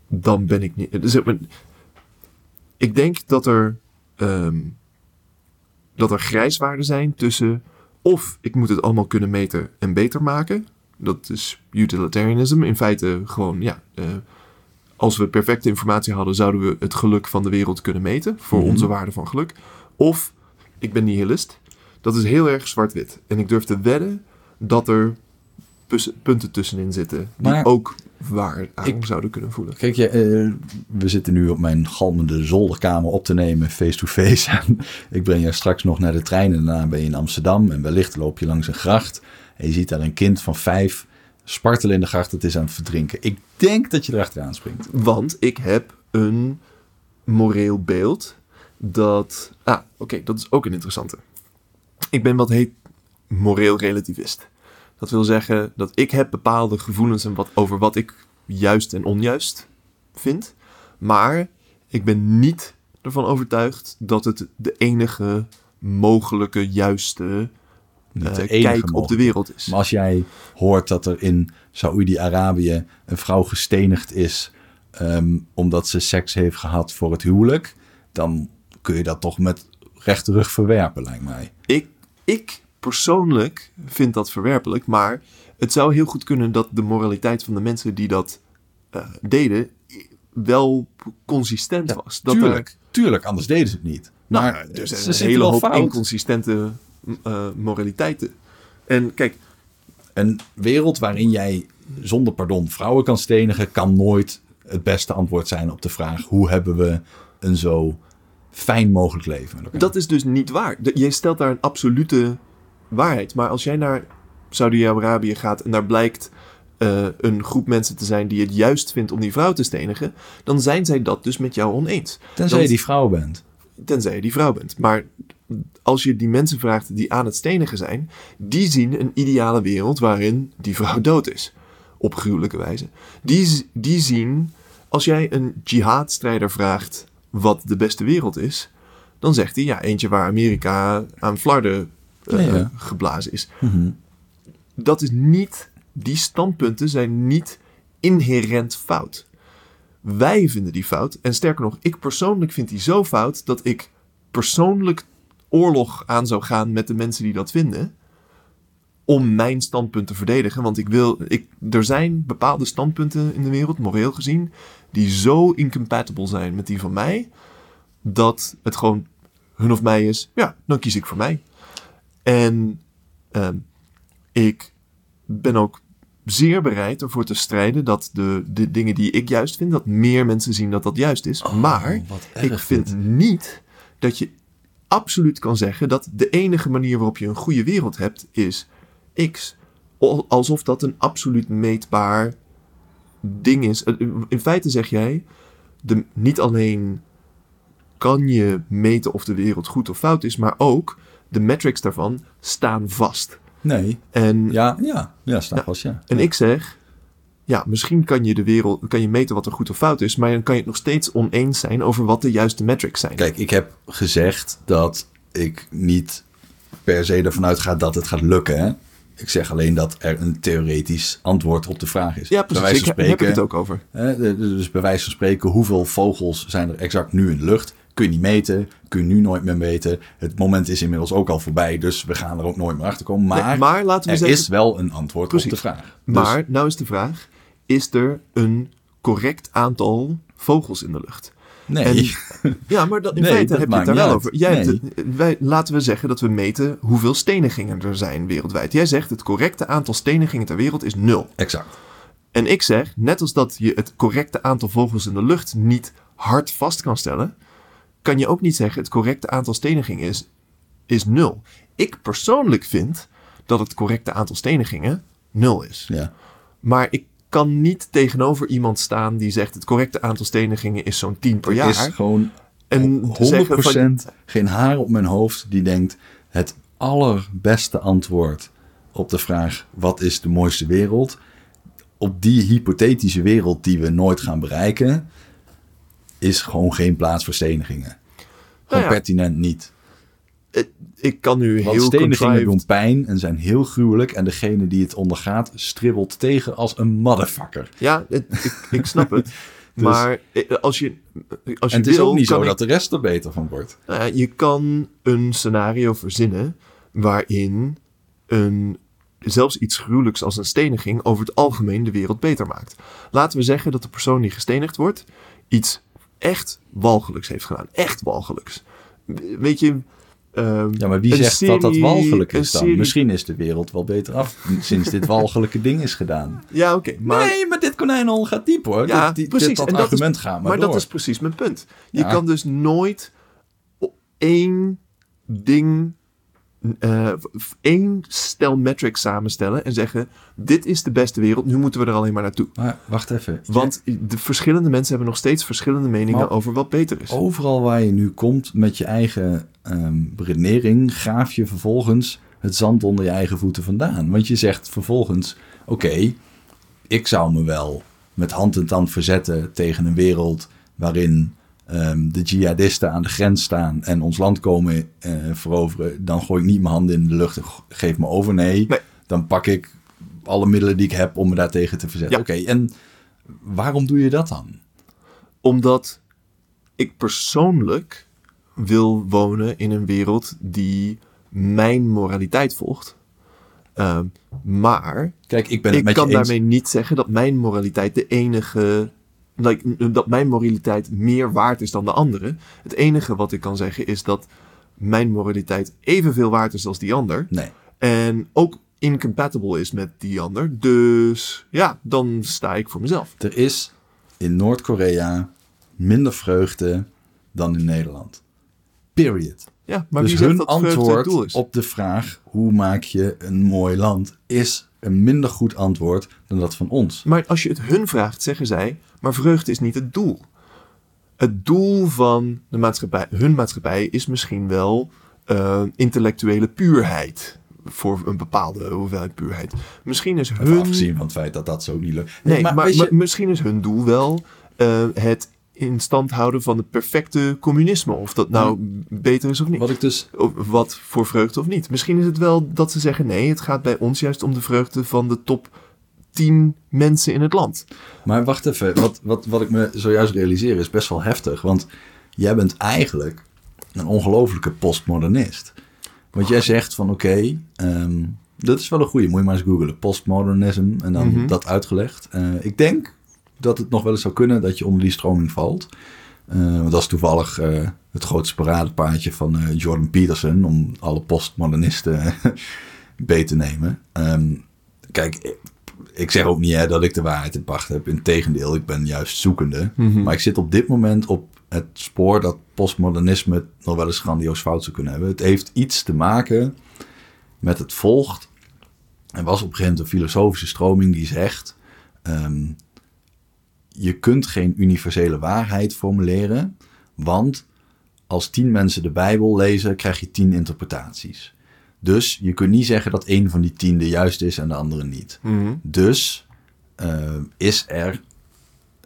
dan ben ik niet. dus ik- ik denk dat er, ehm, dat er grijswaarden zijn tussen of ik moet het allemaal kunnen meten en beter maken. Dat is utilitarianism. In feite gewoon, ja, eh, als we perfecte informatie hadden, zouden we het geluk van de wereld kunnen meten voor Mhm. onze waarde van geluk. Of ik ben nihilist. Dat is heel erg zwart-wit. En ik durf te wedden dat er punten tussenin zitten die Maar- ook waar aan Ik- zouden kunnen voelen. Kijk, je, eh, we zitten nu op mijn galmende zolderkamer op te nemen, face-to-face. En ik breng je straks nog naar de trein en daarna ben je in Amsterdam. En wellicht loop je langs een gracht en je ziet daar een kind van vijf spartelen in de gracht. Het is aan het verdrinken. Ik denk dat je erachteraan springt. Want ik heb een moreel beeld dat. Ah, oké, dat is ook een interessante. Ik ben wat heet moreel relativist. Dat wil zeggen dat ik heb bepaalde gevoelens en wat, over wat ik juist en onjuist vind. Maar ik ben niet ervan overtuigd dat het de enige mogelijke juiste enige kijk op de wereld is. Maar als jij hoort dat er in Saoedi-Arabië een vrouw gestenigd is ehm, omdat ze seks heeft gehad voor het huwelijk, dan kun je dat toch met rechte rug verwerpen, lijkt mij. Ik, ik persoonlijk vind dat verwerpelijk, maar het zou heel goed kunnen dat de moraliteit van de mensen die dat eh, deden wel consistent was. Dat tuurlijk, tuurlijk, anders deden ze het niet. er, Maar nou, er zijn een hele hoop fout. inconsistente eh, moraliteiten. En kijk, Een wereld waarin jij zonder pardon vrouwen kan stenigen, kan nooit het beste antwoord zijn op de vraag: hoe hebben we een zo fijn mogelijk leven? dat is dus niet waar. Je stelt daar een absolute waarheid. Maar als jij naar Saudi-Arabië gaat en daar blijkt eh, een groep mensen te zijn die het juist vindt om die vrouw te stenigen, dan zijn zij dat dus met jou oneens. Tenzij je die vrouw bent. Tenzij je die vrouw bent. Maar als je die mensen vraagt die aan het stenigen zijn, die zien een ideale wereld waarin die vrouw dood is. Op gruwelijke wijze. Die, die zien, als jij een jihadstrijder vraagt wat de beste wereld is, dan zegt hij ja, eentje waar Amerika aan flarden eh, Ja, ja. geblazen is. Dat is niet, die standpunten zijn niet inherent fout. Wij vinden die fout. En sterker nog, ik persoonlijk vind die zo fout dat ik persoonlijk oorlog aan zou gaan met de mensen die dat vinden. Om mijn standpunt te verdedigen. Want ik wil. Ik, er zijn bepaalde standpunten in de wereld, moreel gezien, die zo incompatible zijn met die van mij. Dat het gewoon hun of mij is. Ja, dan kies ik voor mij. En ehm, ik ben ook zeer bereid ervoor te strijden dat de, de dingen die ik juist vind, dat meer mensen zien dat dat juist is. maar Oh, wat ik vind dit. niet dat je absoluut kan zeggen dat de enige manier waarop je een goede wereld hebt is X. Al- Alsof dat een absoluut meetbaar ding is. Eh, In feite zeg jij, de, niet alleen kan je meten of de wereld goed of fout is, maar ook de metrics daarvan staan vast. Nee, En ja, ja, ja, staat Ja. vast, ja. en ik zeg, ja, misschien kan je de wereld, kan je meten wat er goed of fout is, maar dan kan je het nog steeds oneens zijn over wat de juiste metrics zijn. Kijk, ik heb gezegd dat ik niet per se ervan uitga dat het gaat lukken. Hè? Ik zeg alleen dat er een theoretisch antwoord op de vraag is. Ja, Bij precies. Ik heb ik het ook over. hè, dus bij wijze van spreken, hoeveel vogels zijn er exact nu in de lucht? Kun je niet meten, kun je nu nooit meer meten. Het moment is inmiddels ook al voorbij, dus we gaan er ook nooit meer achter komen. Maar, Nee, maar laten we er zeggen- is wel een antwoord Precies. op de vraag. Dus- Maar nou is de vraag: is er een correct aantal vogels in de lucht? nee, Ja, maar dat, in Nee, feite dat heb je het daar wel over. Jij hebt Nee. het- wij, laten we zeggen dat we meten hoeveel stenigingen er zijn wereldwijd. Jij zegt het correcte aantal stenigingen ter wereld is nul. exact. En ik zeg, net als dat je het correcte aantal vogels in de lucht niet hard vast kan stellen, kan je ook niet zeggen het correcte aantal stenigingen is, is nul. Ik persoonlijk vind dat het correcte aantal stenigingen nul is. Ja. Maar ik kan niet tegenover iemand staan die zegt het correcte aantal stenigingen is zo'n 10 per Er jaar. is gewoon en 100% te zeggen van, geen haar op mijn hoofd die denkt het allerbeste antwoord op de vraag wat is de mooiste wereld op die hypothetische wereld die we nooit gaan bereiken is gewoon geen plaats voor stenigingen. Gewoon ja. pertinent niet. ik kan nu Want heel stenigingen contrived... doen pijn en zijn heel gruwelijk en degene die het ondergaat stribbelt tegen als een motherfucker. Ja, het- ik, ik snap het. Maar eh, als je, als je En het is wil, ook niet zo ik- dat de rest er beter van wordt. Nou ja, je kan een scenario verzinnen waarin een, zelfs iets gruwelijks als een steniging over het algemeen de wereld beter maakt. Laten we zeggen dat de persoon die gestenigd wordt iets echt walgelijks heeft gedaan. Echt walgelijks. Weet je... ehm, Ja, maar wie zegt dat dat walgelijk is dan? serie- Misschien is de wereld wel beter af sinds dit walgelijke ding is gedaan. Ja, oké. maar nee, maar dit konijnenhol gaat diep hoor. Ja, die- precies. Dit, dat En dat argument is- gaat maar, Maar door. dat is precies mijn punt. Je Ja. kan dus nooit één ding, f- één stel metrics samenstellen en zeggen: dit is de beste wereld, nu moeten we er alleen maar naartoe. Maar wacht even. Want de verschillende mensen hebben nog steeds verschillende meningen Maar- over wat beter is. Overal waar je nu komt met je eigen ehm redenering, graaf je vervolgens het zand onder je eigen voeten vandaan. Want je zegt vervolgens: oké, ik zou me wel met hand en tand verzetten tegen een wereld waarin ehm, de jihadisten aan de grens staan en ons land komen eh, veroveren. Dan gooi ik niet mijn handen in de lucht en geef me over. Nee, Nee. dan pak ik alle middelen die ik heb om me daartegen te verzetten. Ja. Oké, en waarom doe je dat dan? Omdat ik persoonlijk wil wonen in een wereld die mijn moraliteit volgt. Ehm, maar Kijk, ik ben ik kan daarmee niet zeggen dat mijn moraliteit de enige. Like, dat mijn moraliteit meer waard is dan de andere. Het enige wat ik kan zeggen is dat mijn moraliteit evenveel waard is als die ander. Nee. En ook incompatible is met die ander. Dus ja, dan sta ik voor mezelf. Er is in Noord-Korea minder vreugde dan in Nederland. Period. Ja, maar dus wie zegt hun dat antwoord doel is? op de vraag hoe maak je een mooi land is een minder goed antwoord dan dat van ons. Maar als je het hun vraagt, zeggen zij: maar vreugde is niet het doel. Het doel van de maatschappij, hun maatschappij, is misschien wel eh, intellectuele puurheid. Voor een bepaalde hoeveelheid puurheid. Misschien is hun. afgezien van het feit dat dat zo niet lukt. Nee, maar, je- misschien is hun doel wel eh, het in stand houden van het perfecte communisme. Of dat nou beter is of niet. wat ik dus Of wat voor vreugde of niet. Misschien is het wel dat ze zeggen: nee, het gaat bij ons juist om de vreugde van de top 10 mensen in het land. Maar wacht even, wat, wat, wat ik me zojuist realiseer is best wel heftig. Want jij bent eigenlijk een ongelofelijke postmodernist. Want jij zegt van oké, ehm, dat is wel een goede, moet je maar eens googlen. Postmodernism en dan Mhm. dat uitgelegd. Eh, ik denk dat het nog wel eens zou kunnen dat je onder die stroming valt. Eh, dat is toevallig eh, het grootste paradepaardje van Jordan Peterson om alle postmodernisten beet te nemen. Ehm, kijk, ik, zeg ook niet hè, dat ik de waarheid in pacht heb. Integendeel, ik ben juist zoekende. Mhm. Maar ik zit op dit moment op het spoor dat postmodernisme nog wel eens grandioos fout zou kunnen hebben. Het heeft iets te maken met het volgt. Er was op een gegeven moment een filosofische stroming die zegt... ehm, je kunt geen universele waarheid formuleren, want als tien mensen de Bijbel lezen, krijg je tien interpretaties. Dus je kunt niet zeggen dat één van die tien de juiste is en de andere niet. Dus eh, is er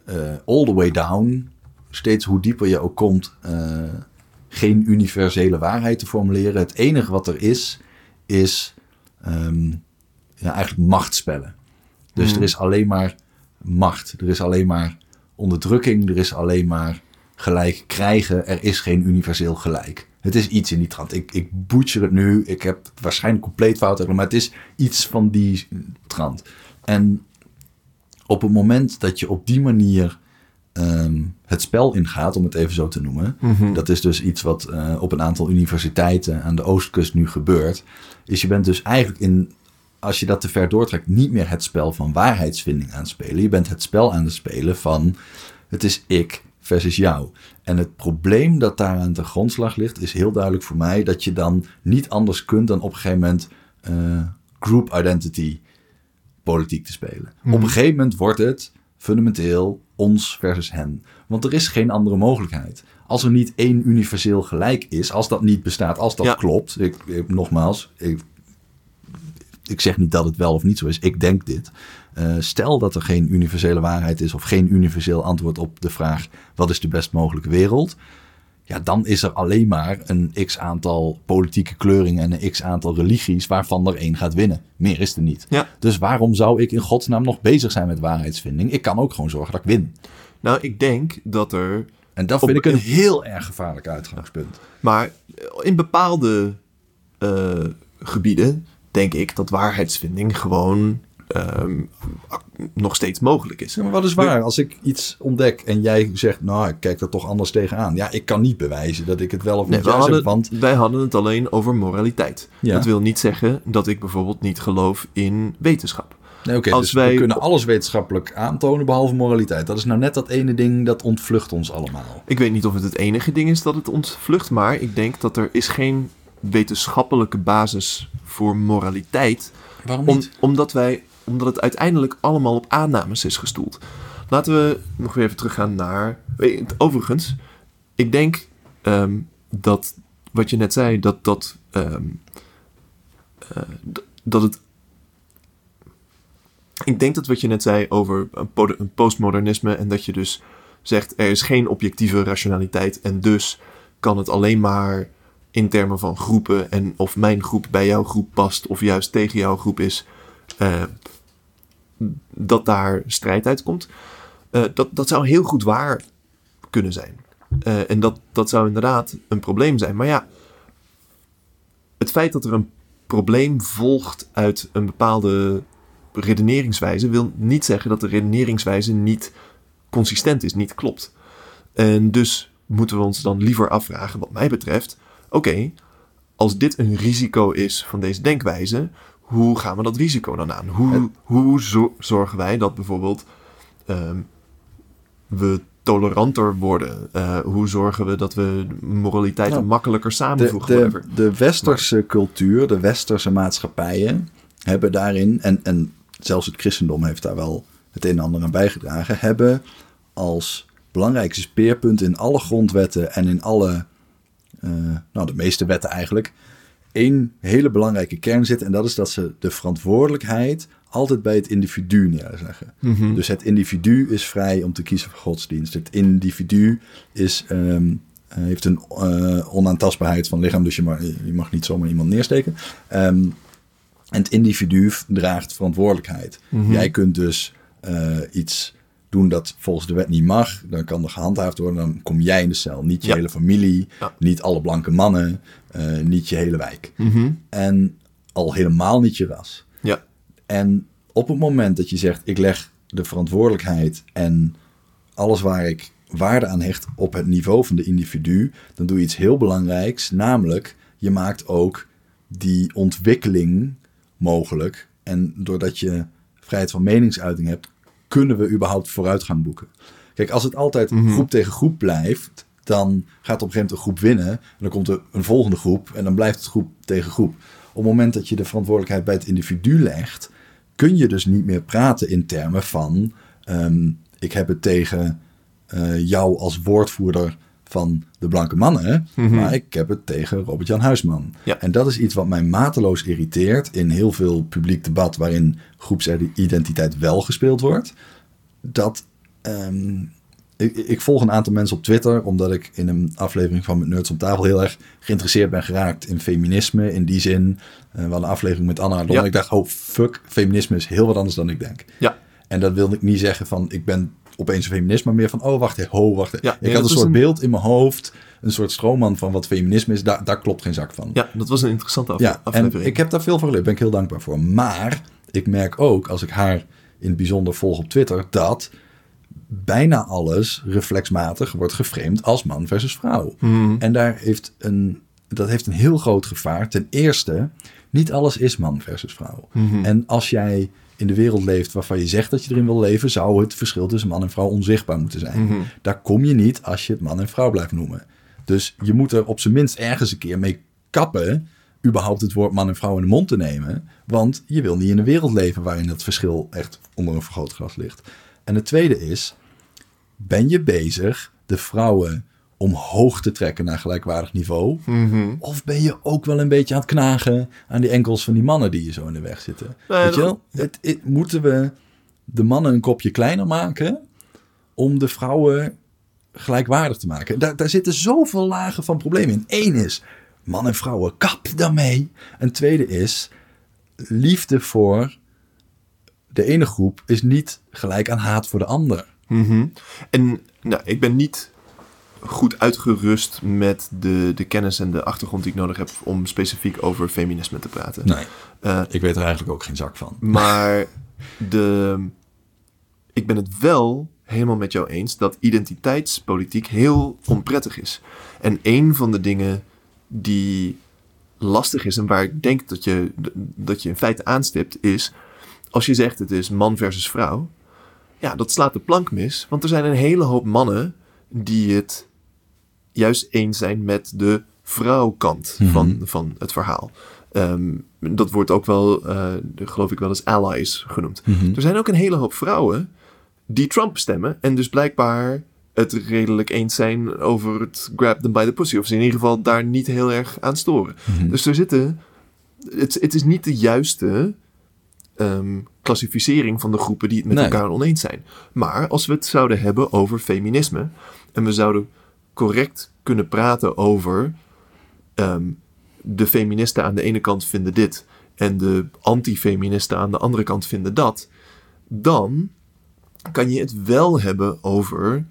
eh, all the way down, steeds hoe dieper je ook komt, eh, geen universele waarheid te formuleren. Het enige wat er is, is ehm, ja, eigenlijk machtsspellen. Dus Hmm. er is alleen maar macht. Er is alleen maar onderdrukking. Er is alleen maar gelijk krijgen. Er is geen universeel gelijk. Het is iets in die trant. Ik, ik butcher het nu. Ik heb het waarschijnlijk compleet fout. Maar het is iets van die trant. En op het moment dat je op die manier ehm, het spel ingaat, om het even zo te noemen. Mhm. Dat is dus iets wat eh, op een aantal universiteiten aan de oostkust nu gebeurt. Is je bent dus eigenlijk in, als je dat te ver doortrekt, niet meer het spel van waarheidsvinding aan het spelen. Je bent het spel aan het spelen van het is ik versus jou. En het probleem dat daar aan de grondslag ligt, is heel duidelijk voor mij dat je dan niet anders kunt dan op een gegeven moment eh, group identity politiek te spelen. Op een gegeven moment wordt het fundamenteel ons versus hen. Want er is geen andere mogelijkheid. Als er niet één universeel gelijk is, als dat niet bestaat, als dat Ja. klopt. Ik, ik- nogmaals, ik, ik zeg niet dat het wel of niet zo is. Ik denk dit. Eh, stel dat er geen universele waarheid is of geen universeel antwoord op de vraag: wat is de best mogelijke wereld? Ja, dan is er alleen maar een x aantal politieke kleuringen en een x aantal religies waarvan er één gaat winnen. Meer is er niet. Ja. Dus waarom zou ik in godsnaam nog bezig zijn met waarheidsvinding? Ik kan ook gewoon zorgen dat ik win. Nou, ik denk dat er En dat Op- vind ik een heel erg gevaarlijk uitgangspunt. Maar in bepaalde eh, gebieden denk ik dat waarheidsvinding gewoon ehm, nog steeds mogelijk is. Ja, maar wat is waar? Als ik iets ontdek en jij zegt, nou, ik kijk er toch anders tegenaan. Ja, ik kan niet bewijzen dat ik het wel of Nee, niet juist hadden, heb, want wij hadden het alleen over moraliteit. Ja. Dat wil niet zeggen dat ik bijvoorbeeld niet geloof in wetenschap. Nee, oké, Als dus wij- we kunnen alles wetenschappelijk aantonen behalve moraliteit. Dat is nou net dat ene ding dat ontvlucht ons allemaal. Ik weet niet of het het enige ding is dat het ontvlucht, maar ik denk dat er is geen wetenschappelijke basis voor moraliteit Waarom Om, omdat, wij, omdat het uiteindelijk allemaal op aannames is gestoeld. Laten we nog weer even teruggaan naar. Overigens, ik denk ehm, dat wat je net zei, dat, dat, ehm, eh, dat het. Ik denk dat wat je net zei over een postmodernisme en dat je dus zegt er is geen objectieve rationaliteit en dus kan het alleen maar in termen van groepen en of mijn groep bij jouw groep past of juist tegen jouw groep is, eh, dat daar strijd uitkomt. Eh, dat, dat zou heel goed waar kunnen zijn. Eh, en dat, dat zou inderdaad een probleem zijn. Maar ja, het feit dat er een probleem volgt uit een bepaalde redeneringswijze wil niet zeggen dat de redeneringswijze niet consistent is, niet klopt. En dus moeten we ons dan liever afvragen, wat mij betreft, oké, als dit een risico is van deze denkwijze, hoe gaan we dat risico dan aan? Hoe, Het- hoe zo- zorgen wij dat bijvoorbeeld ehm, we toleranter worden? Eh, hoe zorgen we dat we moraliteiten Nou, makkelijker samenvoegen? de, de westerse cultuur, de westerse maatschappijen hebben daarin, en, en zelfs het christendom heeft daar wel het een en ander aan bijgedragen, hebben als belangrijkste speerpunt in alle grondwetten en in alle, nou de meeste wetten eigenlijk, één hele belangrijke kern zit. En dat is dat ze de verantwoordelijkheid altijd bij het individu neerleggen. Mhm. Dus het individu is vrij om te kiezen voor godsdienst. Het individu is, ehm, eh, heeft een eh, onaantastbaarheid van lichaam, dus je mag, je mag niet zomaar iemand neersteken. Ehm, en het individu draagt verantwoordelijkheid. Mhm. Jij kunt dus eh, iets doen dat volgens de wet niet mag. Dan kan er gehandhaafd worden. Dan kom jij in de cel. Niet je Ja. hele familie, Ja. niet alle blanke mannen, eh, niet je hele wijk. Mhm. En al helemaal niet je ras. Ja. En op het moment dat je zegt, ik leg de verantwoordelijkheid en alles waar ik waarde aan hecht op het niveau van de individu, dan doe je iets heel belangrijks, namelijk je maakt ook die ontwikkeling mogelijk. En doordat je vrijheid van meningsuiting hebt, kunnen we überhaupt vooruitgang boeken. Kijk, als het altijd groep tegen groep blijft, dan gaat op een gegeven moment een groep winnen. En dan komt er een volgende groep en dan blijft het groep tegen groep. Op het moment dat je de verantwoordelijkheid bij het individu legt, kun je dus niet meer praten in termen van: ehm, ik heb het tegen eh, jou als woordvoerder van de blanke mannen, maar ik heb het tegen Robert-Jan Huisman. Ja. En dat is iets wat mij mateloos irriteert in heel veel publiek debat waarin groepsidentiteit wel gespeeld wordt. Dat ehm, ik, ik volg een aantal mensen op Twitter, omdat ik in een aflevering van Met Nerds om tafel heel erg geïnteresseerd ben geraakt in feminisme. In die zin, uh, we hadden een aflevering met Anna Lon. Ja. Ik dacht, oh fuck, feminisme is heel wat anders dan ik denk. Ja. En dat wilde ik niet zeggen van, ik ben opeens een feminist, maar meer van, oh wacht, ho, wacht. ik had een soort een- beeld in mijn hoofd, een soort stroomman van wat feminisme is. Daar, daar klopt geen zak van. Ja, dat was een interessante af- Ja, aflevering. en ik heb daar veel van geleerd. Ben ik heel dankbaar voor. Maar ik merk ook, als ik haar in het bijzonder volg op Twitter, dat bijna alles reflexmatig wordt geframed als man versus vrouw. Mhm. En daar heeft een, dat heeft een heel groot gevaar. Ten eerste, niet alles is man versus vrouw. Mhm. En als jij in de wereld leeft waarvan je zegt dat je erin wil leven, zou het verschil tussen man en vrouw onzichtbaar moeten zijn. Mhm. Daar kom je niet als je het man en vrouw blijft noemen. Dus je moet er op zijn minst ergens een keer mee kappen, überhaupt het woord man en vrouw in de mond te nemen. Want je wil niet in een wereld leven waarin dat verschil echt onder een vergrootglas ligt. En het tweede is, ben je bezig de vrouwen omhoog te trekken naar gelijkwaardig niveau? Mhm. Of ben je ook wel een beetje aan het knagen aan die enkels van die mannen die je zo in de weg zitten? Nee, Weet je wel? Het, het- moeten we de mannen een kopje kleiner maken om de vrouwen gelijkwaardig te maken? Daar, daar zitten zoveel lagen van problemen in. Eén is, man en vrouwen, kap daarmee. En tweede is, liefde voor de ene groep is niet gelijk aan haat voor de ander. Mhm. En nou, ik ben niet goed uitgerust met de, de kennis en de achtergrond die ik nodig heb om specifiek over feminisme te praten. Nee, Eh, ik weet er eigenlijk ook geen zak van. maar de, ik ben het wel helemaal met jou eens dat identiteitspolitiek heel onprettig is. En een van de dingen die lastig is en waar ik denk dat je, dat je in feite aanstipt is... als je zegt het is man versus vrouw... ja, dat slaat de plank mis. Want er zijn een hele hoop mannen die het juist eens zijn met de vrouwkant Mhm. van, van het verhaal. Ehm, dat wordt ook wel, eh, geloof ik wel eens allies genoemd. Mhm. Er zijn ook een hele hoop vrouwen die Trump stemmen en dus blijkbaar het redelijk eens zijn over het grab them by the pussy. Of ze in ieder geval daar niet heel erg aan storen. Mhm. Dus er zitten, het, het is niet de juiste ehm, klassificering van de groepen die het met Nee. elkaar oneens zijn. Maar als we het zouden hebben over feminisme en we zouden correct kunnen praten over ehm, de feministen aan de ene kant vinden dit en de antifeministen aan de andere kant vinden dat, dan kan je het wel hebben over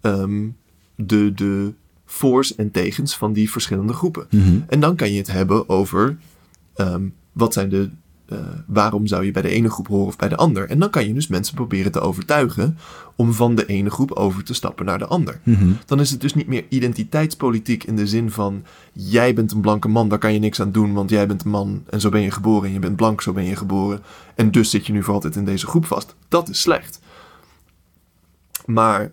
ehm, de, de voor's en tegens van die verschillende groepen. Mhm. En dan kan je het hebben over ehm, wat zijn de. Eh, waarom zou je bij de ene groep horen of bij de ander? En dan kan je dus mensen proberen te overtuigen om van de ene groep over te stappen naar de ander. Mhm. Dan is het dus niet meer identiteitspolitiek in de zin van jij bent een blanke man, daar kan je niks aan doen, want jij bent een man en zo ben je geboren en je bent blank, zo ben je geboren. En dus zit je nu voor altijd in deze groep vast. Dat is slecht. Maar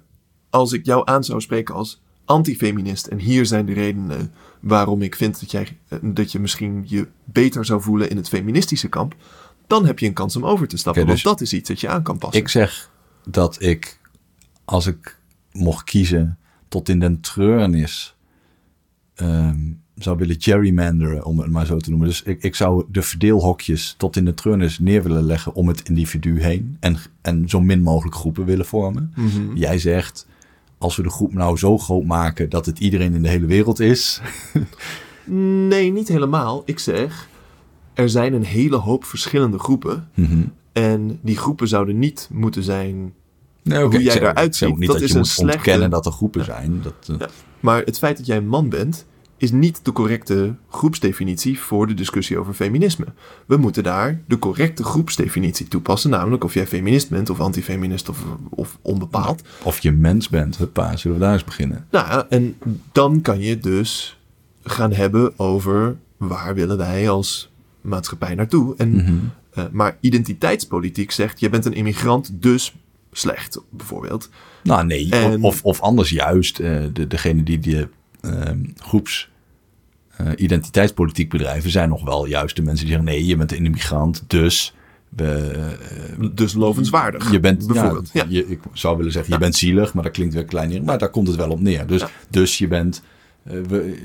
als ik jou aan zou spreken als antifeminist en hier zijn de redenen waarom ik vind dat, jij, eh, dat je misschien je beter zou voelen in het feministische kamp, dan heb je een kans om over te stappen. Oké, dus- want dat is iets dat je aan kan passen. Ik zeg dat ik, als ik mocht kiezen, tot in den treurnis ehm, zou willen gerrymanderen, om het maar zo te noemen. Dus ik, ik zou de verdeelhokjes tot in de treurnis neer willen leggen om het individu heen. En, en zo min mogelijk groepen willen vormen. Mhm. Jij zegt, als we de groep nou zo groot maken dat het iedereen in de hele wereld is. Nee, niet helemaal. Ik zeg, er zijn een hele hoop verschillende groepen. Mhm. En die groepen zouden niet moeten zijn. Nee, Hoe jij ook ziet, niet dat dat, is je een slechte- ontkennen dat er groepen zijn. Dat, eh, Ja. Maar het feit dat jij een man bent, is niet de correcte groepsdefinitie voor de discussie over feminisme. We moeten daar de correcte groepsdefinitie toepassen. Namelijk of jij feminist bent, of antifeminist, of, of onbepaald. Of je mens bent, huppa, zullen we daar eens beginnen? Nou ja, en dan kan je dus gaan hebben over waar willen wij als maatschappij naartoe. En, Mhm. eh, maar identiteitspolitiek zegt, je bent een immigrant, dus slecht, bijvoorbeeld. Nou nee, En- of, of anders juist, eh, de, degene die de groeps eh, identiteitspolitiek bedrijven zijn nog wel juist de mensen die zeggen nee, je bent een immigrant, dus we, eh, Dus lovenswaardig, je bent bijvoorbeeld. Ja, Ja. Je, ik zou willen zeggen, je bent zielig, maar dat klinkt weer klein, maar daar komt het wel op neer. Dus, dus je bent, eh, we,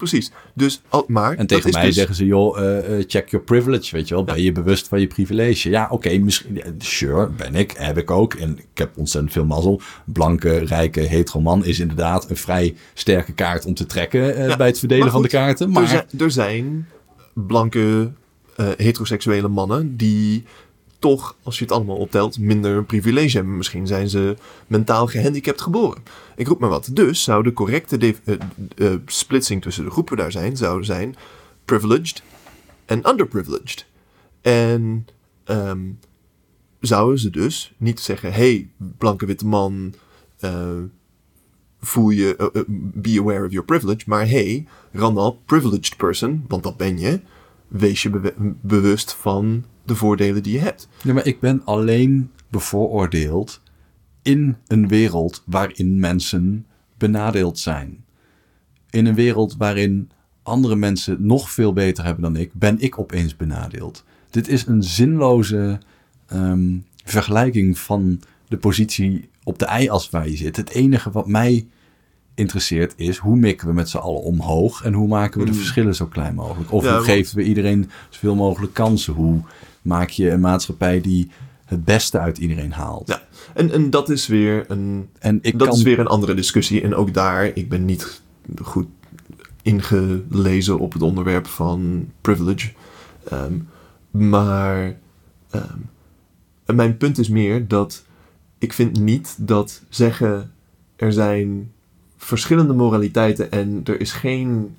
precies. Dus, al, maar... En tegen mij dus- zeggen ze, joh, eh, eh, check your privilege, weet je wel. Ben je bewust van je privilege? Ja, oké, misschien, sure, ben ik, heb ik ook. En ik heb ontzettend veel mazzel. Blanke, rijke, hetero man is inderdaad een vrij sterke kaart om te trekken eh, Ja, bij het verdelen van de kaarten. Er Maar zijn, er zijn blanke heteroseksuele mannen die toch, als je het allemaal optelt, minder een privilege hebben. Misschien zijn ze mentaal gehandicapt geboren. Ik roep maar wat. Dus zou de correcte eh, eh, splitsing tussen de groepen daar zijn, zou zijn privileged en underprivileged. En ehm, zouden ze dus niet zeggen, hey, blanke witte man, eh, voel je, be aware of your privilege. Maar hey, Randall, privileged person, want dat ben je, wees je bewust van de voordelen die je hebt. Ja, maar ik ben alleen bevooroordeeld in een wereld waarin mensen benadeeld zijn. In een wereld waarin andere mensen nog veel beter hebben dan ik, ben ik opeens benadeeld. Dit is een zinloze ehm, vergelijking van de positie op de i-as waar je zit. Het enige wat mij interesseert is hoe mikken we met z'n allen omhoog en hoe maken we de verschillen zo klein mogelijk. Of Ja, hoe want- geven we iedereen zoveel mogelijk kansen. Hoe maak je een maatschappij die het beste uit iedereen haalt. Ja, en, en dat is weer een En ik dat kan is weer een andere discussie. En ook daar, ik ben niet goed ingelezen op het onderwerp van privilege. Ehm, maar ehm, mijn punt is meer dat ik vind niet dat zeggen er zijn verschillende moraliteiten en er is geen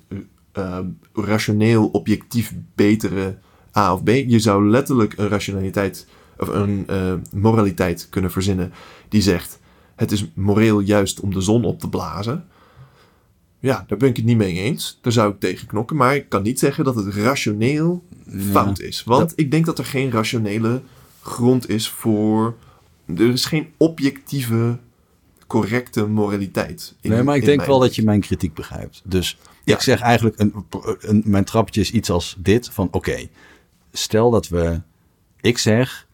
eh, rationeel objectief betere A of B. Je zou letterlijk een rationaliteit of een eh, moraliteit kunnen verzinnen die zegt het is moreel juist om de zon op te blazen. Ja, daar ben ik het niet mee eens. Daar zou ik tegen knokken. Maar ik kan niet zeggen dat het rationeel fout is. Want ik denk dat er geen rationele grond is voor. Er is geen objectieve, correcte moraliteit. in- nee, maar ik denk mijn- wel dat je mijn kritiek begrijpt. Dus Ja. ik zeg eigenlijk, een, een, mijn trappetje is iets als dit. Van oké, stel dat we, ik zeg,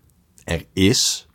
er is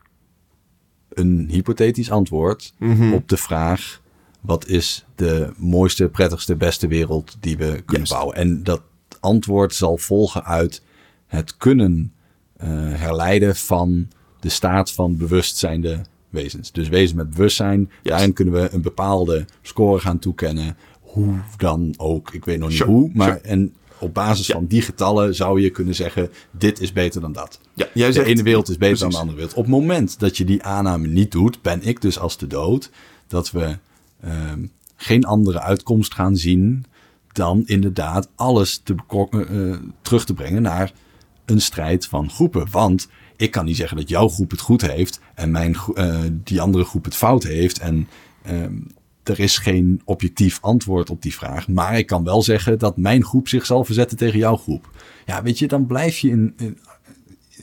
een hypothetisch antwoord Mhm. op de vraag... wat is de mooiste, prettigste, beste wereld die we kunnen bouwen? En dat antwoord zal volgen uit het kunnen eh, herleiden van de staat van bewustzijnde wezens. Dus wezen met bewustzijn, daarin kunnen we een bepaalde score gaan toekennen. Hoe dan ook, ik weet nog niet Sure, hoe. Maar sure. en op basis Ja. van die getallen zou je kunnen zeggen, dit is beter dan dat. Ja, jij De zegt, ene wereld is beter dan de andere wereld. Op het moment dat je die aanname niet doet, ben ik dus als de dood dat we ehm, geen andere uitkomst gaan zien dan inderdaad alles te eh, terug te brengen naar een strijd van groepen. Want ik kan niet zeggen dat jouw groep het goed heeft en mijn, eh, die andere groep het fout heeft. En ehm, er is geen objectief antwoord op die vraag. Maar ik kan wel zeggen dat mijn groep zich zal verzetten tegen jouw groep. Ja, weet je, dan blijf je in, in,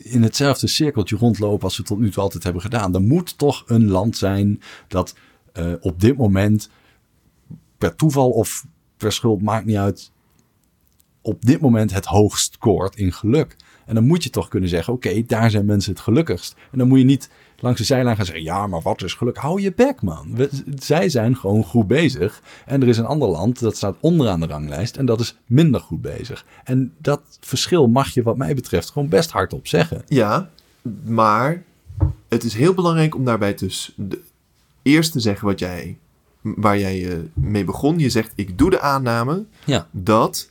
in hetzelfde cirkeltje rondlopen als we tot nu toe altijd hebben gedaan. Er moet toch een land zijn dat eh, op dit moment per toeval of per schuld, maakt niet uit, op dit moment het hoogst scoort in geluk. En dan moet je toch kunnen zeggen, oké, daar zijn mensen het gelukkigst. En dan moet je niet langs de zijlijn gaan zeggen, ja, maar wat is geluk? Hou je bek, man. We- zij zijn gewoon goed bezig. En er is een ander land, dat staat onderaan de ranglijst, en dat is minder goed bezig. En dat verschil mag je wat mij betreft gewoon best hardop zeggen. Ja, maar het is heel belangrijk om daarbij dus de, eerst te zeggen wat jij, waar jij eh, mee begon. Je zegt, ik doe de aanname Ja. dat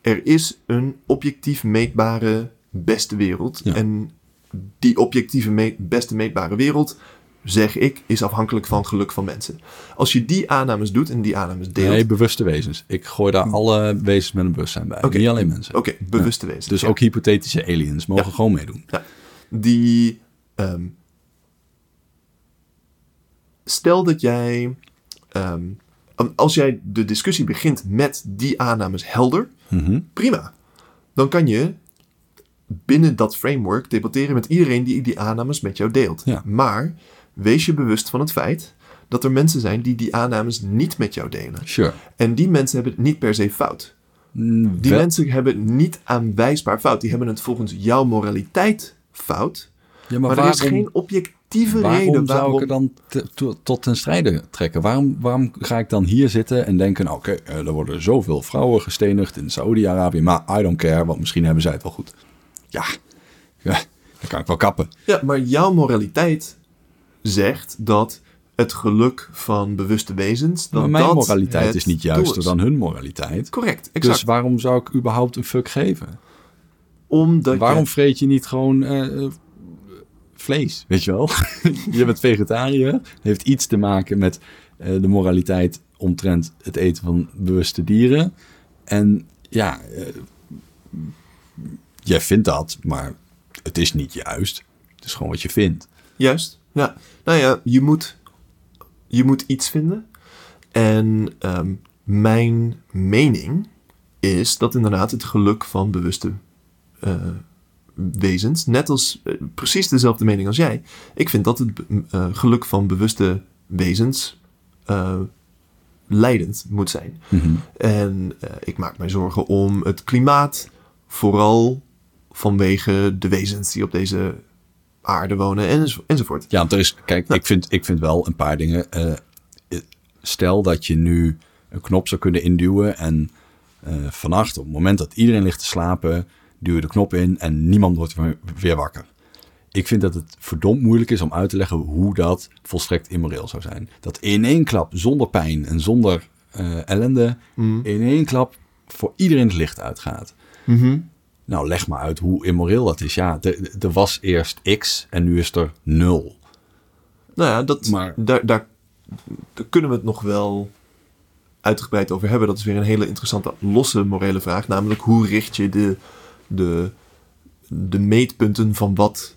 er is een objectief meetbare beste wereld. Ja. En die objectieve meet- beste meetbare wereld, zeg ik, is afhankelijk van geluk van mensen. Als je die aannames doet en die aannames deelt... Nee, bewuste wezens. Ik gooi daar alle wezens met een bewustzijn bij. Niet alleen mensen. Oké, bewuste wezens. Dus ja. ook hypothetische aliens mogen Ja. gewoon meedoen. Ja, die. ehm, stel dat jij. ehm, als jij de discussie begint met die aannames helder, Mhm. prima. Dan kan je binnen dat framework debatteren met iedereen die die aannames met jou deelt. Ja. Maar wees je bewust van het feit dat er mensen zijn die die aannames niet met jou delen. Sure. En die mensen hebben het niet per se fout. Mm, Die wel- mensen hebben het niet aanwijsbaar fout. Die hebben het volgens jouw moraliteit fout. Ja, Maar, maar, er is geen object, objectieve waarom reden zou waarom... ik er dan te- to- tot ten strijde trekken? Waarom, waarom ga ik dan hier zitten en denken... nou, oké, eh, er worden zoveel vrouwen gestenigd in Saudi-Arabië... maar I don't care, want misschien hebben zij het wel goed. Ja, ja dan kan ik wel kappen. Ja, maar jouw moraliteit zegt dat het geluk van bewuste wezens... Dat maar mijn dat moraliteit is niet juister is. dan hun moraliteit. Correct, exact. Dus waarom zou ik überhaupt een fuck geven? Omdat waarom je... vreet je niet gewoon eh, eh, vlees, weet je wel? je bent vegetariër. heeft iets te maken met eh, de moraliteit omtrent het eten van bewuste dieren. En ja, jij vindt dat, maar het is niet juist. Het is gewoon wat je vindt. Juist, ja. Nou ja, je moet, je moet iets vinden. En ehm, mijn mening is dat inderdaad het geluk van bewuste eh, wezens, net als eh, precies dezelfde mening als jij, ik vind dat het eh, geluk van bewuste wezens leidend moet zijn. En eh, ik maak mij zorgen om het klimaat, vooral vanwege de wezens die op deze aarde wonen enzo- enzovoort. Ja, want er is, kijk, ik, vind, ik vind wel een paar dingen. eh, stel dat je nu een knop zou kunnen induwen en eh, vannacht, op het moment dat iedereen ligt te slapen, duw je de knop in en niemand wordt weer- wakker. Ik vind dat het verdomd moeilijk is om uit te leggen hoe dat volstrekt immoreel zou zijn. Dat in één klap, zonder pijn en zonder eh, ellende, in één klap voor iedereen het licht uitgaat. Nou, leg maar uit hoe immoreel dat is. Ja, er er was eerst X en nu is er nul. Nou ja, dat, Maar- daar, daar, daar kunnen we het nog wel uitgebreid over hebben. Dat is weer een hele interessante losse morele vraag. Namelijk, hoe richt je de, de, de meetpunten van wat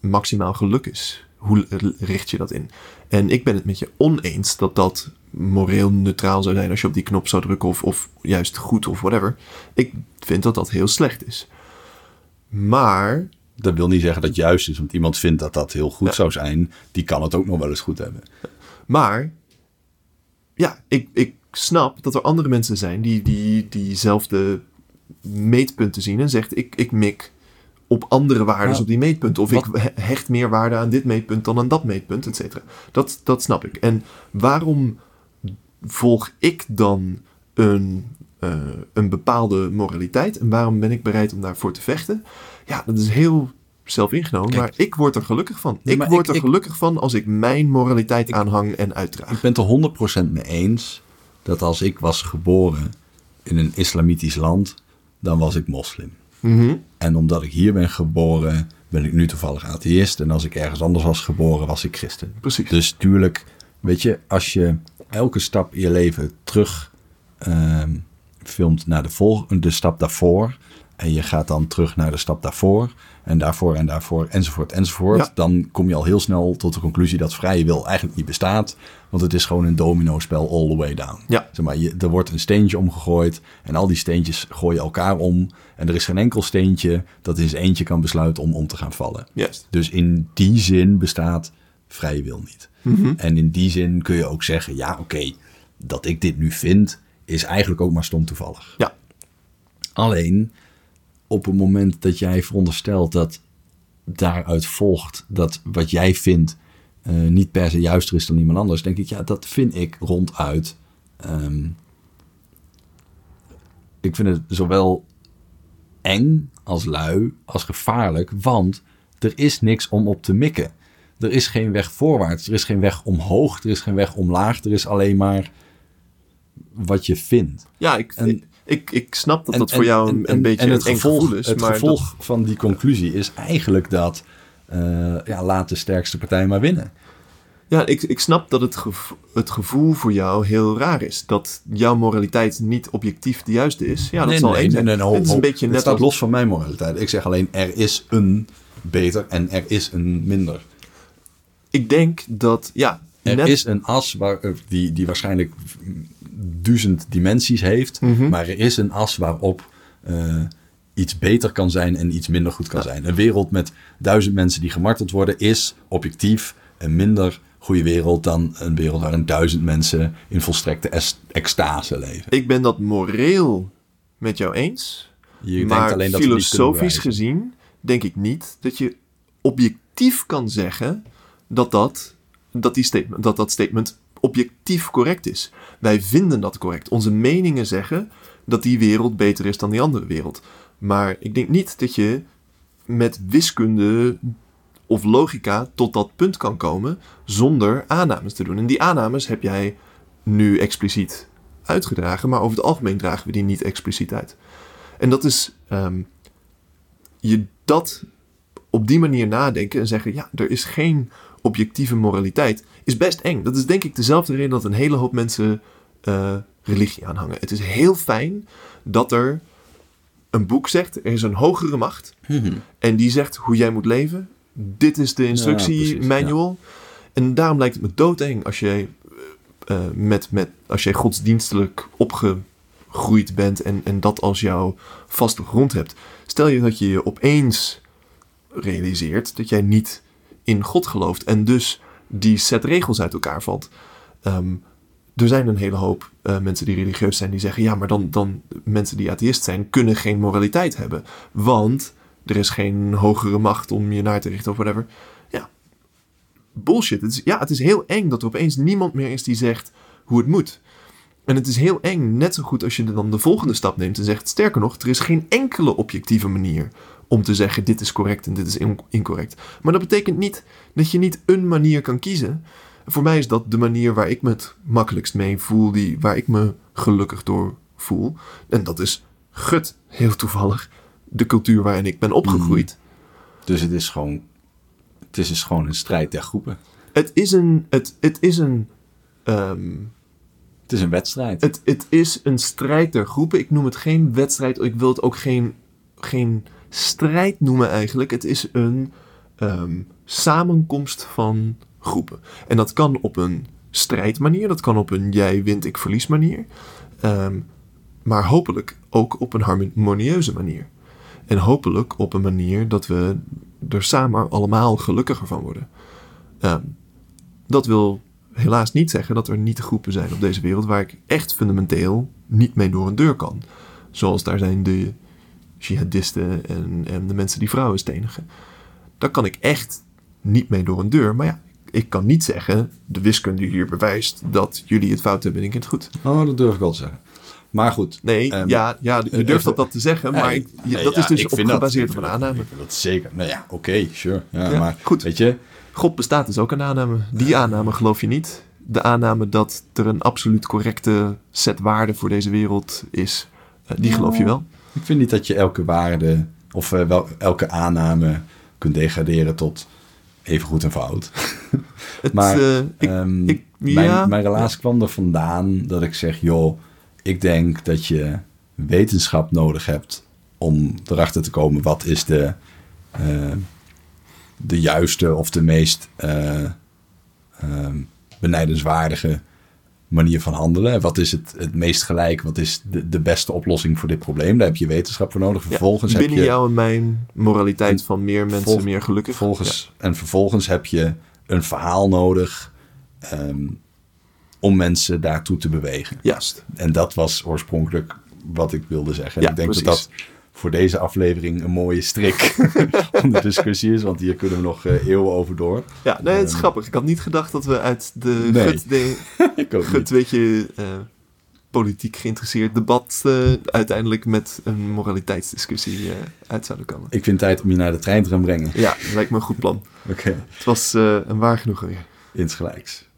maximaal geluk is? Hoe richt je dat in? En ik ben het met je oneens dat dat moreel neutraal zou zijn als je op die knop zou drukken of, of juist goed of whatever. Ik vind dat dat heel slecht is. Maar Dat wil niet zeggen dat het juist is, want iemand vindt dat dat heel goed Ja. zou zijn. Die kan het ook nog wel eens goed hebben. Maar ja, ik, ik snap dat er andere mensen zijn die, die diezelfde meetpunten zien en zegt ik, ik mik op andere waarden Ja, op die meetpunten. Of wat- ik he- hecht meer waarde aan dit meetpunt dan aan dat meetpunt, et cetera. Dat, dat snap ik. En waarom volg ik dan een, eh, een bepaalde moraliteit? En waarom ben ik bereid om daarvoor te vechten? Ja, dat is heel zelfingenomen, Kijk. maar ik word er gelukkig van. Nee, ik word ik- er ik- gelukkig van als ik mijn moraliteit aanhang en uitdraag. Ik ben het er 100% mee eens dat als ik was geboren in een islamitisch land, dan was ik moslim. Mhm. En omdat ik hier ben geboren, ben ik nu toevallig atheïst. En als ik ergens anders was geboren, was ik christen. Precies. Dus tuurlijk, weet je, als je elke stap in je leven terug ehm, filmt naar de, volgende stap daarvoor. En je gaat dan terug naar de stap daarvoor. En daarvoor en daarvoor enzovoort enzovoort. Ja. Dan kom je al heel snel tot de conclusie dat vrije wil eigenlijk niet bestaat. Want het is gewoon een domino-spel all the way down. Ja. Zeg maar, je, er wordt een steentje omgegooid. En al die steentjes gooien elkaar om. En er is geen enkel steentje dat in zijn eentje kan besluiten om om te gaan vallen. Juist. Dus in die zin bestaat vrije wil niet. En in die zin kun je ook zeggen, ja oké, dat ik dit nu vind, is eigenlijk ook maar stom toevallig. Ja. Alleen, op het moment dat jij veronderstelt dat daaruit volgt dat wat jij vindt eh, niet per se juister is dan iemand anders, denk ik, ja, dat vind ik ronduit. ehm, ik vind het zowel eng als lui als gevaarlijk, want er is niks om op te mikken. Er is geen weg voorwaarts, er is geen weg omhoog, er is geen weg omlaag, er is alleen maar wat je vindt. Ja, ik, En- ik, ik snap dat En- dat voor en- jou en- een, en- een beetje en een het gevolg, gevoel is. Het maar gevolg van die conclusie is eigenlijk dat eh, ja, laat de sterkste partij maar winnen. ja, ik, ik snap dat het, gevo- het gevoel voor jou heel raar is. Dat jouw moraliteit niet objectief de juiste is. Ja, dat zal één zijn. ho, het is een beetje net staat als... los van mijn moraliteit. Ik zeg alleen, er is een beter en er is een minder. Ik denk dat, ja, Er net... is een as waar, eh, die, die waarschijnlijk duizend dimensies heeft. Mhm. Maar er is een as waarop eh, iets beter kan zijn en iets minder goed kan zijn. Een wereld met duizend mensen die gemarteld worden is objectief een minder goede wereld dan een wereld waarin duizend mensen in volstrekte extase leven. Ik ben dat moreel met jou eens. Je denkt maar alleen dat filosofisch gezien denk ik niet dat je objectief kan zeggen dat dat, dat, die statement, dat dat statement objectief correct is. Wij vinden dat correct. Onze meningen zeggen dat die wereld beter is dan die andere wereld. Maar ik denk niet dat je met wiskunde of logica tot dat punt kan komen zonder aannames te doen. En die aannames heb jij nu expliciet uitgedragen, maar over het algemeen dragen we die niet expliciet uit. En dat is ehm, je dat op die manier nadenken en zeggen: ja, er is geen objectieve moraliteit, is best eng. Dat is denk ik dezelfde reden dat een hele hoop mensen uh, religie aanhangen. Het is heel fijn dat er een boek zegt: er is een hogere macht Mhm. en die zegt hoe jij moet leven. Dit is de instructiemanual. En daarom lijkt het me doodeng als jij, eh, eh, met, met, als jij godsdienstelijk opgegroeid bent en, en dat als jouw vaste grond hebt. Stel je dat je je opeens realiseert dat jij niet in God gelooft en dus die set regels uit elkaar valt. Ehm, er zijn een hele hoop eh, mensen die religieus zijn die zeggen: ja, maar dan, dan mensen die atheïst zijn kunnen geen moraliteit hebben. Want er is geen hogere macht om je naar te richten of whatever. Ja, bullshit. Het is, ja, het is heel eng dat er opeens niemand meer is die zegt hoe het moet. En het is heel eng, net zo goed als je dan de volgende stap neemt en zegt: sterker nog, er is geen enkele objectieve manier om te zeggen: dit is correct en dit is in- incorrect. Maar dat betekent niet dat je niet een manier kan kiezen. Voor mij is dat de manier waar ik me het makkelijkst mee voel, die, waar ik me gelukkig door voel. En dat is gut, heel toevallig, de cultuur waarin ik ben opgegroeid. Dus het is gewoon, het is dus gewoon een strijd der groepen. Het is een, het, het is een, ehm, Het is een wedstrijd. het, het is een strijd der groepen. Ik noem het geen wedstrijd. Ik wil het ook geen, geen strijd noemen eigenlijk. Het is een ehm, samenkomst van groepen. En dat kan op een strijdmanier. Dat kan op een jij wint, ik verlies manier. Ehm, maar hopelijk ook op een harmonieuze manier. En hopelijk op een manier dat we er samen allemaal gelukkiger van worden. Ehm, dat wil helaas niet zeggen dat er niet groepen zijn op deze wereld waar ik echt fundamenteel niet mee door een deur kan. Zoals daar zijn de jihadisten en, en de mensen die vrouwen stenigen. Daar kan ik echt niet mee door een deur. Maar ja, ik kan niet zeggen, de wiskunde hier bewijst dat jullie het fout hebben en ik het goed. Oh, dat durf ik wel te zeggen. Maar goed. Nee, Ehm, ja, ja, je durft even- dat, dat te zeggen, maar Nee, ik, je- nee, dat ja, is dus op gebaseerd op een dat- aanname. Dat zeker. Nou ja, oké, sure. Ja, Ja, maar goed. weet je, God bestaat is ook een aanname. Die aanname geloof je niet. De aanname dat er een absoluut correcte set waarden voor deze wereld is, eh, die geloof je wel. Ik vind niet dat je elke waarde of eh, wel, elke aanname kunt degraderen tot even goed en fout. Het, Maar eh, ik, Ehm, ik- mijn, ja. mijn relatie kwam er vandaan dat ik zeg, joh, ik denk dat je wetenschap nodig hebt om erachter te komen wat is de, eh, de juiste of de meest eh, ehm, benijdenswaardige manier van handelen. Wat is het, het meest gelijk? Wat is de, de beste oplossing voor dit probleem? Daar heb je wetenschap voor nodig. ja, Vervolgens heb binnen je jou en mijn moraliteit En van meer mensen, meer gelukkig. Vervolgens, En vervolgens heb je een verhaal nodig ehm, om mensen daartoe te bewegen. Juist. En dat was oorspronkelijk wat ik wilde zeggen. Ja, ik denk dat dat voor deze aflevering een mooie strik om de discussie is. Want hier kunnen we nog eh, eeuwen over door. Ja, nee, het is Ehm. grappig. Ik had niet gedacht dat we uit de Nee. gut, de, Ik ook gut niet. weet je, eh, politiek geïnteresseerd debat eh, uiteindelijk met een moraliteitsdiscussie uit zouden komen. Ik vind tijd om je naar de trein te gaan brengen. Ja, lijkt me een goed plan. Oké, Het was een waar genoegen weer. insgelijks.